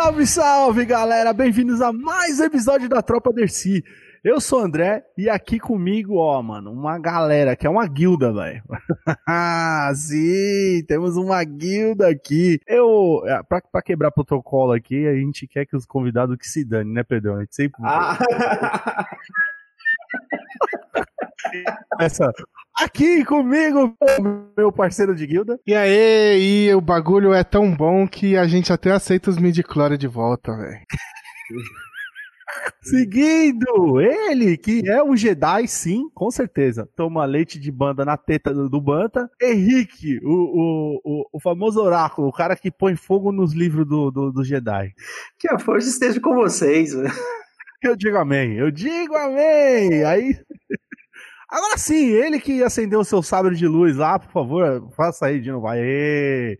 Salve, salve, galera! Bem-vindos a mais um episódio da Tropa Dercy. Eu sou o André e aqui comigo, ó, mano, uma galera que é uma guilda, velho. ah, sim, temos uma guilda aqui. Eu, é, pra, pra, quebrar protocolo aqui, a gente quer que os convidados que se dane, né, Pedro? A gente sempre. Ah. Essa. Aqui comigo, meu parceiro de guilda. E aí, e o bagulho é tão bom que a gente até aceita os midi de volta, velho. Seguindo, ele que é o Jedi, sim, com certeza. Toma leite de banda na teta do, do Banta. Henrique, o, o, o, o, famoso oráculo, o cara que põe fogo nos livros do, do, do Jedi. Que a força esteja com vocês. Eu digo amém, eu digo amém. Aí. Agora sim, ele que acendeu o seu sabre de luz lá, por favor, faça aí de novo. Aê!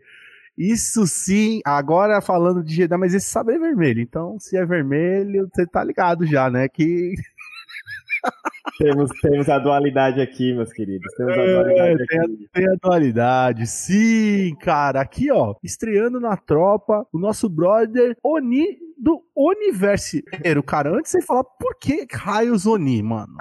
Isso sim, agora falando de Jedi, mas esse sabre é vermelho, então se é vermelho, você tá ligado já, né? Que. temos, temos a dualidade aqui, meus queridos. Temos a é, dualidade é, tem, aqui. Tem a dualidade, sim, cara. Aqui, ó, estreando na tropa, o nosso brother Oni do Universo. Cara, antes de você falar por que raios Oni, mano.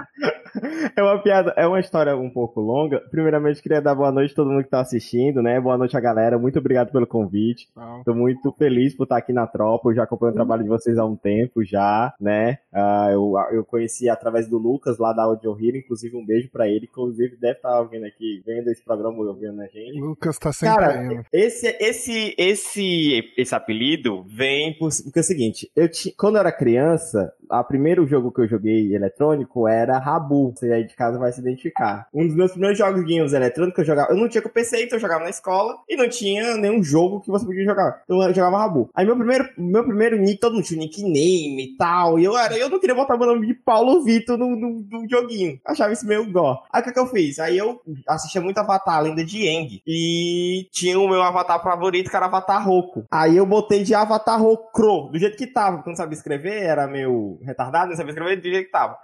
É uma piada, é uma história um pouco longa. Primeiramente, queria dar boa noite a todo mundo que tá assistindo, né? Boa noite a galera. Muito obrigado pelo convite. Não. Tô muito feliz por estar aqui na tropa. Eu já acompanho o trabalho de vocês há um tempo já, né? Uh, eu, eu conheci através do Lucas lá da Audio Hero, inclusive um beijo pra ele. Inclusive, deve estar tá ouvindo aqui, vendo esse programa, ouvindo a gente. Lucas tá sempre Cara, indo. Esse, esse, esse, esse apelido vem por, porque é o seguinte, eu ti, quando eu era criança, o primeiro jogo que eu joguei eletrônico era Rabu. Você aí de casa vai se identificar. Um dos meus primeiros joguinhos eletrônicos que eu jogava, eu não tinha com PC, então eu jogava na escola e não tinha nenhum jogo que você podia jogar. Então eu jogava Rabu. Aí meu primeiro, meu primeiro nick, todo mundo tinha nickname e tal. E eu era, eu não queria botar meu nome de Paulo Vitor no, no, no joguinho. Achava isso meio gó. Aí o que, que eu fiz? Aí eu assistia muito Avatar, Lenda de Eng. E tinha o meu avatar favorito, que era Avatar Roku. Aí eu botei de Avatar Roku, do jeito que tava, porque eu não sabia escrever, era meio retardado, não sabia escrever do jeito que tava.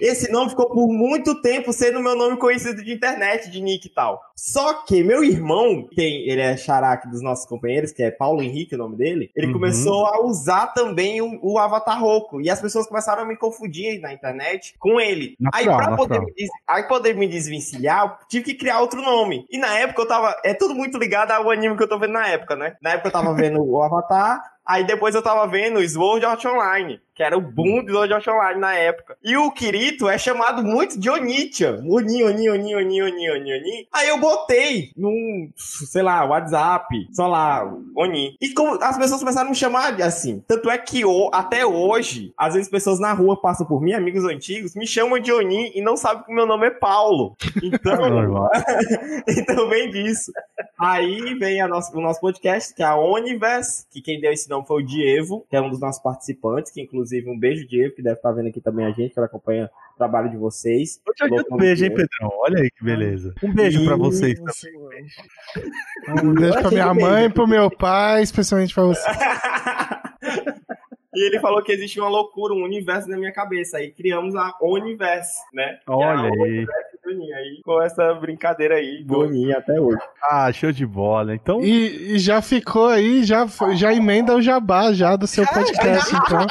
Esse nome ficou por muito tempo sendo meu nome conhecido de internet, de nick e tal. Só que meu irmão, tem, ele é xaraque dos nossos companheiros, que é Paulo Henrique, o nome dele, ele uhum. começou a usar também o, o, Avatar Roco. E as pessoas começaram a me confundir na internet com ele. Natural, aí, pra poder me, aí, poder me desvencilhar, eu tive que criar outro nome. E na época eu tava. É tudo muito ligado ao anime que eu tô vendo na época, né? Na época eu tava vendo o Avatar. Aí depois eu tava vendo Sword Art Online, que era o boom do Sword Art Online na época. E o Kirito é chamado muito de Onitia. Oni, Oni, Oni, Oni, Oni, Oni, Oni. Aí eu botei num, sei lá, WhatsApp, só lá, Oni. E como as pessoas começaram a me chamar assim. Tanto é que até hoje, às vezes pessoas na rua passam por mim, amigos antigos, me chamam de Oni e não sabem que o meu nome é Paulo. Então, então vem disso. Aí vem a nosso, o nosso podcast, que é a Universe, que quem deu esse nome não foi o Diego, que é um dos nossos participantes, que inclusive um beijo, Diego, que deve estar vendo aqui também a gente, que acompanha o trabalho de vocês. Um beijo, hein, Pedrão? Olha aí que beleza. Um beijo para vocês também. Um beijo pra minha mãe, pro meu pai, especialmente pra você. E ele falou que existe uma loucura, um universo na minha cabeça. Aí criamos a Universe, né? Olha é aí. Aí com essa brincadeira aí, boninha até hoje. Ah, show de bola. Então. E, e já ficou aí, já, já emenda o jabá já do seu podcast, então.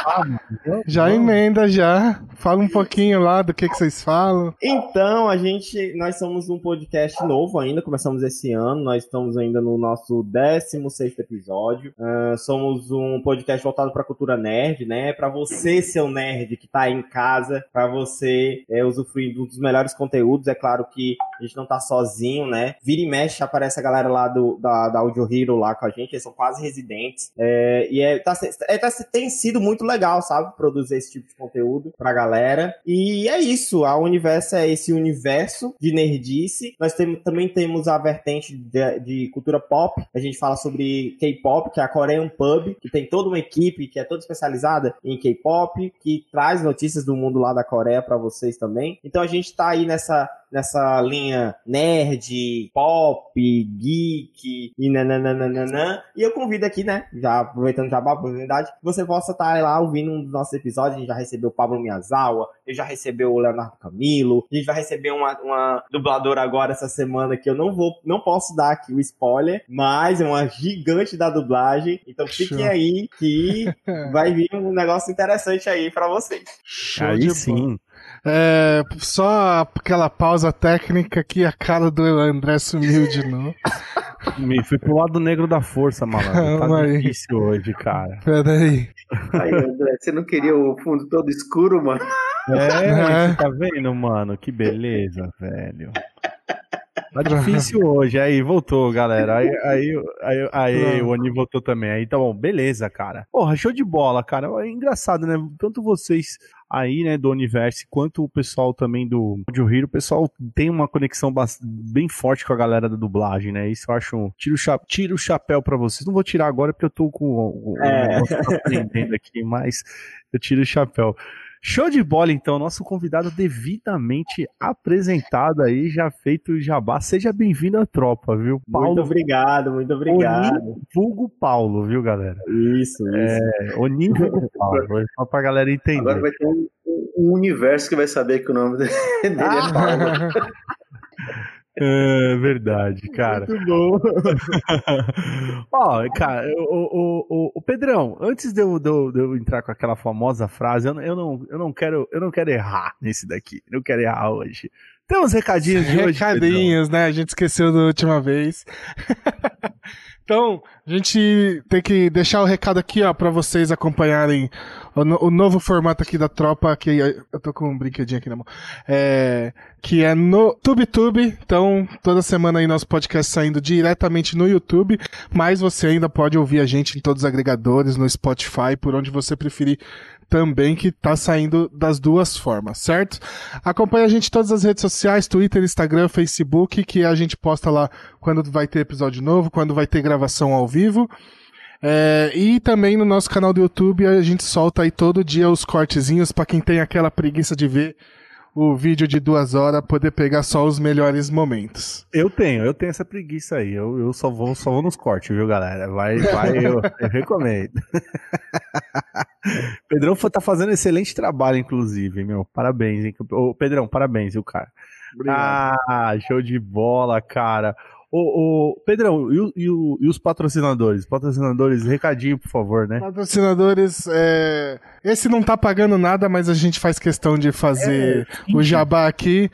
Já emenda já. Fala um pouquinho lá do que, que vocês falam. Então, a gente, nós somos um podcast novo ainda, começamos esse ano, nós estamos ainda no nosso 16 episódio. Uh, somos um podcast voltado para cultura nerd, né? Para você, seu nerd que tá em casa, para você é, usufruir dos melhores conteúdos é claro que a gente não tá sozinho, né? Vira e mexe, aparece a galera lá do, da, da Audio Hero lá com a gente, eles são quase residentes. É, e é, tá, é, tá, tem sido muito legal, sabe? Produzir esse tipo de conteúdo pra galera. E é isso, a Universo é esse universo de nerdice. Nós também temos a vertente de, de cultura pop. A gente fala sobre K-pop, que é a Korean Pub, que tem toda uma equipe que é toda em K-pop, que traz notícias do mundo lá da Coreia para vocês também. Então a gente tá aí nessa nessa linha nerd, pop, geek e nananana. E eu convido aqui, né, já aproveitando já a oportunidade, que você possa estar lá ouvindo um dos nossos episódios. A gente já recebeu o Pablo Miyazawa, a gente já recebeu o Leonardo Camilo, a gente vai receber uma, uma dubladora agora essa semana que eu não vou, não posso dar aqui o spoiler, mas é uma gigante da dublagem. Então fiquem aí que vai vir um negócio interessante aí para vocês. Show aí sim. Bola. É, só aquela pausa técnica que a cara do André sumiu de novo. Me fui pro lado negro da força, malandro. Tá aí. difícil hoje, cara. Pera aí. Aí, André, você não queria o fundo todo escuro, mano? É, é. tá vendo, mano? Que beleza, velho. Tá difícil hoje. Aí voltou, galera. Aí, aí, aí, aí o Oni voltou também. Aí tá bom, beleza, cara. Porra, show de bola, cara. É engraçado, né? Tanto vocês aí, né, do universo, quanto o pessoal também do Audio Hero, o pessoal tem uma conexão bem forte com a galera da dublagem, né? Isso eu acho. Tiro o, cha tiro o chapéu para vocês. Não vou tirar agora porque eu tô com. É. aprendendo aqui, mas eu tiro o chapéu. Show de bola, então. Nosso convidado devidamente apresentado aí, já feito o jabá. Seja bem-vindo à tropa, viu? Paulo, muito obrigado, muito obrigado. Vulgo Paulo, viu, galera? Isso, isso. É, Vulgo Paulo, só pra galera entender. Agora vai ter um, um universo que vai saber que o nome dele é Paulo. É verdade, cara. Muito bom. Ó, cara, o, o, o, Pedrão, antes de eu, de, eu, de eu, entrar com aquela famosa frase, eu, não, eu, não, eu, não quero, eu não quero errar nesse daqui. Eu não quero errar hoje. Tem uns recadinhos de hoje. Recadinhos, né? A gente esqueceu da última vez. Então, a gente tem que deixar o recado aqui, ó, pra vocês acompanharem o, o novo formato aqui da tropa, que eu tô com um brinquedinho aqui na mão, é, que é no TubeTube. Então, toda semana aí nosso podcast saindo diretamente no YouTube, mas você ainda pode ouvir a gente em todos os agregadores, no Spotify, por onde você preferir também que tá saindo das duas formas, certo? Acompanhe a gente em todas as redes sociais, Twitter, Instagram, Facebook, que a gente posta lá quando vai ter episódio novo, quando vai ter gravação ao vivo. É, e também no nosso canal do YouTube a gente solta aí todo dia os cortezinhos para quem tem aquela preguiça de ver o vídeo de duas horas poder pegar só os melhores momentos. Eu tenho, eu tenho essa preguiça aí. Eu, eu só, vou, só vou nos cortes, viu, galera? Vai, vai, eu, eu recomendo. Pedrão tá fazendo excelente trabalho, inclusive, meu. Parabéns, hein? Ô, Pedrão, parabéns, viu, cara? Obrigado. Ah, show de bola, cara. Ô, ô, Pedrão, e, e, e, os patrocinadores? Patrocinadores, recadinho, por favor, né? Patrocinadores, é... esse não tá pagando nada, mas a gente faz questão de fazer é, o jabá aqui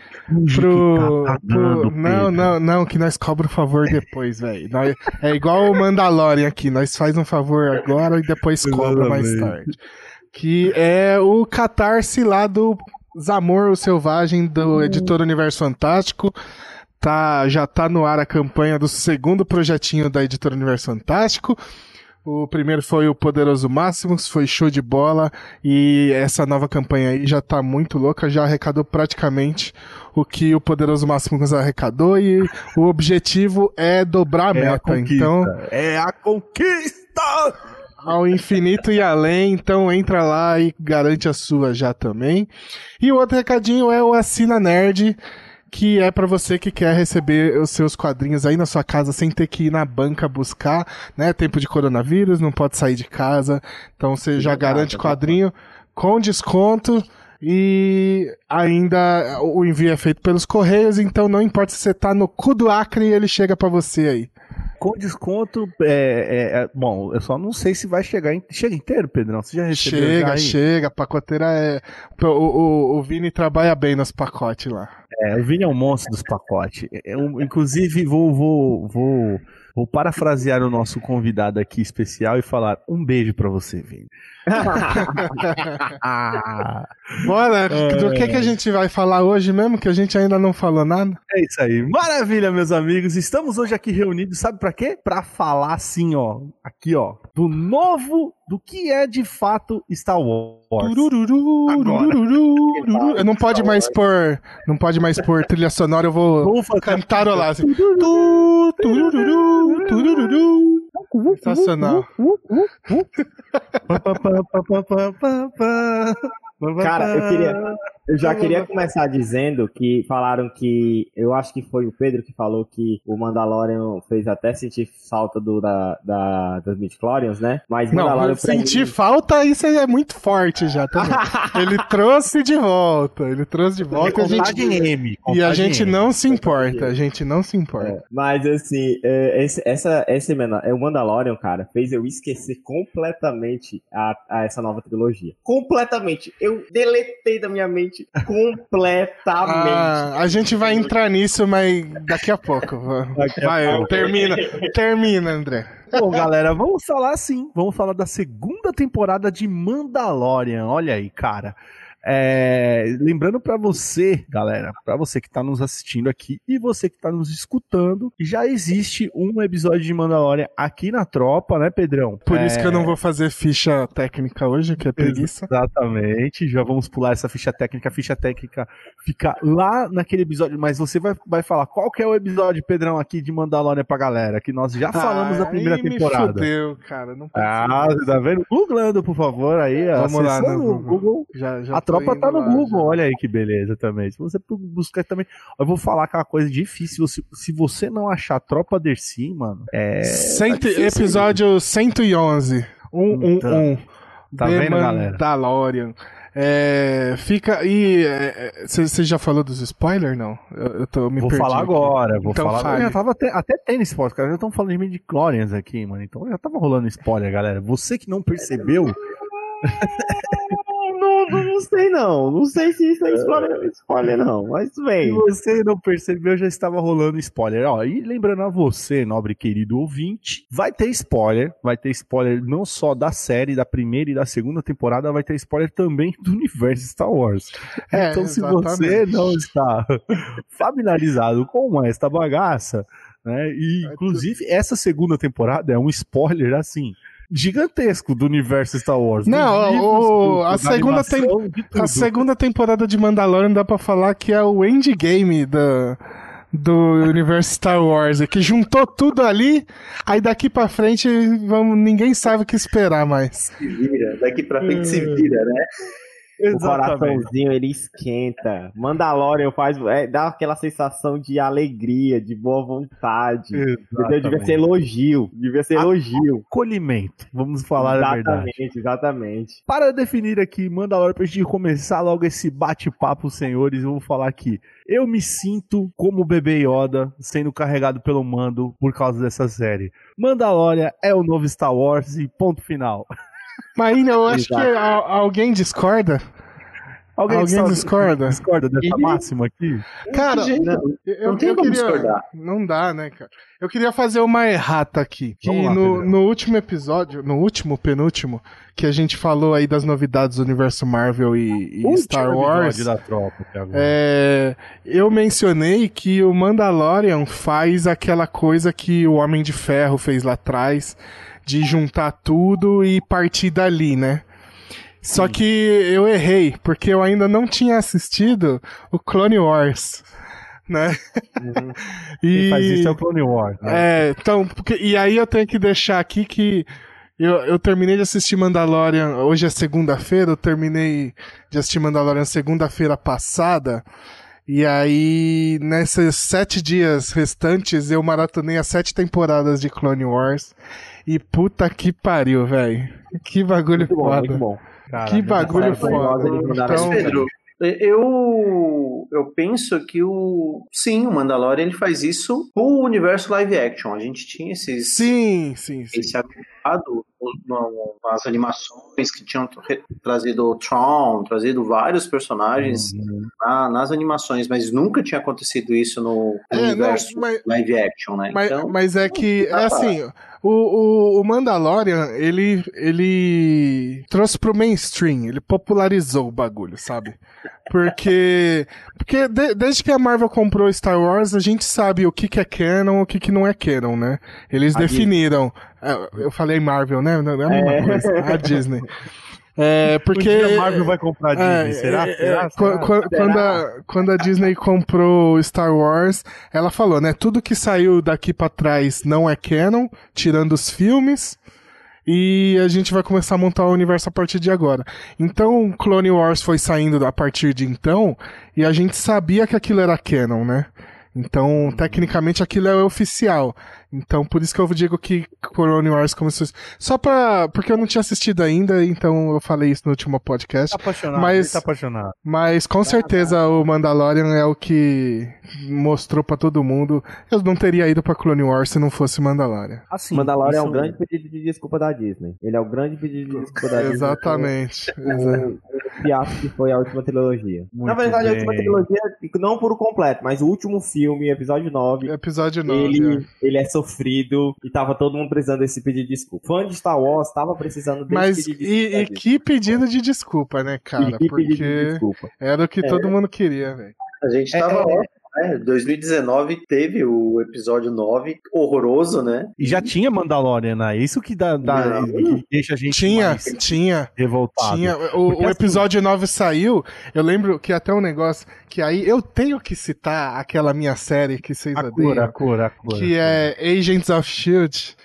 pro. Tá pro... Não, não, não, que nós cobra o favor depois, velho. É igual o Mandalorian aqui, nós faz um favor agora e depois cobra mais tarde. Que é o catarse lá do Zamor o Selvagem, do hum. editor Universo Fantástico tá, já tá no ar a campanha do segundo projetinho da Editora Universo Fantástico. O primeiro foi o Poderoso Máximos, foi show de bola e essa nova campanha aí já tá muito louca, já arrecadou praticamente o que o Poderoso Máximos arrecadou e o objetivo é dobrar a é meta. A então é a conquista ao infinito e além, então entra lá e garante a sua já também. E o outro recadinho é o Assina Nerd que é para você que quer receber os seus quadrinhos aí na sua casa sem ter que ir na banca buscar, né? Tempo de coronavírus, não pode sair de casa, então você já garante quadrinho com desconto e ainda o envio é feito pelos correios, então não importa se você tá no cu do Acre, ele chega para você aí com desconto. É, é, é, bom, eu só não sei se vai chegar. Chega inteiro, Pedrão? Você já recebeu? Chega, chega. A pacoteira é. O, o, o Vini trabalha bem nos pacotes lá. É, o Vini é um monstro dos pacotes. Eu, inclusive, vou, vou, vou, vou parafrasear o nosso convidado aqui especial e falar um beijo para você, Vini. Bora, do que, que a gente vai falar hoje mesmo, que a gente ainda não falou nada? É isso aí. Maravilha, meus amigos. Estamos hoje aqui reunidos, sabe para quê? Para falar assim, ó, aqui, ó, do novo, do que é de fato Star Wars. Eu não pode mais pôr, não pode mais pôr trilha sonora, eu vou cantarolar assim. Sensacional. Pa pa pa pa pa. Cara, eu queria. Eu já queria começar dizendo que falaram que. Eu acho que foi o Pedro que falou que o Mandalorian fez até sentir falta do, da, da, das Midichlorians, né? Mas Não, Mandalorian. pra sentir mim- falta, isso é muito forte já também. ele trouxe de volta, ele trouxe de volta e a gente, M. e a gente M. não se importa, a gente não se importa. É, mas assim, é, esse, essa, esse menor, é o Mandalorian, cara, fez eu esquecer completamente a, a essa nova trilogia. Completamente. Eu deletei da minha mente completamente. Ah, a gente vai entrar nisso, mas daqui a pouco. Daqui a Vai, pouco. termina, termina, André. Bom, galera, vamos falar sim. Vamos falar da segunda temporada de Mandalorian. Olha aí, cara. É, lembrando pra você, galera, pra você que tá nos assistindo aqui e você que tá nos escutando, já existe um episódio de Mandalorian aqui na tropa, né, Pedrão? Por isso É, que eu não vou fazer ficha técnica hoje, que é preguiça. Exatamente, já vamos pular essa ficha técnica. A ficha técnica fica lá naquele episódio, mas você vai, vai falar qual que é o episódio, Pedrão, aqui de Mandalorian pra galera, que nós já falamos Ah, primeira aí me temporada. fudeu, cara. Não Ah, tá vendo? Googlando, por favor, aí. Vamos lá, acessando né, Google. Já, já tropa tá no lá, Google, já. olha aí que beleza também. Se você buscar também. Eu vou falar aquela coisa difícil. Se, se você não achar Tropa Dercy, mano, é. Cento- tá difícil. episódio 111. Um, um, Então, um. tá The vendo, galera? Mandalorian. É, fica. E. Você já falou dos spoilers? Não? Eu, eu tô me Vou perdi falar aqui. agora, vou Então falar fale. agora. Já tava até, até tendo spoiler, cara. Já estão falando de mim de Clorians aqui, mano. Então já tava rolando spoiler, galera. Você que não percebeu, Não, não, não sei não. Não sei se isso é spoiler, spoiler não. Mas se bem. você não percebeu, já estava rolando spoiler. Ó, e lembrando a você, nobre querido ouvinte, vai ter spoiler. Vai ter spoiler não só da série, da primeira e da segunda temporada, vai ter spoiler também do universo Star Wars. É, então, se você exatamente. não está familiarizado com esta bagaça, né? E inclusive essa segunda temporada é um spoiler assim. Gigantesco do universo Star Wars. Não, livros, o- do- a da segunda tem- A segunda temporada de Mandalorian dá pra falar que é o endgame da, do universo Star Wars, é que juntou tudo ali, aí daqui pra frente vamos, ninguém sabe o que esperar mais. Se vira, daqui pra frente se vira, né? O Exatamente. coraçãozinho ele esquenta. Mandalorian faz, é, dá aquela sensação de alegria, de boa vontade. Entendeu? Devia ser elogio. Devia ser elogio. acolhimento, vamos falar a verdade. exatamente, exatamente. Para definir aqui, Mandalorian, pra gente começar logo esse bate-papo, senhores, eu vou falar aqui. Eu me sinto como o bebê Yoda sendo carregado pelo mando por causa dessa série. Mandalorian é o novo Star Wars e ponto final. Mas ainda eu acho que Exato. a- alguém discorda. Alguém só- discorda? discorda dessa E- máxima aqui? Cara, Que não, eu, não tem eu como queria- discordar. Não dá, né, cara? Eu queria fazer uma errata aqui. Que lá, no, no último episódio, no último, penúltimo, que a gente falou aí das novidades do universo Marvel e, e Star Wars. da tropa. É, eu mencionei que o Mandalorian faz aquela coisa que o Homem de Ferro fez lá atrás, de juntar tudo e partir dali, né? Só que eu errei, porque eu ainda não tinha assistido o Clone Wars, né? Quem faz isso é o Clone Wars. né? É, então, porque, e aí eu tenho que deixar aqui que eu, eu terminei de assistir Mandalorian, hoje é segunda-feira, eu terminei de assistir Mandalorian segunda-feira passada, e aí nesses sete dias restantes eu maratonei as sete temporadas de Clone Wars, e puta que pariu, velho. Que bagulho Muito bom, foda. muito bom. Caralho, que bagulho foda. Então, Mas, Pedro, eu, eu penso que o. Sim, o Mandalorian ele faz isso pro universo live action. A gente tinha esses. sim, sim, sim. Esse no- nas animações que tinham tra- trazido o Tron, trazido vários personagens Uhum. na- nas animações, mas nunca tinha acontecido isso no, É, não, universo mas- live action, né? Mas, então, mas é que, é assim, o, o, o Mandalorian, ele, ele trouxe pro mainstream, ele popularizou o bagulho, sabe? Porque, porque de- desde que a Marvel comprou Star Wars, a gente sabe o que, que é canon o que, que não é canon, né? Eles A definiram. É, Eu falei Marvel, né? Não é a mesma É. coisa. A Disney. É, porque. Um a Marvel vai comprar a Disney, É, será? é, será? é, qu- qu- Quando, a, quando a Disney comprou Star Wars, ela falou, né? Tudo que saiu daqui pra trás não é canon, tirando os filmes. e a gente vai começar a montar o universo a partir de agora. Então, Clone Wars foi saindo a partir de então, e a gente sabia que aquilo era canon, né? Então, tecnicamente, aquilo é oficial. Então, por isso que eu digo que Clone Wars começou. Só pra. Porque eu não tinha assistido ainda, então eu falei isso no último podcast. Tá apaixonado, Mas- tá apaixonado. Mas com certeza o Mandalorian é o que mostrou pra todo mundo. Eu não teria ido pra Clone Wars se não fosse Mandalorian. Assim, Mandalorian é um grande pedido de desculpa da Disney. Ele é o grande pedido de desculpa da Disney. Exatamente. Exa- O, o fiasco que foi a última trilogia. Muito Na verdade, a bem. última trilogia, não por completo, mas o último filme, episódio 9, Episódio 9. ele, ele é sofrido e tava todo mundo precisando desse pedido de desculpa. Fã de Star Wars tava precisando desse Mas pedido de e, desculpa. e que pedido de desculpa, né, cara? E de Porque desculpa. era o que todo mundo queria, velho. A gente É, tava é, órfão, né? 2019 teve o episódio 9, horroroso, né? E já tinha Mandalorian, né? Isso que dá, dá- deixa a gente Tinha, mais tinha. revoltado. Tinha, o, o assim- episódio 9 saiu, eu lembro que até um negócio que aí eu tenho que citar aquela minha série que vocês A cura, a odeiam, cura, a cura. que é Agents of S.H.I.E.L.D.,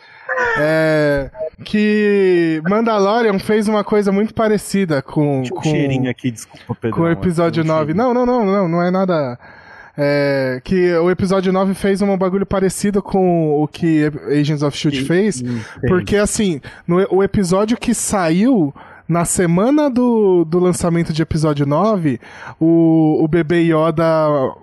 é, que Mandalorian fez uma coisa muito parecida com, Tinha um com, cheirinho aqui, desculpa, Pedro. com o episódio 9. Não, não, não, não, não é nada... É, que o episódio 9 fez um bagulho parecido com o que Agents of S.H.I.E.L.D. fez, porque assim, no, o episódio que saiu na semana do, do lançamento de episódio 9, o, o bebê Yoda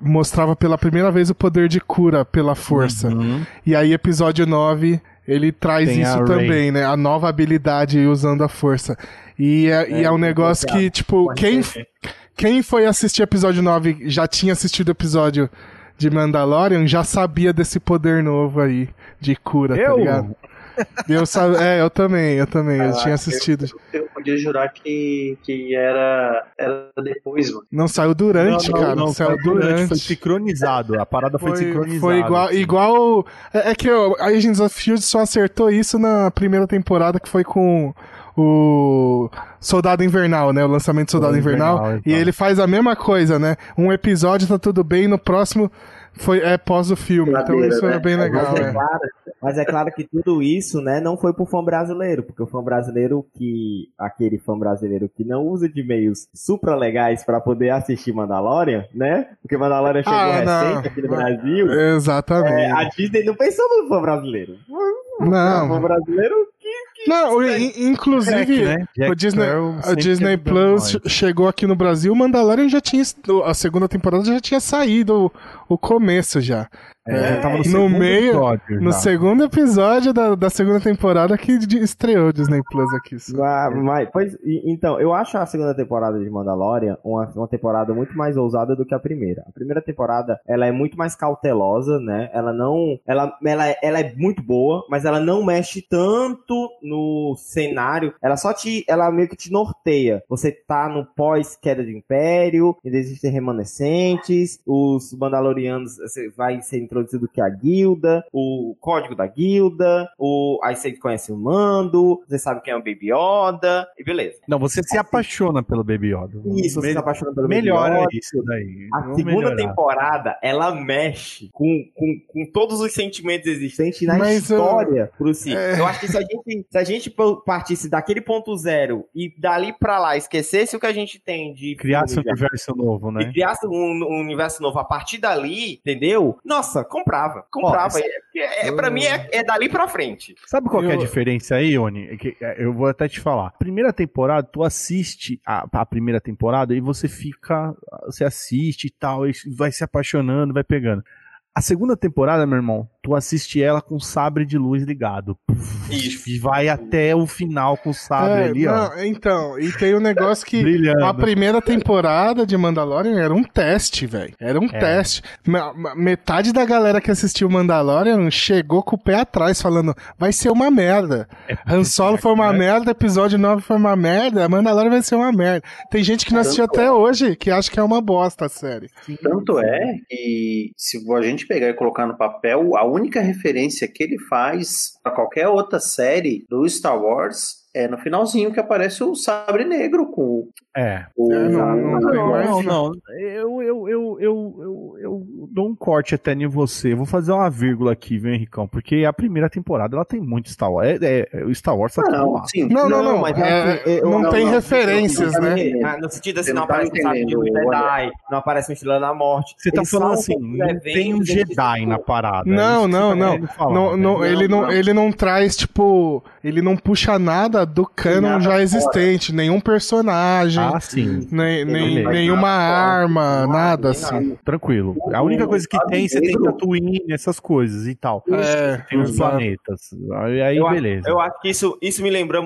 mostrava pela primeira vez o poder de cura pela força. Uhum. E aí, episódio 9, ele traz Tem isso também, né? A nova habilidade usando a força. E é, e é um negócio que, tipo, quem, quem foi assistir episódio 9 já tinha assistido o episódio de Mandalorian, já sabia desse poder novo aí de cura, tá Eu? ligado? Eu sabe, é, eu também, eu também, eu Ah, tinha eu- assistido. Eu podia jurar que, que era, era depois, mano. Não saiu durante, Não, não, cara, não, saiu foi durante. Foi sincronizado. A parada foi, Foi, sincronizada. foi igual, assim. igual. É, é que o Agents of Shield só acertou isso na primeira temporada, que foi com o Soldado Invernal, né? O lançamento do Soldado Soldado Invernal. Invernal, e então. ele faz a mesma coisa, né? Um episódio tá tudo bem, no próximo foi, é pós o filme. Então isso é né? bem legal, Mas é, né? claro, mas é claro que tudo isso, né, não foi pro fã brasileiro, porque o fã brasileiro que. aquele fã brasileiro que não usa de meios supra legais pra poder assistir Mandalorian, né? Porque Mandalorian chegou Ah, não. recente aqui no Brasil. Exatamente. é, a Disney não pensou no fã brasileiro. O fã Não, brasileiro não, o- in- inclusive. Jack, né? O Disney, sempre Disney Plus chegou aqui no Brasil, o Mandalorian já tinha. A segunda temporada já tinha saído o, começo já. É, já tava no, no segundo meio- episódio, No segundo episódio da, da segunda temporada que estreou Disney Plus aqui. Ah, mas, pois, então, eu acho a segunda temporada de Mandalorian uma, uma temporada muito mais ousada do que a primeira. A primeira temporada, ela é muito mais cautelosa, né? Ela não... Ela, ela, é- ela é muito boa, mas ela não mexe tanto no cenário. Ela só te... Ela meio que te norteia. Você tá no pós-queda de Império, ainda existem remanescentes, os Mandalorianos, você vai ser introduzido que a guilda, o código da guilda, o, aí você conhece o Mando, você sabe quem é o Baby Yoda, e beleza. Não, você se apaixona pelo Baby Yoda. Isso, você se apaixona pelo Baby Melhora Yoda. isso daí. A Vamos segunda melhorar. temporada, ela mexe com, com, com todos os sentimentos existentes na Mas, uh, história por si. é. Eu acho que se a gente, se a gente partisse daquele ponto zero e dali pra lá esquecesse o que a gente tem de Criasse um universo novo, né? criasse um, um universo novo a partir dali, entendeu? Nossa, comprava. Comprava. Ó, é, é, pra mim é, é dali pra frente. Sabe qual que é a Eu- diferença aí, Oni? É que, é, Eu vou até te falar. Primeira temporada, tu assiste a, a primeira temporada e você fica. Você assiste e tal, e vai se apaixonando, vai pegando. A segunda temporada, meu irmão, tu assiste ela com o sabre de luz ligado. Isso. E vai até o final com o sabre É, ali, ó. não, então, e tem um negócio que. A primeira temporada de Mandalorian era um teste, velho. Era um É. teste. Metade da galera que assistiu Mandalorian chegou com o pé atrás, falando: vai ser uma merda. É Han Solo foi uma merda, episódio 9 foi uma merda, Mandalorian vai ser uma merda. Tem gente que não assistiu até hoje, que acha que é uma bosta a série. Tanto é que se a gente pegar e colocar no papel, a única referência que ele faz a qualquer outra série do Star Wars é no finalzinho que aparece o sabre negro com É. o. É, não, não, Não, não, não, não. não. Eu, eu, eu, eu, eu, eu dou um corte até em você. Vou fazer uma vírgula aqui, viu, Henricão? Porque a primeira temporada ela tem muito Star Wars. É, é, o Star Wars tá Ah, não, sim. Não, não, não. mas é, assim, eu- não não, tem não, referências, né? Ah, no sentido assim, não não tá aparece um entendendo, Jedi, não aparece um Estrela da Morte. Você tá Eles falando assim, não tem um Jedi na parada. é Não, não, tá não. Não, né? não, ele, não, não. ele não traz, tipo. Ele não puxa nada do canon já fora. existente. Nenhum personagem. Ah, sim. nem, nem- nenhuma arma, nada assim. Tranquilo. A única coisa que tem, você tem. Tatooine, essas coisas e tal. É, Tem os planetas. Aí, aí Eu acho- beleza. Eu acho que isso, isso me lembra.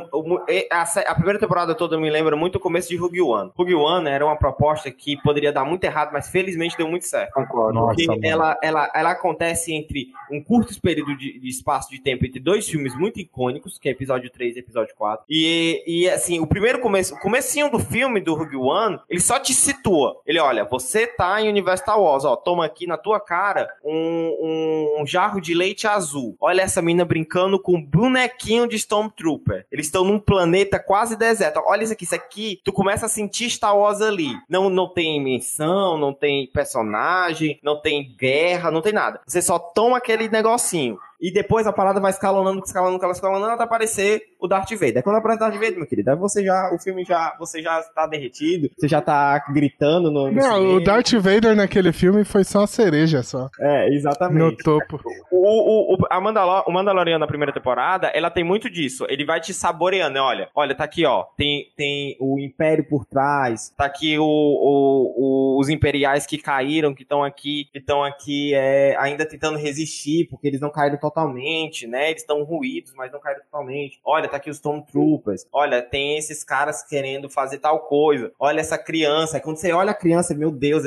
é, A, primeira temporada toda me lembra muito o começo de Rogue One. Rogue One era uma proposta que poderia dar muito errado, mas felizmente deu muito certo. Concordo. Nossa, Porque ela, ela, ela acontece entre um curto período de, de espaço de tempo entre dois filmes muito icônicos, que é episódio 3 e episódio 4. E, e assim, o primeiro começo, o comecinho do filme do Rogue One, ele só te situa. Ele, olha, você tá em Universo Star Wars, ó, toma aqui na tua cara um, um jarro de leite azul. Olha essa mina brincando com um bonequinho de Stormtrooper. Eles estão num planeta quase deserto. Olha isso aqui, isso aqui, tu começa a sentir Star Wars ali. Não, não tem menção, não tem personagem, não tem guerra, não tem nada. Você só toma aquele negocinho. E depois a parada vai escalonando, escalonando, escalonando, até aparecer o Darth Vader. Quando aparece o Darth Vader, meu querido, aí você já, o filme já, você já tá derretido, você já tá gritando no, no Não, o cinema. Darth Vader naquele filme foi só a cereja só. É, No exatamente. topo. O, o, o, a Mandalor, o Mandaloriano na primeira temporada, ela tem muito disso. Ele vai te saboreando, né? Olha, olha, tá aqui, ó. Tem, tem o Império por trás. Tá aqui o, o- o- os imperiais que caíram, que estão aqui, que estão aqui é, ainda tentando resistir, porque eles não caíram totalmente, né? Eles estão ruídos, mas não caíram totalmente. Olha, tá aqui os Stormtroopers. Olha, tem esses caras querendo fazer tal coisa. Olha essa criança. Aí quando você olha a criança, meu Deus,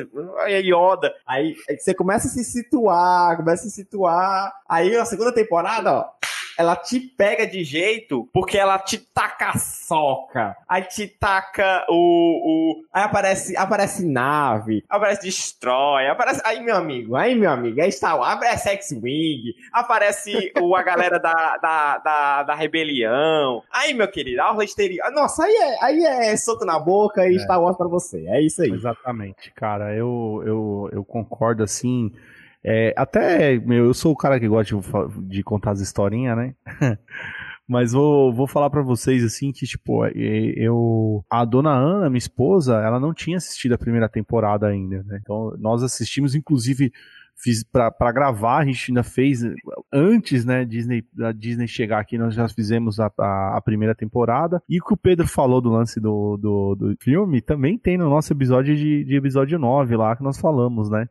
é Yoda. Aí aí você começa a se situar, começa a se situar. Aí a segunda temporada, ó. Ela te pega de jeito porque ela te taca a soca. Aí te taca o. o aí aparece, aparece nave, aparece destrói, aparece. Aí, meu amigo, aí, meu amigo, aí está. Aparece X-Wing, aparece o, a galera da, da, da, da rebelião. Aí, meu querido, a histeria. Nossa, aí é, aí é soco na boca e É. Star Wars pra você. É isso aí. Exatamente, cara. Eu, eu, eu concordo assim. É, até, meu, eu sou o cara que gosta de, de contar as historinhas, né? Mas vou, vou falar pra vocês assim que, tipo, é, eu. A dona Ana, minha esposa, ela não tinha assistido a primeira temporada ainda, né? Então nós assistimos, inclusive, fiz pra gravar, a gente ainda fez antes, né, Disney, da Disney chegar aqui, nós já fizemos a, a, a primeira temporada. E o que o Pedro falou do lance do, do, do filme também tem no nosso episódio de, de episódio 9 lá que nós falamos, né?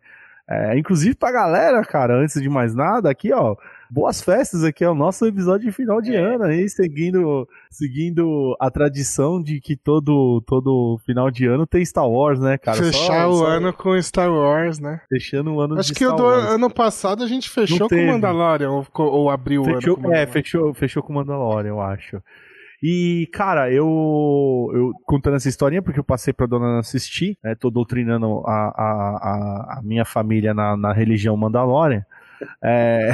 É, inclusive pra galera, cara, antes de mais nada, aqui, ó, boas festas aqui, é o nosso episódio de final de ano aí, seguindo, seguindo a tradição de que todo, todo final de ano tem Star Wars, né, cara? Só- Fechar o só ano com Star Wars, né? Fechando o ano Acho de que o Star do Wars. ano passado a gente fechou com o Mandalorian, ou, ou abriu o ano Fechou, com o é, fechou, fechou com o Mandalorian, eu acho. E, cara, eu, eu contando essa historinha porque eu passei pra dona Ana assistir, né, tô doutrinando a, a, a, a minha família na, na religião Mandalorian. É,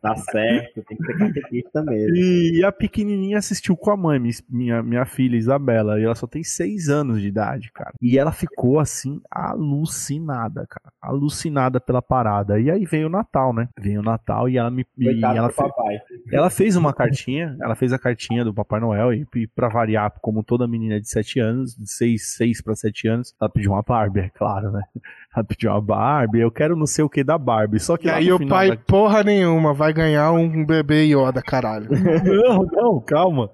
Tá certo, tem que ser catequista mesmo. e a pequenininha assistiu com a mãe, minha, minha, filha Isabela, e ela só tem seis anos de idade, cara. E ela ficou assim, alucinada, cara. Alucinada pela parada. E aí veio o Natal, né? Veio o Natal e ela me. E ela fe- papai. ela fez uma cartinha, ela fez a cartinha do Papai Noel e, e para variar, como toda menina de 7 anos, de 6, 6 para 7 anos, ela pediu uma Barbie, é claro, né? Ela pediu uma Barbie, eu quero não sei o que da Barbie. Só que E aí o pai, da- porra nenhuma, vai ganhar um bebê Yoda, caralho. Não, não, calma.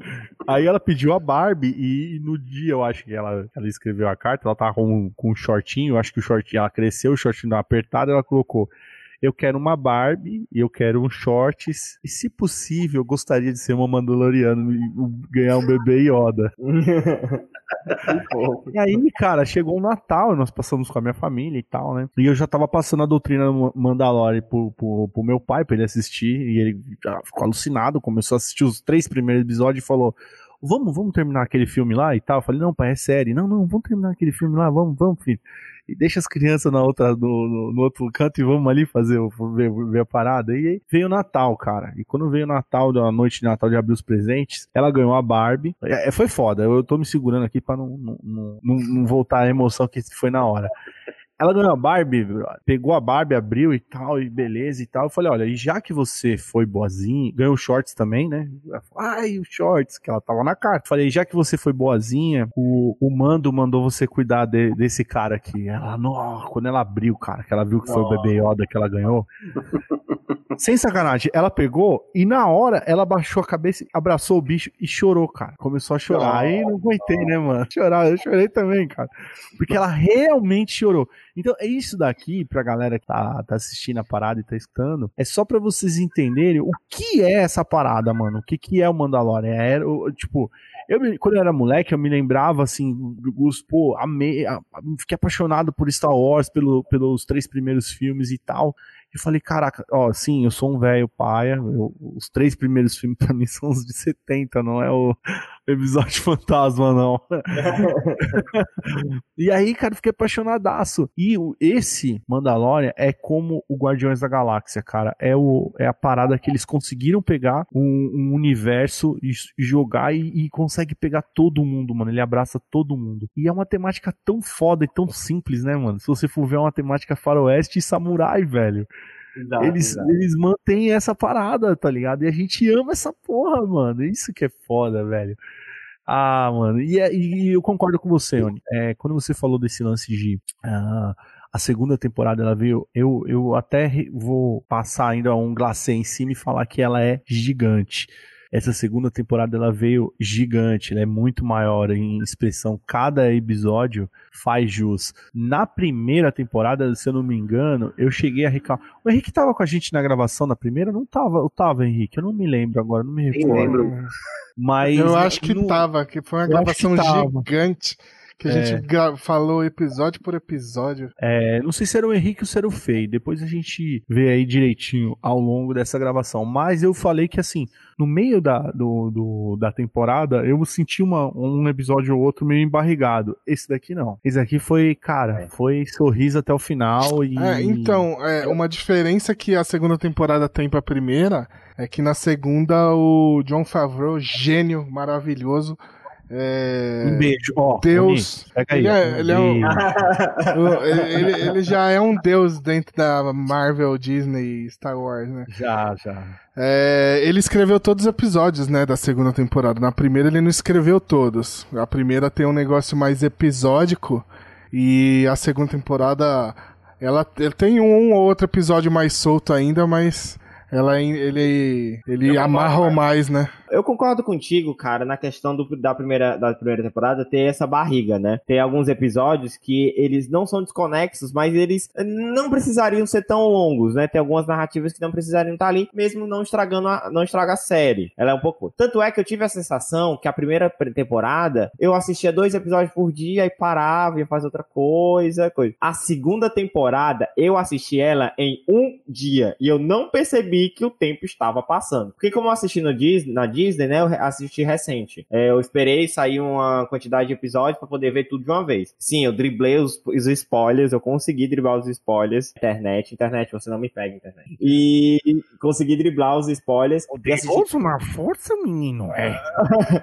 Aí ela pediu a Barbie e no dia, eu acho que ela, ela escreveu a carta, ela tava com, com um shortinho, eu acho que o shortinho, ela cresceu, o shortinho deu uma apertada, ela colocou eu quero uma Barbie, e eu quero um shorts, e se possível, eu gostaria de ser uma Mandaloriana e ganhar um bebê Yoda. E aí, cara, chegou o Natal, nós passamos com a minha família e tal, né? E eu já tava passando a doutrina Mandalorian pro, pro, pro meu pai pra ele assistir, e ele já ficou alucinado, começou a assistir os três primeiros episódios e falou: vamos, vamos terminar aquele filme lá e tal. Eu falei, não, pai, é série. Não, não, vamos terminar aquele filme lá, vamos, vamos, filho. E deixa as crianças na outra, no, no, no outro canto e vamos ali fazer, ver, ver a parada. E aí veio o Natal, cara. E quando veio o Natal, da noite de Natal de abrir os presentes, ela ganhou a Barbie. É, foi foda. Eu tô me segurando aqui pra não, não, não, não voltar a emoção que foi na hora. Ela ganhou a Barbie, pegou a Barbie, abriu e tal, e beleza e tal. Eu falei, olha, e já que você foi boazinha, ganhou shorts também, né? Ai, os shorts, que ela tava na carta. Falei, já que você foi boazinha, o, o Mando mandou você cuidar de, desse cara aqui. Ela, não, quando ela abriu, cara, que ela viu que foi o bebê Yoda que ela ganhou. Sem sacanagem, ela pegou e na hora ela baixou a cabeça, abraçou o bicho e chorou, cara. Começou a chorar. Aí não aguentei, né, mano? Chorar, eu chorei também, cara. Porque ela realmente chorou. Então, é isso daqui, pra galera que tá, tá assistindo a parada e tá escutando, é só pra vocês entenderem o que é essa parada, mano. O que, que é o Mandalorian. É, tipo, eu, quando eu era moleque, eu me lembrava, assim, dos, pô, amei, fiquei apaixonado por Star Wars, pelo, pelos três primeiros filmes e tal. E falei, caraca, ó, sim, eu sou um velho paia. Os três primeiros filmes pra mim são os de 70, não é o episódio fantasma, não. e aí, cara, fiquei apaixonadaço. E esse Mandalorian é como o Guardiões da Galáxia, cara. É, o, é a parada que eles conseguiram pegar um, um universo e, jogar e, e consegue pegar todo mundo, mano. Ele abraça todo mundo. E é uma temática tão foda e tão simples, né, mano? Se você for ver é uma temática faroeste e samurai, velho. Exato, eles, exato. eles mantêm essa parada, tá ligado? E a gente ama essa porra, mano. Isso que é foda, velho. Ah, mano. E, é, e eu concordo com você, Oni. É, quando você falou desse lance de. Uh, a segunda temporada ela veio. Eu, eu até vou passar ainda um glacê em cima e falar que ela é gigante. Essa segunda temporada ela veio gigante, ela é muito maior em expressão. Cada episódio faz jus. Na primeira temporada, se eu não me engano, eu cheguei a reclamar. O Henrique tava com a gente na gravação da primeira? Não tava? Eu tava, Henrique? Eu não me lembro agora, não me recordo. lembro. Mas eu acho que no... tava, que foi uma gravação gigante. Que a é. gente falou episódio por episódio. É, não sei se era o Henrique ou se era o Fei. Depois a gente vê aí direitinho ao longo dessa gravação. Mas eu falei que assim, no meio da, do, do, da temporada, eu senti uma, um episódio ou outro meio embarrigado. Esse daqui não. Esse aqui foi, cara, é. foi sorriso até o final e. É, então, é, uma diferença que a segunda temporada tem pra primeira é que na segunda o John Favreau, gênio maravilhoso, é... Um beijo. Ó, Deus. Pega aí, ele, é, ele, é um... ele, ele, já é um deus dentro da Marvel, Disney, Star Wars, né? Já, já. É, ele escreveu todos os episódios, né, da segunda temporada. Na primeira ele não escreveu todos. A primeira tem um negócio mais episódico e a segunda temporada ela, ela tem um ou outro episódio mais solto ainda, mas ela ele ele amarra mais, né? Eu concordo contigo, cara, na questão do, da, primeira, da primeira temporada ter essa barriga, né? Tem alguns episódios que eles não são desconexos, mas eles não precisariam ser tão longos, né? Tem algumas narrativas que não precisariam estar ali, mesmo não estragando a, não estraga a série. Ela é um pouco. Tanto é que eu tive a sensação que a primeira temporada eu assistia dois episódios por dia e parava, ia fazer outra coisa, coisa. A segunda temporada eu assisti ela em um dia e eu não percebi que o tempo estava passando. Porque como eu assisti no Disney, na Disney, né? Eu assisti recente. É, eu esperei sair uma quantidade de episódios para poder ver tudo de uma vez. Sim, eu driblei os, os spoilers, eu consegui driblar os spoilers. Internet, internet, você não me pega, internet. E consegui driblar os spoilers. Poderoso assisti... na força, menino. É.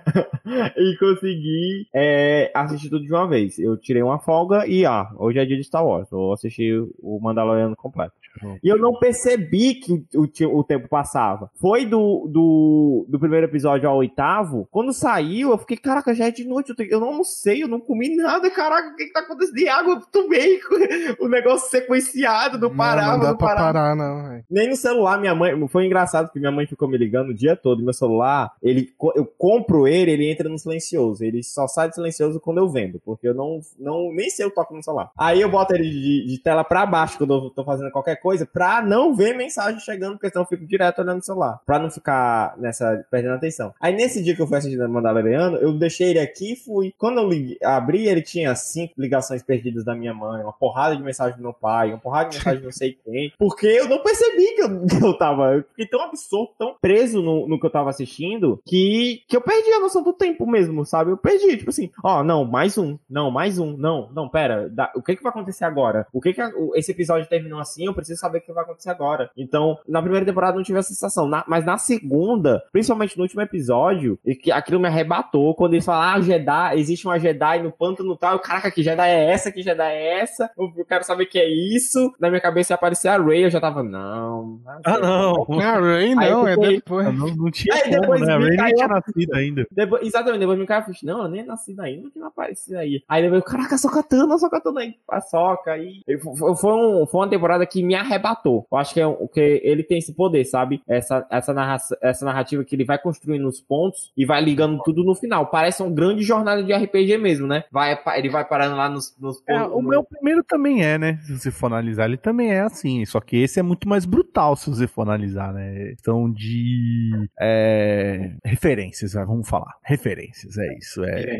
e consegui é, assistir tudo de uma vez. Eu tirei uma folga e, ah, hoje é dia de Star Wars. Vou assistir o Mandaloriano completo. E eu não percebi que o, o tempo passava. Foi do, do, do primeiro episódio ao oitavo. Quando saiu, eu fiquei, caraca, já é de noite. Eu, tenho, eu não almocei, eu não comi nada. Caraca, o que, que tá acontecendo? De água, eu tomei o negócio sequenciado, não parava. Não, não dá não pra parava. parar, não. Véio. Nem no celular, minha mãe. Foi engraçado porque minha mãe ficou me ligando o dia todo. Meu celular, ele, eu compro ele, ele entra no silencioso. Ele só sai de silencioso quando eu vendo. Porque eu não, não nem sei eu toco no celular. Aí eu boto ele de, de tela pra baixo quando eu tô fazendo qualquer coisa pra não ver mensagem chegando, porque questão eu fico direto olhando o celular. Pra não ficar nessa, perdendo atenção. Aí nesse dia que eu fui assistir Mandaloriano, eu deixei ele aqui e fui. Quando eu liguei, abri, ele tinha cinco ligações perdidas da minha mãe, uma porrada de mensagem do meu pai, uma porrada de mensagem de não sei quem. Porque eu não percebi que eu, que eu tava. Eu fiquei tão absorto, tão preso no, no que eu tava assistindo, que, que eu perdi a noção do tempo mesmo, sabe? Eu perdi, tipo assim, ó, não, mais um, não, mais um, não, não, pera, o que que vai acontecer agora? O que que a, esse episódio terminou assim? Eu preciso saber o que vai acontecer agora. Então, na primeira temporada não tive essa sensação, na, mas na segunda, principalmente no último episódio, e que aquilo me arrebatou quando eles falaram, ah, Jedi, existe uma Jedi no pântano tal, caraca, que Jedi é essa, que Jedi é essa? Eu quero saber o que é isso. Na minha cabeça ia aparecer a Ray, eu já tava, não. Ah, não. A Ray não, é depois. Não, não tinha Aí como, depois né? A Ray nem tinha nascido ainda. Depois, exatamente, depois me caiu, eu falei, não, ela nem é nascida ainda, que não apareceu aí. Aí depois, caraca, só Katana, só Katana aí, paçoca aí. E Foi, foi, um- foi uma temporada que me arrebatou. Eu acho que é o que ele tem esse poder, sabe? Essa, essa, narra, essa narrativa que ele vai construindo os pontos e vai ligando tudo no final. Parece uma grande jornada de RPG mesmo, né? Vai, ele vai parando lá nos. nos É, no- o meu primeiro também é, né? Se você for analisar, ele também é assim. Só que esse é muito mais brutal se você for analisar, né? Questão de é, referências, né? vamos falar. Referências, é isso. É,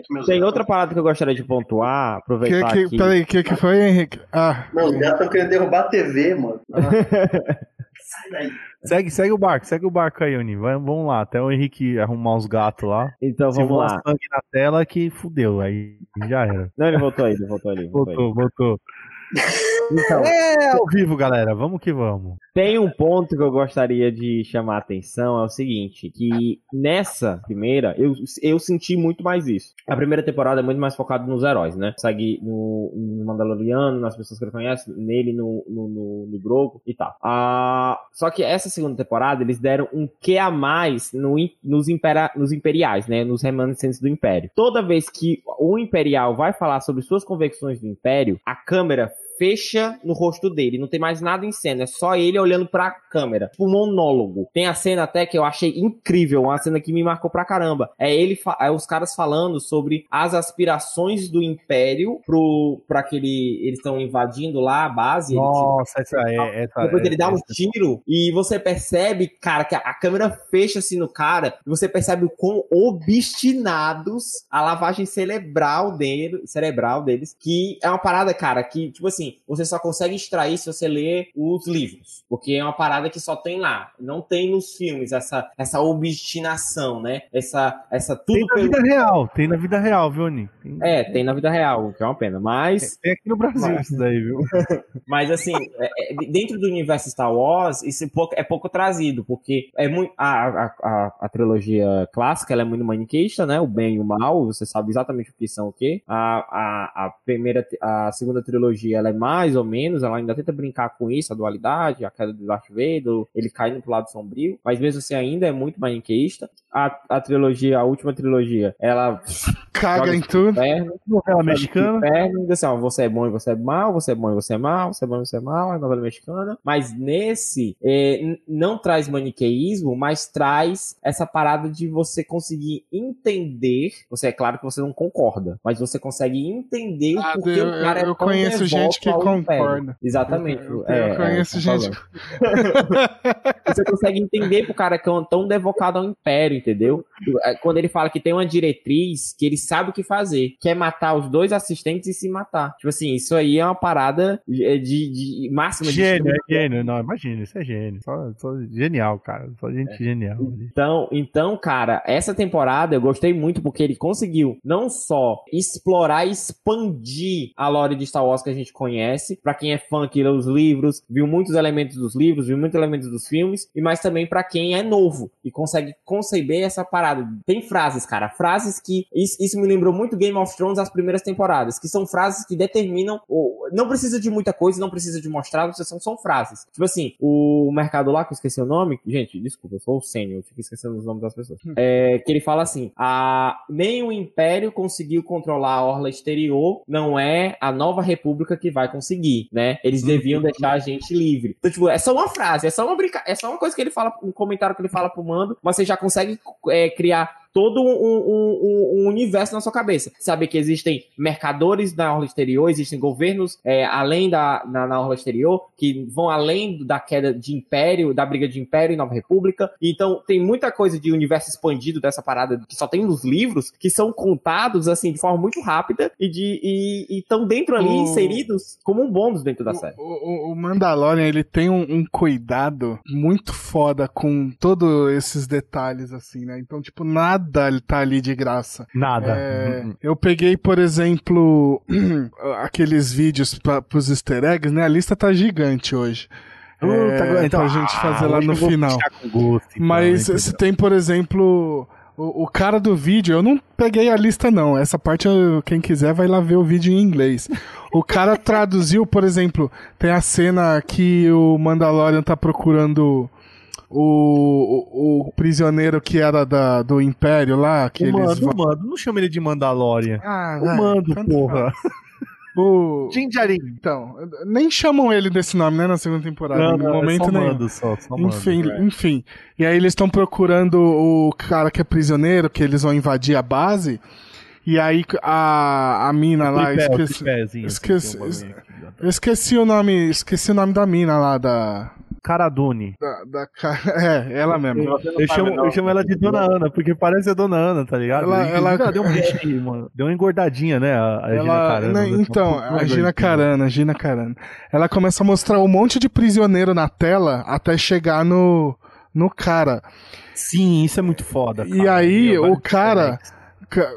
que meus Tem outra parada que eu gostaria de pontuar, Que, aproveitar que, aqui. peraí, o que, que foi, Henrique? Ah, Meus gatos estão querendo derrubar a TV, mano. Sai daí. Segue, segue o barco, segue o barco aí, Oni. Vai- Vamos lá, até o Henrique arrumar os gatos lá. Então Se vamos lá. sangue na tela que fudeu, aí já era. Não, ele voltou aí, ele voltou ali. voltou aí. Voltou, voltou. Então, É ao vivo, galera. Vamos que vamos. Tem um ponto que eu gostaria de chamar a atenção, é o seguinte, que nessa primeira, eu, eu senti muito mais isso. A primeira temporada é muito mais focada nos heróis, né? Segue no, no Mandaloriano, nas pessoas que ele conhece, nele, no, no, no, no Grogu e tal. Ah, só que essa segunda temporada, eles deram um que a mais no, nos, impera, nos imperiais, né? Nos remanescentes do Império. Toda vez que o Imperial vai falar sobre suas convicções do Império, a câmera fecha no rosto dele, não tem mais nada em cena, é só ele olhando pra câmera, tipo um monólogo. Tem a cena até que eu achei incrível, uma cena que me marcou pra caramba. É ele, é os caras falando sobre as aspirações do Império pro para aquele eles estão invadindo lá a base, ele, tipo, Nossa, essa é. Essa, depois ele dá um essa- tiro e você percebe, cara, que a- a câmera fecha assim no cara e você percebe o quão obstinados a lavagem cerebral dele, cerebral deles, que é uma parada, cara, que, tipo assim, você só consegue extrair se você ler os livros, porque é uma parada que só tem lá, não tem nos filmes essa, essa obstinação, né? Essa, essa Tem tudo na pelo... vida real, tem na vida real, viu, Oni? Tem, É, tem na vida real, que é uma pena, mas... tem aqui no Brasil Mas- isso daí, viu? Mas assim, é- é- dentro do universo Star Wars, isso é pouco, é pouco trazido, porque é muito. A, a, a, a trilogia clássica ela é muito maniqueísta, né? O bem e o mal, você sabe exatamente o que são o quê. A, a, a primeira, a segunda trilogia ela é mais ou menos, ela ainda tenta brincar com isso, a dualidade, a queda do Darth Vader, ele caindo pro lado sombrio, mas mesmo assim ainda é muito maniqueísta. A, a trilogia, a última trilogia, ela caga em tudo. inferno, Novela mexicana. Inferno, diz assim, ó, você é bom e você é mal, você é bom e você é mal, você é bom e você é mal, é novela mexicana. Mas nesse, é, não traz maniqueísmo, mas traz essa parada de você conseguir entender. Você é claro que você não concorda, mas você consegue entender Ah, o porquê eu- o cara eu é tão conheço gente que concorda. Exatamente. Eu- eu é, conheço é, gente- você consegue entender pro cara que é tão devocado ao império, entendeu? É, Quando ele fala que tem uma diretriz que ele sabe o que fazer, que é matar os dois assistentes e se matar. Tipo assim, isso aí é uma parada de, de, de máxima de Gênio, é gênio. Não, imagina, isso é gênio. Só, só genial, cara. Só gente genial. ali. Então, então, cara, essa temporada eu gostei muito porque ele conseguiu não só explorar e expandir a lore de Star Wars que a gente conhece, pra quem é fã que lê os livros, viu muitos elementos dos livros, viu muitos elementos dos filmes, e mas também pra quem é novo e consegue conceber essa parada. Tem frases, cara, frases que isso, isso me lembrou muito Game of Thrones as primeiras temporadas, que são frases que determinam, o- não precisa de muita coisa, não precisa de mostrar, são, são frases. Tipo assim, o mercado lá que eu esqueci o nome, gente, desculpa, eu sou o sênior, eu fico esquecendo os nomes das pessoas. É, que ele fala assim: a, nem o Império conseguiu controlar a orla exterior, não é a nova república que vai conseguir, né? Eles deviam deixar a gente livre. Então, tipo, é só uma frase, é só uma brinca... é só uma coisa que ele fala, um comentário que ele fala pro mando, mas você já consegue é, criar todo um, um, um, universo na sua cabeça. Saber que existem mercadores na orla exterior, existem governos é, além da na, na orla exterior, que vão além da queda de império, da briga de império e Nova República. Então tem muita coisa de universo expandido dessa parada que só tem nos livros, que são contados assim de forma muito rápida e de e estão dentro ali O- inseridos como um bônus dentro da série. O, o- o Mandalorian, ele tem um, um cuidado muito foda com todos esses detalhes, assim, né? Então, tipo, nada tá ali de graça. Nada. É, Hum, eu peguei, por exemplo, aqueles vídeos pra, pros easter eggs, né? A lista tá gigante hoje. hum. É, Puta, então, pra gente fazer lá hoje no final. gosto, então, Mas se tem, por exemplo, o, o cara do vídeo, eu não peguei a lista, não. Essa parte, eu- quem quiser vai lá ver o vídeo em inglês. O cara traduziu, por exemplo, tem a cena que o Mandalorian tá procurando o, o, o prisioneiro que era da, do Império lá. Que O eles Mando, vão- Mando, não chama ele de Mandalorian. Ah, O vai, Mando, porra. O... Jinjarin. Então, nem chamam ele desse nome, né, na segunda temporada. Não, no não, momento é só. Mando, só, só Mando. Enfim, é. enfim. E aí eles estão procurando o cara que é prisioneiro, que eles vão invadir a base. E aí a, a mina lá, Tripé, esqueci, esqueci- eu esqueci o nome, esqueci o nome da mina lá da Cara Dune. da, da ca- é, ela mesmo. Eu chamo, eu chamo ela de Dona Ana, porque parece a Dona Ana, tá ligado? Ela- Inclusive, ela- deu, um, mano, deu uma engordadinha, né? A, a Gina Ela, Carano. né, né? então, a. Gina Carano, a Gina Carano. Ela começa a mostrar um monte de prisioneiro na tela até chegar no no cara. Sim, isso é muito foda. E aí, Meu, o cara- diferentes.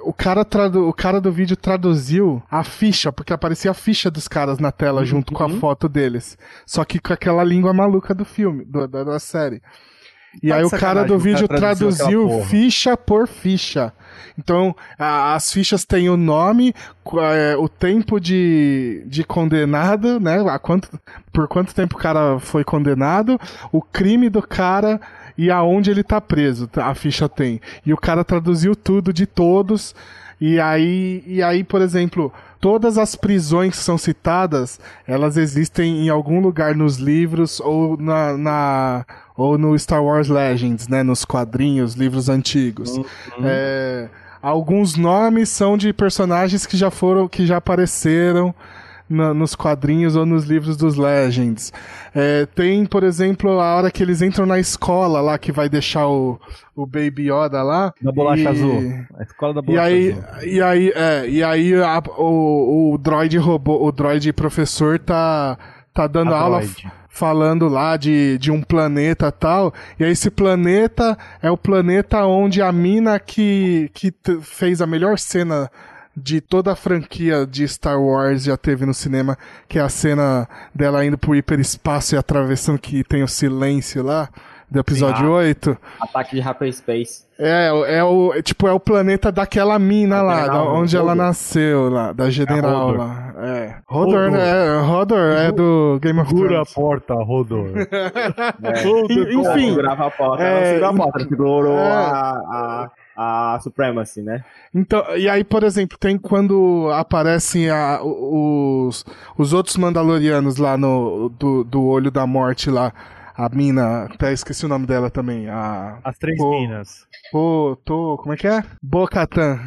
O cara, tradu- o cara do vídeo traduziu a ficha, porque aparecia a ficha dos caras na tela Uhum. junto com a foto deles. Só que com aquela língua maluca do filme, do- da, da série. E Tá aí o cara do o cara vídeo traduziu traduziu ficha por ficha. Então, a- as fichas têm o nome, é, o tempo de, de condenado, né? A quanto, por quanto tempo o cara foi condenado, o crime do cara e aonde ele tá preso. A ficha tem. E o cara traduziu tudo de todos. E aí, e aí, por exemplo, todas as prisões que são citadas, elas existem em algum lugar nos livros ou na, na- ou no Star Wars Legends, né, nos quadrinhos, livros antigos. É, alguns nomes são de personagens que já foram, que já apareceram na- nos quadrinhos ou nos livros dos Legends. É, tem, por exemplo, a hora que eles entram na escola lá, que vai deixar o, o Baby Yoda lá. Da bolacha e- azul. A escola da E bolacha aí, azul. e aí, é, e aí a- o, o droid robô, o droid professor tá, tá dando A aula falando lá de, de um planeta tal. E aí esse planeta é o planeta onde a mina que, que fez a melhor cena de toda a franquia de Star Wars já teve no cinema, que é a cena dela indo pro hiperespaço e atravessando que tem o silêncio lá, do episódio Ah. 8. Ataque de Hyperspace. É, é o, é, tipo, é o planeta daquela mina lá, General da onde ela nasceu, lá, da General Hodor. lá. É. Hodor. né? Hodor é do Game of Segura a Thrones. porta, Rodor. E- Enfim, segurava a porta, é, ela segurou a porta, ela segurou é. a, a, a Supremacy, né? Então, e aí, por exemplo, tem quando aparecem a- os, os outros Mandalorianos lá no do, do Olho da Morte lá. A mina, até esqueci o nome dela também. A. As três Pô. minas. Pô, tô. Como é que é? Bocatan.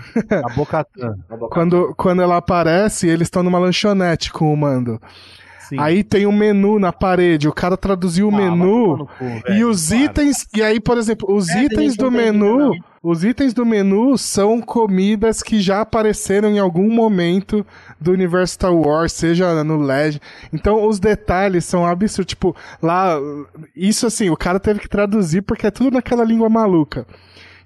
A Bocatã. Quando, quando ela aparece, eles estão numa lanchonete com o mando. Sim. Aí tem um menu na parede, o cara traduziu o Ah, menu cu, e velho, os para. itens, e aí, por exemplo, os É, itens do menu, não. Os itens do menu são comidas que já apareceram em algum momento do universo Star Wars, seja no Legend. Então os detalhes são absurdos, tipo, lá isso assim, o cara teve que traduzir porque é tudo naquela língua maluca.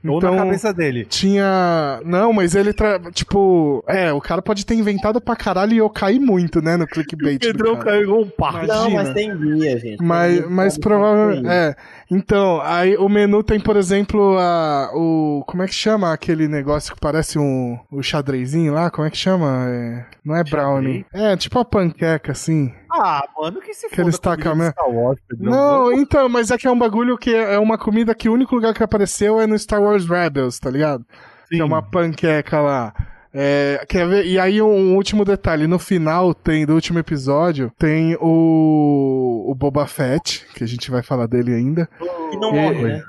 Ou Então, na cabeça dele. tinha. Não, mas ele. Tra... Tipo. É, o cara pode ter inventado pra caralho e eu caí muito, né, no clickbait. do Pedrão caiu igual um. Imagina. Não, mas tem guia, gente. Mas, mas provavelmente. É. Então, aí o menu tem, por exemplo, a, o. Como é que chama aquele negócio que parece um. O xadrezinho lá? Como é que chama? É, não é brownie. É, tipo uma panqueca, assim. Ah, mano, que se Aquele foda a comida estaca- de Star Wars, Pedrão. Não, então, mas é que é um bagulho que é é uma comida que o único lugar que apareceu é no Star Wars Rebels, tá ligado? Sim. Que é uma panqueca lá. É, quer ver? E aí um último detalhe, no final tem do último episódio tem o o Boba Fett, que a gente vai falar dele ainda. E não É, morre, né?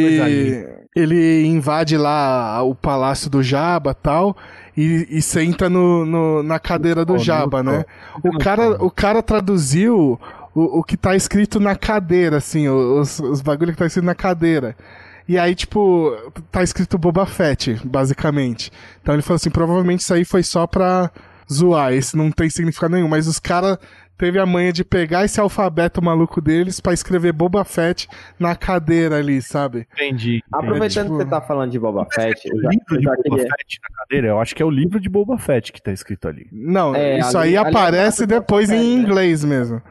Coisa Ele ele invade lá o palácio do Jabba tal. E, e senta no, no na cadeira do Jabba, né? O cara, o cara traduziu o, o que tá escrito na cadeira, assim, os, os bagulho que tá escrito na cadeira. E aí, tipo, tá escrito Boba Fett, basicamente. Então ele falou assim: provavelmente isso aí foi só pra zoar, esse não tem significado nenhum. Mas os caras teve a manha de pegar esse alfabeto maluco deles para escrever Boba Fett na cadeira ali, sabe? Entendi. Aproveitando tipo... que você tá falando de Boba Fett, o livro de Boba queria... Fett na cadeira, eu acho que é o livro de Boba Fett que tá escrito ali. Não, é, isso ali, aí aparece depois em né? inglês mesmo.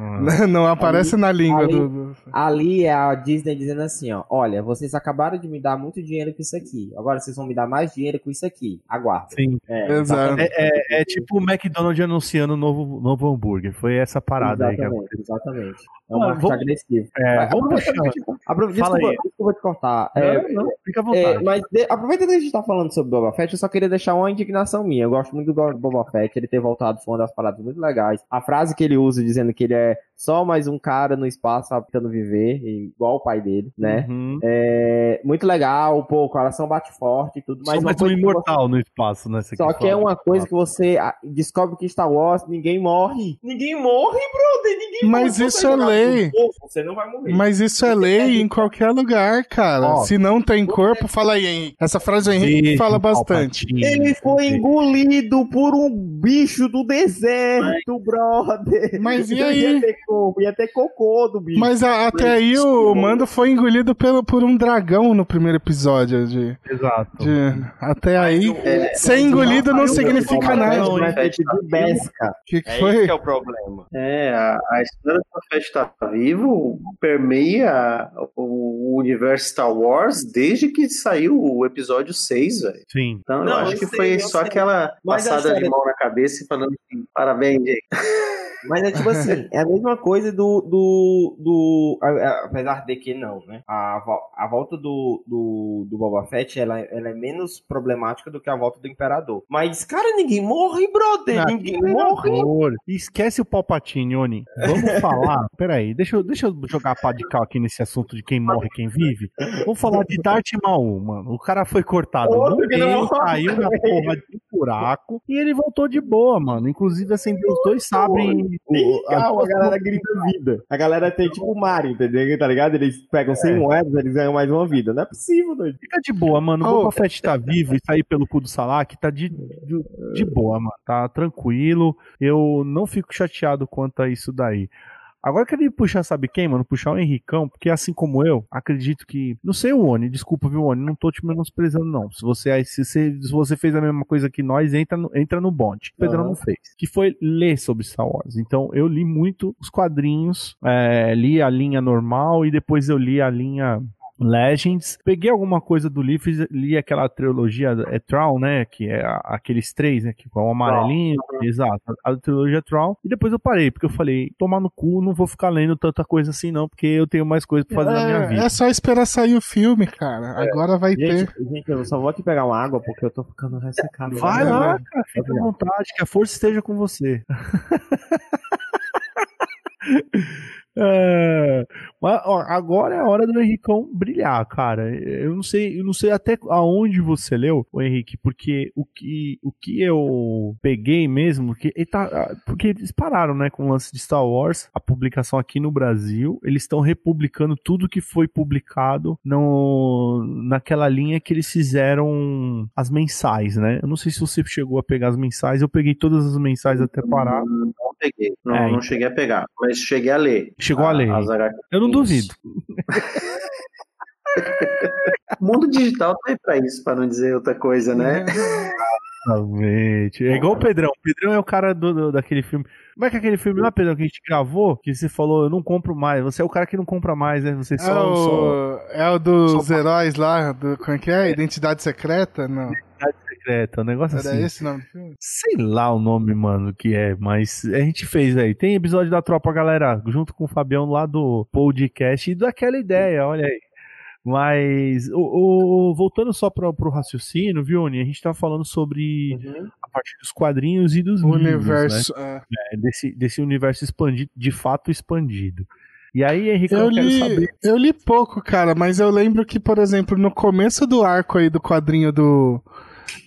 Ah. Não aparece ali, na língua ali, do, Ali é a Disney dizendo assim, ó. Olha, vocês acabaram de me dar muito dinheiro com isso aqui. Agora vocês vão me dar mais dinheiro com isso aqui. Aguarda. Sim. É, Exato. É, é, é, tipo o McDonald's anunciando o novo, novo hambúrguer. Foi essa parada exatamente, aí que Exatamente. É um marketing agressivo. É, vamos aproveita, desculpa, desculpa te cortar. Não, é, não, fica à vontade. É, mas de, aproveitando que a gente tá falando sobre Boba Fett, eu só queria deixar uma indignação minha. Eu gosto muito do Boba Fett, ele ter voltado foi uma das paradas muito legais. A frase que ele usa dizendo que ele é where só mais um cara no espaço tentando viver, igual o pai dele, né? Uhum. É muito legal, pô, o coração bate forte e tudo, mas só mais um imortal você... no espaço, né? Só que é uma coisa que você descobre que Star Wars ninguém morre. Ninguém morre, brother, ninguém Mas morre. isso é lei. você não vai morrer. Mas isso é lei em qualquer lugar, cara. Ó, Se não tem corpo, fala aí, Henrique. Essa frase o Henrique fala bastante. Ele foi engolido por um bicho do deserto, brother. Mas e aí? Ia ter cocô do bicho. Mas a, até aí o Mando foi engolido pelo, por um dragão no primeiro episódio. De, Exato. De, até aí, é, ser engolido não, não significa nada. Não, é de besca. Que, que é foi? que é o problema. É, a, a história do Fett tá vivo permeia o universo Star Wars desde que saiu o episódio 6, velho. Sim. Então não, eu acho que sei, foi só sei. aquela passada de mão na cabeça e falando assim, parabéns, gente. Mas é tipo assim, é a mesma coisa do. do, do apesar de que não, né? A, a volta do, do, do Boba Fett ela, ela é menos problemática do que a volta do Imperador. Mas, cara, ninguém morre, brother. Ninguém morre. Esquece o Palpatine, Oni. Vamos falar. Peraí, deixa eu, deixa eu jogar pá de cal aqui nesse assunto de quem morre e quem vive. Vamos falar de Darth Maul, mano. O cara foi cortado no meio, caiu na porra de um buraco e ele voltou de boa, mano. Inclusive acendeu os dois sabres a, a galera grita vida. A galera tem tipo o Mario, entendeu? Tá ligado? Eles pegam 100 é. moedas, eles ganham mais uma vida. Não é possível, doido. Fica de boa, mano. O Boba Fett tá vivo e sair pelo cu do Salak tá de, de, de boa, mano. Tá tranquilo. Eu não fico chateado quanto a isso daí. Agora que ele puxar, sabe quem, mano? Puxar o Henricão, porque assim como eu, acredito que. Não sei o Oni, desculpa, viu, Oni? Não tô te menosprezando, não. Se você, se, se, se você fez a mesma coisa que nós, entra no, entra no bonde. O Pedrão uhum. não fez. Que foi ler sobre Star Wars. Então eu li muito os quadrinhos, é, li a linha normal e depois eu li a linha Legends. Peguei alguma coisa do livro, li aquela trilogia é Troll, né? Que é aqueles três, né? Que é o amarelinho. Troll. Exato. A trilogia Troll. E depois eu parei, porque eu falei, tomar no cu, não vou ficar lendo tanta coisa assim, não, porque eu tenho mais coisa pra fazer é, na minha vida. É só esperar sair o filme, cara. É. Agora vai gente, ter. Gente, eu só vou aqui pegar uma água porque eu tô ficando ressecado. Vai lá, cara. Fica à vontade, que a força esteja com você. É, mas, ó, agora é a hora do Henricão brilhar, cara. Eu não sei, eu não sei até aonde você leu, o Henrique, porque o que, o que eu peguei mesmo, que ele tá, ah, porque eles pararam, né, com o lance de Star Wars, a publicação aqui no Brasil, eles estão republicando tudo que foi publicado no, naquela linha que eles fizeram as mensais, né? Eu não sei se você chegou a pegar as mensais, eu peguei todas as mensais até parar. Não peguei, não, é, não cheguei a pegar, mas cheguei a ler. Chegou a, a ler. Eu não duvido. o mundo digital tá aí pra isso, pra não dizer outra coisa, né? Exatamente. É igual o Pedrão. O Pedrão é o cara do, do, daquele filme. Como é que é aquele filme lá, Pedrão, que a gente gravou? Que você falou, eu não compro mais. Você é o cara que não compra mais, né? Você é só. O... Só... É o dos só... heróis lá. Do... Como é que é? Identidade secreta? Não. Identidade secreta, um negócio Era assim. Era esse o nome do filme? Sei lá o nome, mano, que é, mas a gente fez aí. Tem episódio da Tropa, galera, junto com o Fabião lá do podcast e daquela ideia, olha aí. Mas, o, o, voltando só para o raciocínio, viu, Oni? A gente estava falando sobre uhum. a parte dos quadrinhos e dos o livros, universo, né? é. É, desse, desse universo expandido, de fato expandido. E aí, Henrique, eu, Eu li, saber. eu li pouco, cara, mas eu lembro que, por exemplo, no começo do arco aí do quadrinho do,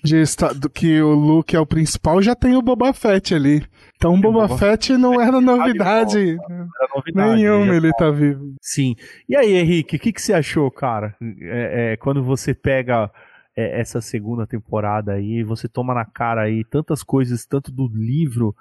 de, do que o Luke é o principal, já tem o Boba Fett ali. Então o Boba Boba Fett não era novidade Era novidade, nenhuma, já- ele tá vivo. Sim. E aí, Henrique, o que, que você achou, cara? É, é, quando você pega é, essa segunda temporada aí, você toma na cara aí tantas coisas, tanto do livro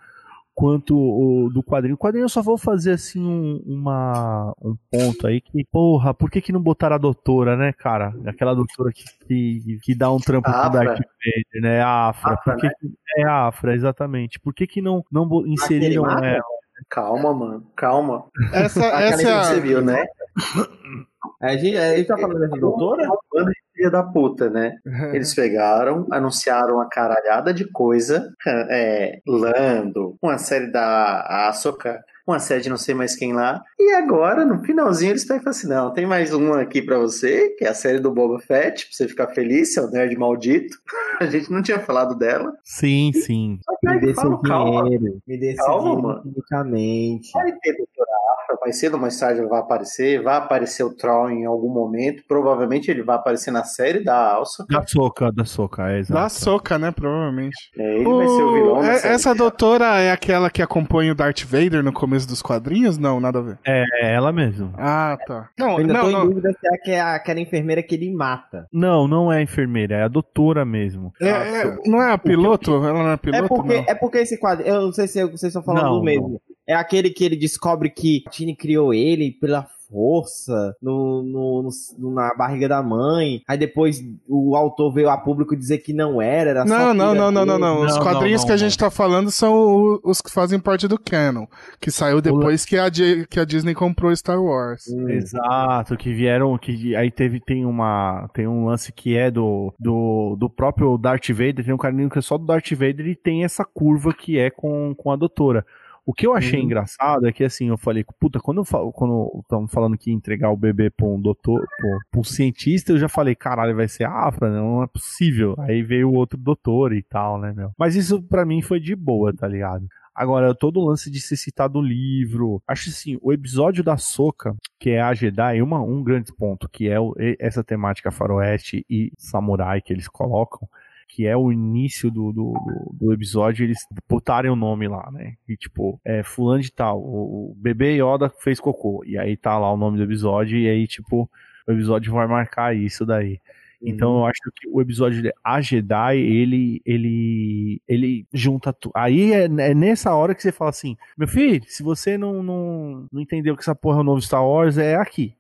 quanto o, do quadrinho. O quadrinho eu só vou fazer assim um, uma, um ponto aí que, porra, por que que não botaram a doutora, né, cara? Aquela doutora que, que, que dá um trampo A pro Afra. Darth Vader, né? A Afra. Afra, por que que- é a Afra, exatamente. Por que que não, não bo- inseriram ela? Calma, mano. Calma. Essa, essa que é você a... viu, né? A gente, a gente tá falando dessa doutora? Bando de filha da puta, né? Eles pegaram, anunciaram uma caralhada de coisa, é, Lando, uma série da Ahsoka, uma série de não sei mais quem lá, e agora, no finalzinho, eles pegam e falam assim, não, tem mais uma aqui pra você, que é a série do Boba Fett, pra você ficar feliz, seu nerd maldito. A gente não tinha falado dela. Sim, sim. Só que Me dê seu calma, dinheiro. Me dê Calma, mano. infinitamente. Vai ter Doutora Afra, mais cedo ou mais tarde ela vai aparecer, vai aparecer o Troll em algum momento, provavelmente ele vai aparecer na série da Alça, Da soca, da soca, é exato. Da Soca, né, provavelmente. é, ele vai ser o vilão é- essa doutora é aquela que acompanha o Darth Vader no começo dos quadrinhos? Não, nada a ver. É ela mesmo. Ah, tá. Não, Eu ainda não, tô em não. dúvida se é aquela, aquela enfermeira que ele mata. Não, não é a enfermeira, é a doutora mesmo. É, é- não é a piloto? Ela não é piloto? É porque, não. é porque esse quadro, eu não sei se vocês estão falando Não, do mesmo. É aquele que ele descobre que a Tini criou ele pela força no, no- no- na barriga da mãe. Aí depois o autor veio a público dizer que não era, era só Não, não, não, não, não, não. Os Não, quadrinhos não, que a não, gente tá falando são o- os que fazem parte do canon, que saiu depois que a, que a Disney comprou Star Wars. Hum. Exato, que vieram, que aí teve, tem uma, tem um lance que é do, do, do próprio Darth Vader, tem um carinho que é só do Darth Vader e tem essa curva que é com, com a doutora. O que eu achei Uhum. engraçado é que assim, eu falei, puta, quando eu falo, quando estamos falando que ia entregar o bebê pra um doutor, pra, um cientista, eu já falei, caralho, vai ser Afra, né? não é possível. Aí veio o outro doutor e tal, né, meu? Mas isso pra mim foi de boa, tá ligado? Agora, todo o lance de ser citado no livro. Acho assim, o episódio da Soca, que é a Jedi, uma, um grande ponto, que é o- essa temática faroeste e samurai que eles colocam, que é o início do, do, do- episódio, eles botarem o nome lá, né? E tipo, é fulano de tal, o, o bebê Yoda fez cocô. E aí tá lá o nome do episódio, e aí, tipo, o episódio vai marcar isso daí. Então eu acho que o episódio de A Jedi, ele ele ele junta tudo. Aí é, é nessa hora que você fala assim: "Meu filho, se você não, não, não entendeu que essa porra é o novo Star Wars, é aqui".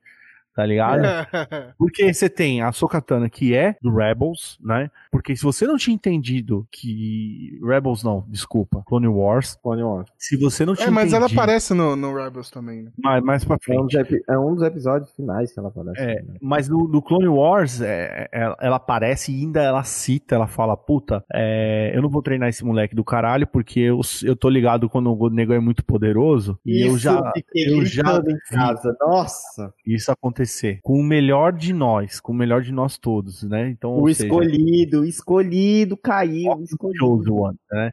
Tá ligado? Porque você tem a Sokatana, que é do Rebels, né? Porque se você não tinha entendido que. Rebels não, desculpa. Clone Wars. Clone Wars. Se você não tinha É, mas ela entendido. aparece no, no Rebels também, né? Mais, mais pra É um, frente. é um dos episódios finais que ela aparece. É, né? mas no, no Clone Wars, é, é, ela aparece e ainda ela cita, ela fala, puta, é, eu não vou treinar esse moleque do caralho, porque eu, eu tô ligado quando o nego é muito poderoso, e eu Isso, já, fiquei eu já em casa. Nossa. isso acontecer. Com o melhor de nós, com o melhor de nós todos, né? Então, O ou seja, escolhido, escolhido caiu, escolhido. One, né?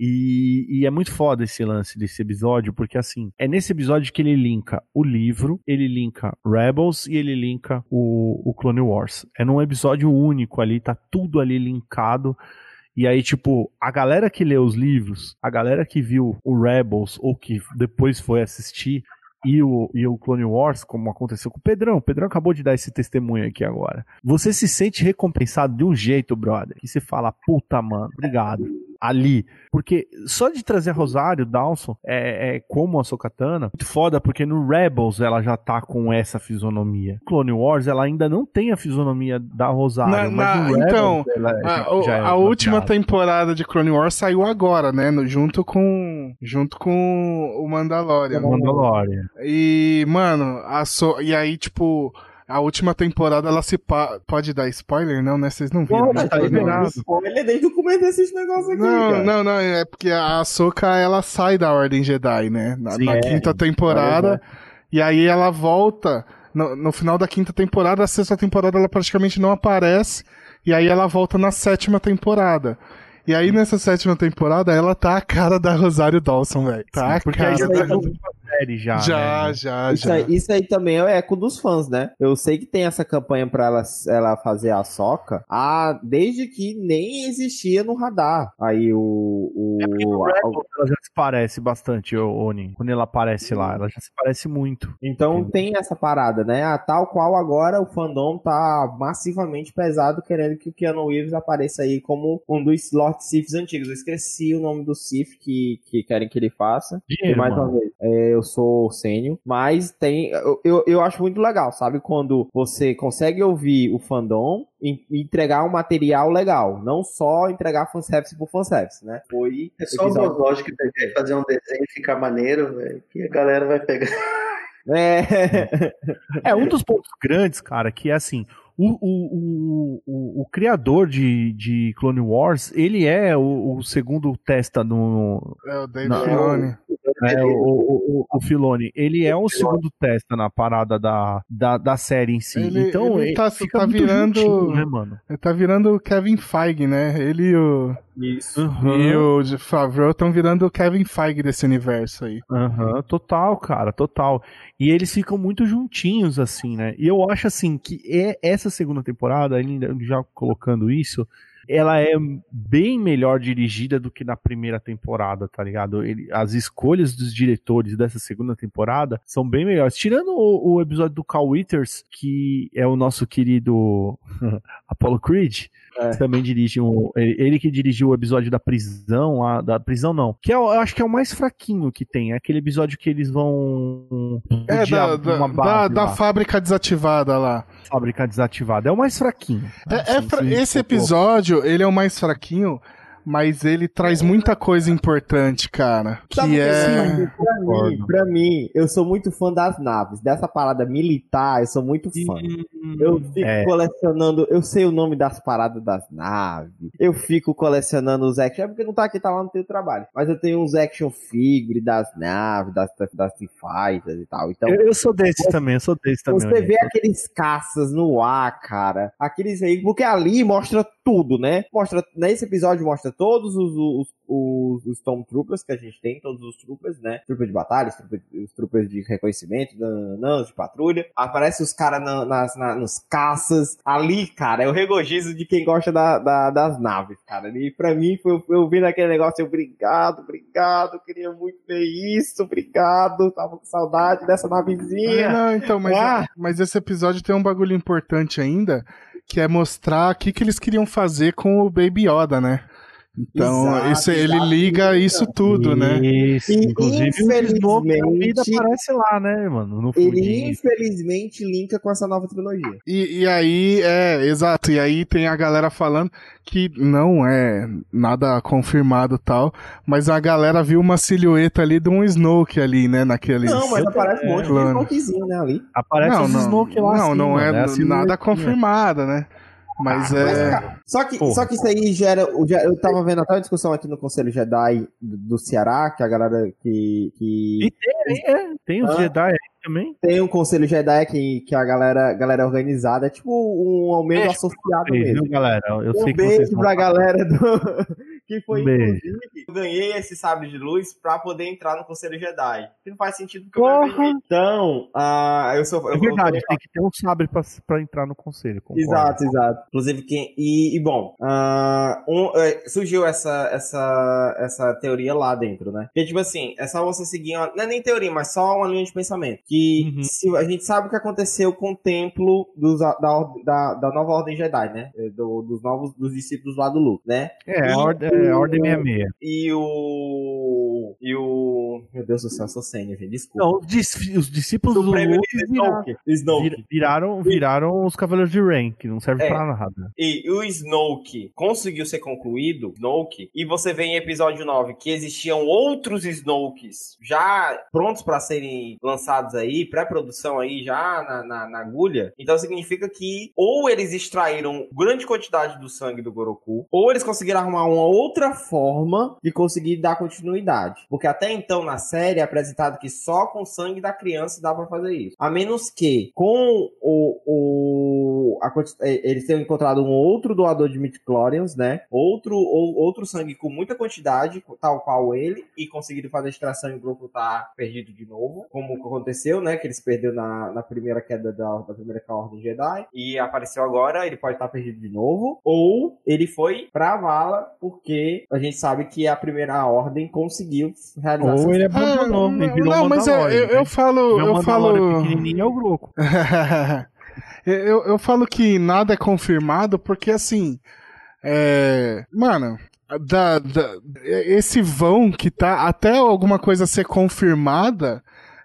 E, e é muito foda esse lance desse episódio, porque assim, é nesse episódio que ele linka o livro, ele linka Rebels e ele linka o, o Clone Wars. É num episódio único ali, tá tudo ali linkado. E aí, tipo, a galera que lê os livros, a galera que viu o Rebels ou que depois foi assistir, e o, e o Clone Wars, como aconteceu com o Pedrão. O Pedrão acabou de dar esse testemunho aqui agora. Você se sente recompensado de um jeito, brother, que você fala, puta, mano, obrigado. Ali. Porque só de trazer a Rosário Dawson é, é como a Sokatana, muito foda, porque no Rebels ela já tá com essa fisionomia. Clone Wars ela ainda não tem a fisionomia da Rosário, Na- mas na- no Rebels então, ela A, já- o- é a última baseada. temporada de Clone Wars saiu agora, né? no- junto com junto com o Mandalorian. Mandalorian. E, mano, a so... e aí, tipo, a última temporada ela se pa... pode dar spoiler, não, né? Vocês não viram. Não, né? mas tá liberado. Spoiler desde o começo desses negócios aqui, Não, cara. não, não, é porque a Ahsoka, ela sai da Ordem Jedi, né? Na, Sim, na é. quinta temporada. E aí ela volta. No, no final da quinta temporada, a sexta temporada ela praticamente não aparece. E aí ela volta na sétima temporada. E aí nessa sétima temporada ela tá a cara da Rosário Dawson, velho. Tá a Porque cara da... série já. Já, né? já, Isso já. aí, isso aí também é o eco dos fãs, né? Eu sei que tem essa campanha pra ela, ela fazer a soca ah, desde que nem existia no radar. Aí o. o, É Rebels ela já se parece bastante, Oni. Quando ela aparece lá, ela já se parece muito. Então tem essa parada, né? Ah, tal qual agora o fandom tá massivamente pesado querendo que o Keanu Reeves apareça aí como um dos Lord Siths antigos. Eu esqueci o nome do Sith que, que querem que ele faça. E Dinheiro, mais mano. uma vez, é, eu sou sênior, mas tem. Eu, eu, eu acho muito legal, sabe? Quando você consegue ouvir o fandom e entregar um material legal. Não só entregar fanservice por fanservice, né? Foi. É só episódio- uma lógica de fazer um desenho e ficar maneiro, velho, que a galera vai pegar. É. É um dos pontos grandes, cara, que é assim. O, o, o, o, criador de, de Clone Wars, ele é o, o segundo testa no. É o David Não, Filoni. É, o, o, o, o Filoni. Ele é o segundo testa na parada da, da, da série em si. Ele- então, ele ele tá- fica tá muito virando- juntinho, né, mano? Ele tá virando o Kevin Feige, né? Ele e o, Isso. e o de Favreau estão virando o Kevin Feige desse universo aí. Aham, total, cara, total. E eles ficam muito juntinhos, assim, né? E eu acho, assim, que é- essa segunda temporada, ainda já colocando isso, ela é bem melhor dirigida do que na primeira temporada, tá ligado? Ele- as escolhas dos diretores dessa segunda temporada são bem melhores. Tirando o, o episódio do Carl Withers, que é o nosso querido Apollo Creed, É. que também dirige um, ele, ele que dirigiu o episódio da prisão, lá, da prisão não, que é, eu acho que é o mais fraquinho que tem, é aquele episódio que eles vão É, da, da, uma da, da fábrica desativada lá. fábrica desativada, é o mais fraquinho. É, é Assim, fra- se- esse se- episódio, ele é o mais fraquinho, mas ele traz muita coisa importante, cara. Sabe Que que é. assim, pra, mim, pra mim, eu sou muito fã das naves. Dessa parada militar, eu sou muito fã. Eu fico É. colecionando, eu sei o nome das paradas das naves. Eu fico colecionando os action, é porque não tá aqui, tá lá no teu trabalho. Mas eu tenho uns action figure das naves, das, das T-Fighters e tal. Então, Eu, eu sou desse também, eu sou desse também. você vê aqueles caças no ar, cara. Aqueles aí, porque ali mostra tudo, né? Mostra, nesse episódio mostra todos os, os, os, os Stormtroopers que a gente tem, todos os troopers, né? Troopers de batalha, os troopers, os troopers de reconhecimento, não, de patrulha. Aparece os caras na, nas, na- nos caças. Ali, cara, é o regozijo de quem gosta da, da- das naves, cara. E pra mim, foi, eu vi naquele negócio, eu, obrigado, obrigado, queria muito ver isso, obrigado. Tava com saudade dessa navezinha. não, então, mas, Ah. mas esse episódio tem um bagulho importante ainda, que é mostrar o que, que eles queriam fazer com o Baby Yoda, né? Então, Exato, isso, ele exato, liga isso tudo, né? Isso, E, inclusive infelizmente, aparece lá, né, mano? No Ele infelizmente linka com essa nova trilogia. E, e aí, é, exato, e aí tem a galera falando que não é nada confirmado e tal, mas a galera viu uma silhueta ali de um Snoke ali, né, naquele... Não, mas aparece um monte de Clone. smokezinho, né, ali. Aparece não, os não, Snoke lá não, assim, não é, a nada confirmado, né? Mas Mas, é... cara, só, que, Porra. só que isso aí gera. Eu tava vendo até uma discussão aqui no Conselho Jedi do, Ceará, que a galera que. que E tem, é, tem os Ah. Jedi aí também. tem um Conselho Jedi que, que a galera, galera organizada é tipo um aumento Beijo associado Beijo, mesmo. viu, galera? Eu sei Um que vocês beijo pra galera do. Que foi, inclusive, eu ganhei esse sabre de luz pra poder entrar no Conselho Jedi. Que não faz sentido porque eu Porra! já ganhei. Então, ah, eu sou. É eu- verdade, eu- tem que ter um sabre pra, pra entrar no conselho. concordo. Exato, exato. Inclusive, quem. E, e, bom, ah, um, é, surgiu essa, essa, essa teoria lá dentro, né? Que tipo assim, é só você seguir. Uma, não é nem teoria, mas só uma linha de pensamento. Que Uhum. se, a gente sabe o que aconteceu com o templo dos, da, da, da nova Ordem Jedi, né? É, Do, dos novos dos discípulos lá do Luke, né? É, E a ordem, é, ordem 66. E o. E o. Meu Deus do céu, eu sou sênior, gente. Desculpa. Não, os, dis- os discípulos do Luke viraram, Snoke. Snoke. vir- viraram, viraram os Cavaleiros de Rain, que não serve É. pra nada. E o Snoke conseguiu ser concluído, Snoke, e você vê em episódio 9 que existiam outros Snokes já prontos pra serem lançados aí, pré-produção aí já na, na, na agulha. Então significa que ou eles extraíram grande quantidade do sangue do Goroku, ou eles conseguiram arrumar uma outra forma de conseguir dar continuidade. Porque até então na série é apresentado que só com o sangue da criança dá pra fazer isso. A menos que com o, o a é, eles têm encontrado um outro doador de midichlorians, né? Outro, ou, outro sangue com muita quantidade, tal qual ele, e conseguiram fazer a extração e o grupo tá perdido de novo, como aconteceu, né? Que eles perderam na, na primeira queda da, da primeira ordem Jedi, e apareceu agora, ele pode estar perdido de novo, ou ele foi pra vala, porque a gente sabe que a primeira ordem conseguiu realizar Ou ele abandonou e virou não, mas é, eu, eu né? falo, Meu eu falo. pequenininho é o Groco. eu, eu falo que nada é confirmado porque assim, é, mano, da, da- esse vão que tá até alguma coisa ser confirmada,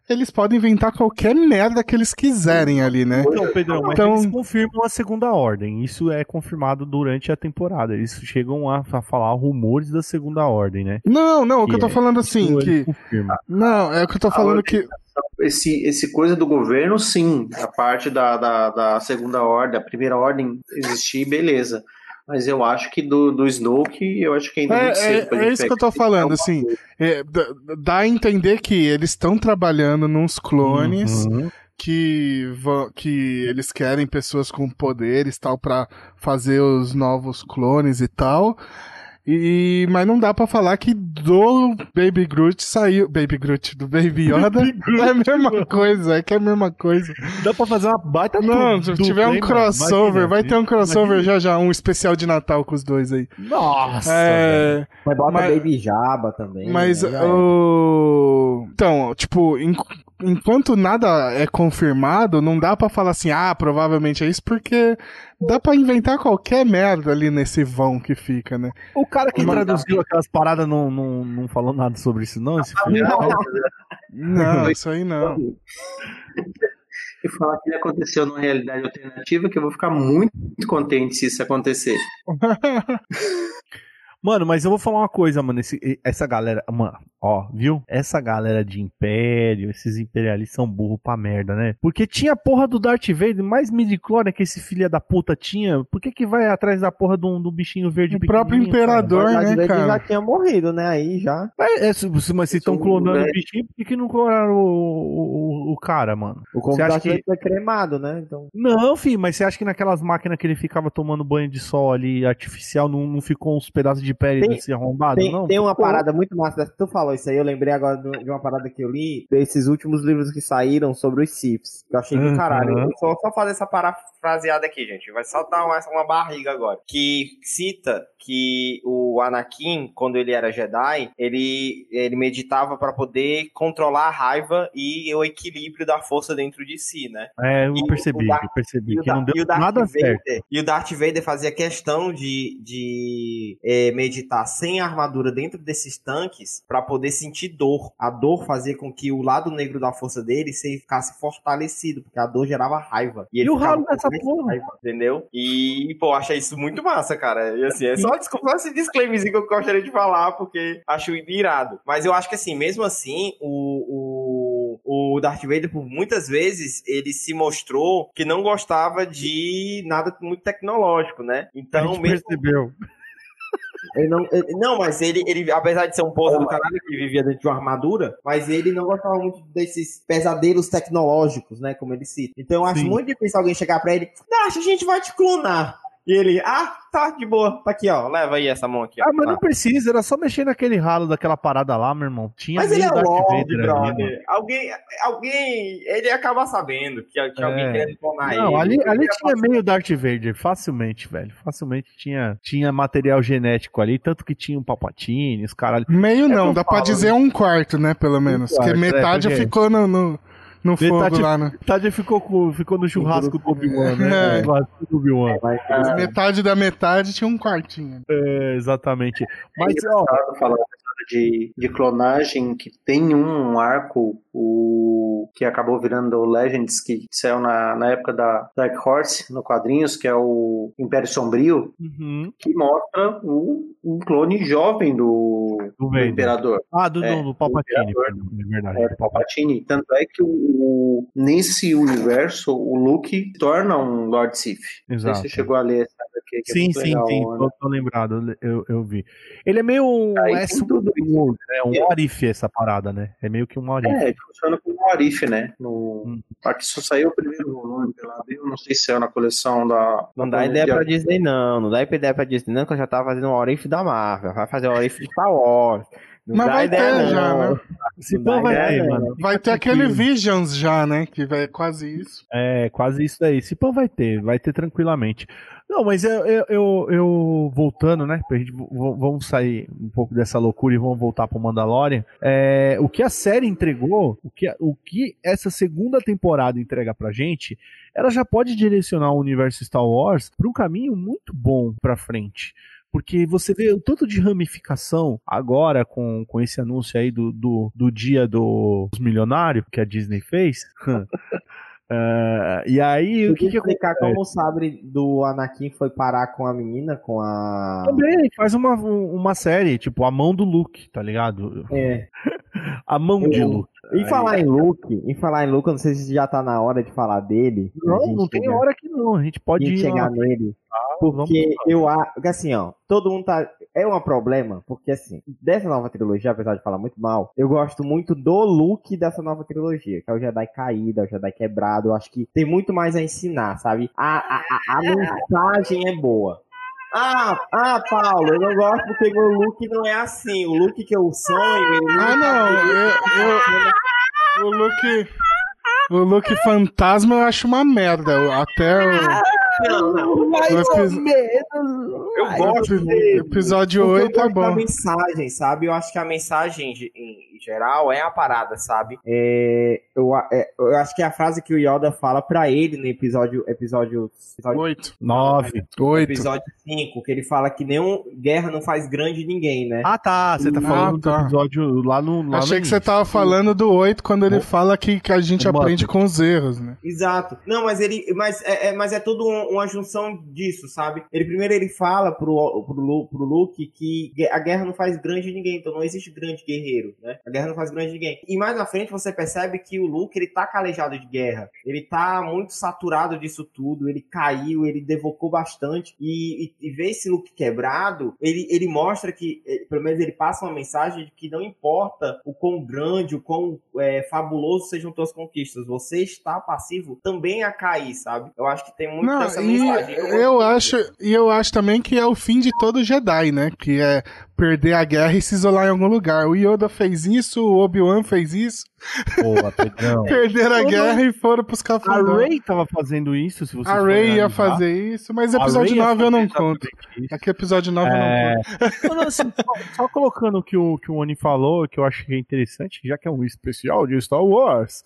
eles podem inventar qualquer merda que eles quiserem ali, né? Então, Pedrão, mas Então- eles confirmam a segunda ordem. Isso é confirmado durante a temporada. Eles chegam a, a falar rumores da segunda ordem, né? Não, não, o que eu tô é- falando assim, que confirma. não, é o que eu tô falando que Esse, esse coisa do governo, sim. A parte da, da, da segunda ordem, a primeira ordem existir, beleza. Mas eu acho que do, do Snoke, eu acho que ainda é muito É, cedo pra é, gente é isso que eu tô falando, assim. é, dá, a entender que eles estão trabalhando nos clones, Uhum. que, vão, que eles querem pessoas com poderes tal pra fazer os novos clones e tal. E, mas não dá pra falar que do Baby Groot saiu. Baby Groot, do Baby Yoda é a mesma coisa, é que é a mesma coisa. Dá pra fazer uma baita Não, se tiver um mano? crossover, vai ter um crossover já já, um especial de Natal com os dois aí. Nossa! É. Mas bota Mas- Baby Jabba também. Mas né? O. Então, tipo, enquanto nada é confirmado, não dá pra falar assim, ah, provavelmente é isso, porque dá pra inventar qualquer merda ali nesse vão que fica, né? O cara que Mano, traduziu aquelas paradas não, não, não falou nada sobre isso, não? Esse filme? Não, isso aí não. E falar que ele aconteceu numa realidade alternativa, que eu vou ficar muito contente se isso acontecer. Mano, mas eu vou falar uma coisa, mano. esse- essa galera, mano, ó, viu? Essa galera de império, esses imperialistas são burros pra merda, né? Porque tinha a porra do Darth Vader, mais midichlorian que esse filho da puta tinha. Por que que vai atrás da porra do, do bichinho verde O próprio cara? imperador, Mas né, ele já cara? tinha morrido, né? Aí já. Mas, é, se- mas se estão clonando o bichinho, por que, que não clonaram o, o, o cara, mano? O Você acha que- foi cremado, né? Então. Não, filho, mas você acha que naquelas máquinas que ele ficava tomando banho de sol ali artificial não, não ficou uns pedaços de pele Tem- desse arrombado, Tem, não? tem uma Ficou. parada muito massa. Tu falou isso aí, eu lembrei agora de uma parada que eu li desses últimos livros que saíram sobre os Siths. Que eu achei do Uhum. caralho. Eu só, só fazer essa parafraseada aqui, gente. Vai saltar uma, uma barriga agora. Que cita que o Anakin, quando ele era Jedi, ele, ele meditava pra poder controlar a raiva e o equilíbrio da força dentro de si, né? É, eu E percebi, Darth- eu percebi E que não deu e nada Vader, certo. E o Darth Vader fazia questão de, de eh, meditar sem armadura dentro desses tanques pra poder sentir dor. A dor fazia com que o lado negro da força dele se ficasse fortalecido, porque a dor gerava raiva. ele E o ralo dessa entendeu? E, pô, achei isso muito massa, cara. E assim, é só, desculpa, esse disclaimerzinho que eu gostaria de falar, porque acho irado. Mas eu acho que assim, mesmo assim, o, o, o Darth Vader, por muitas vezes, ele se mostrou que não gostava de nada muito tecnológico, né? Então, mesmo. percebeu. Ele não, ele- não, mas ele, ele, apesar de ser um poço do caralho que vivia dentro de uma armadura, mas ele não gostava muito desses pesadelos tecnológicos, né? Como ele cita. Então eu acho Sim. muito difícil alguém chegar pra ele, Dash, a gente vai te clonar. E ele, ah, tá, de boa, tá aqui, ó, leva aí essa mão aqui, ó. Ah, mas não precisa, era só mexer naquele ralo daquela parada lá, meu irmão. Tinha Mas ele meio é Darth Lorde, Vader ali, mano. brother. Alguém, alguém, ele ia acabar sabendo que, que alguém É. querendo clonar Não, ele. ali, Ele ali tinha meio Darth Vader, facilmente, velho. Facilmente tinha, tinha material genético ali, tanto que tinha um Palpatine, os caralho. Meio É não, dá pra falo, dizer um quarto, né, pelo menos. quarto, porque é, metade porque- ficou no, no, no fogo Metade- lá, né? Tadinho ficou, com- ficou no churrasco do Obi-Wan, né? É. Do Obi-Wan. Ah, Metade da metade tinha um quartinho. É, exatamente. Mas, é ó, engraçado falar de, de clonagem que tem um arco o, que acabou virando o Legends, que saiu na, na época da Dark Horse, no quadrinhos, que é o Império Sombrio, uhum, que mostra o, um clone jovem do, do do. Imperador. Ah, do, É, do, do Palpatine, é verdade. É, do Palpatine. Tanto é que o, o- nesse universo, o Luke torna um Lord Sith. Não Exato. se você chegou a ler essa aqui, que é Sim, muito sim, legal, sim, né? tô, tô lembrado, eu, eu vi. Ele é meio um. Aí é super- tudo isso. é um if essa parada, né? É meio que um if. É, funciona como um Arif, né? No, Hum. Aqui só saiu o primeiro volume pela Abril, não sei se saiu na coleção da. Não dá ideia pra Disney, não. Não dá ideia pra Disney, não, que eu já tava fazendo o Orif da Marvel. Vai fazer o Orif de Star Wars. Não Mas dá vai ideia, ter não. já, né? Se Não vai ideia, ter, mano. Vai ter aquele Visions já, né? Que vai quase isso. É, quase isso daí. Se pão vai ter, vai ter tranquilamente. Não, mas eu, eu, eu, voltando, né? Pra gente, vamos sair um pouco dessa loucura e vamos voltar pro Mandalorian. É, o que a série entregou, o que, o que essa segunda temporada entrega pra gente, ela já pode direcionar o universo Star Wars pra um caminho muito bom pra frente. Porque você vê o tanto de ramificação agora com, com esse anúncio aí do, do, do dia do- dos milionários que a Disney fez. É, e aí, o que, que explicar acontece? como o sabre do Anakin foi parar com a menina, com a. Também faz uma, uma série, tipo, a mão do Luke, tá ligado? É. A mão de Eu- Luke. Em falar em Luke, em falar em Luke, eu não sei se já tá na hora de falar dele. Não, não tem chegar- hora que não. A gente pode de ir chegar lá. nele. vamos Porque eu acho. Porque assim, ó, todo mundo tá. É um problema, porque assim, dessa nova trilogia, apesar de falar muito mal, eu gosto muito do look dessa nova trilogia, que é o Jedi caído, é o Jedi quebrado. Eu acho que tem muito mais a ensinar, sabe? A, a, a, a mensagem é boa. Ah, ah, Paulo, eu não gosto porque meu look não é assim. O look que eu sonho. Ah, não. Eu, eu, o look. O look fantasma eu acho uma merda. Até o, Não, não. Mais ou menos. Eu Ai, gosto dele. episódio Porque eu 8 é da bom. mensagem, sabe? Eu acho que a mensagem ge- em geral é a parada, sabe? É, eu, a- é, eu acho que é a frase que o Yoda fala pra ele no episódio episódio episódio, 8. Nove. 8. episódio 5, que ele fala que nenhum guerra não faz grande ninguém, né? Ah, tá. Você tá Ah, falando tá. do episódio lá no. Lá Achei no que você tava falando do 8 quando ele fala que, que a gente O aprende com os erros, né? Exato. Não, mas ele. Mas é, é- mas é tudo um- uma junção disso, sabe? Ele primeiro ele fala pro, pro, pro Luke que a guerra não faz grande ninguém, então não existe grande guerreiro, né? A guerra não faz grande ninguém. E mais na frente você percebe que o Luke ele tá calejado de guerra. Ele tá muito saturado disso tudo. Ele caiu, ele devocou bastante. E, e, e ver esse Luke quebrado, ele, ele mostra que, eh, pelo menos ele passa uma mensagem de que não importa o quão grande, o quão é, fabuloso sejam tuas conquistas, você está passivo também a cair, sabe? Eu acho que tem muito Não, dessa e mensagem. eu acho, e eu acho também que é o fim de todo Jedi, né? Que é perder a guerra e se isolar em algum lugar. O Yoda fez isso, o Obi-Wan fez isso, Boa, Pedrão. perderam a guerra e foram pros A cafundão. Ray tava fazendo isso, se você A Ray ia fazer isso, mas A episódio Rey ia 9 eu não conto. Aqui episódio 9 eu não É, conto. não, não, assim, só, só colocando o que o, que o Oni falou, que eu acho que é interessante, já que é um especial de Star Wars,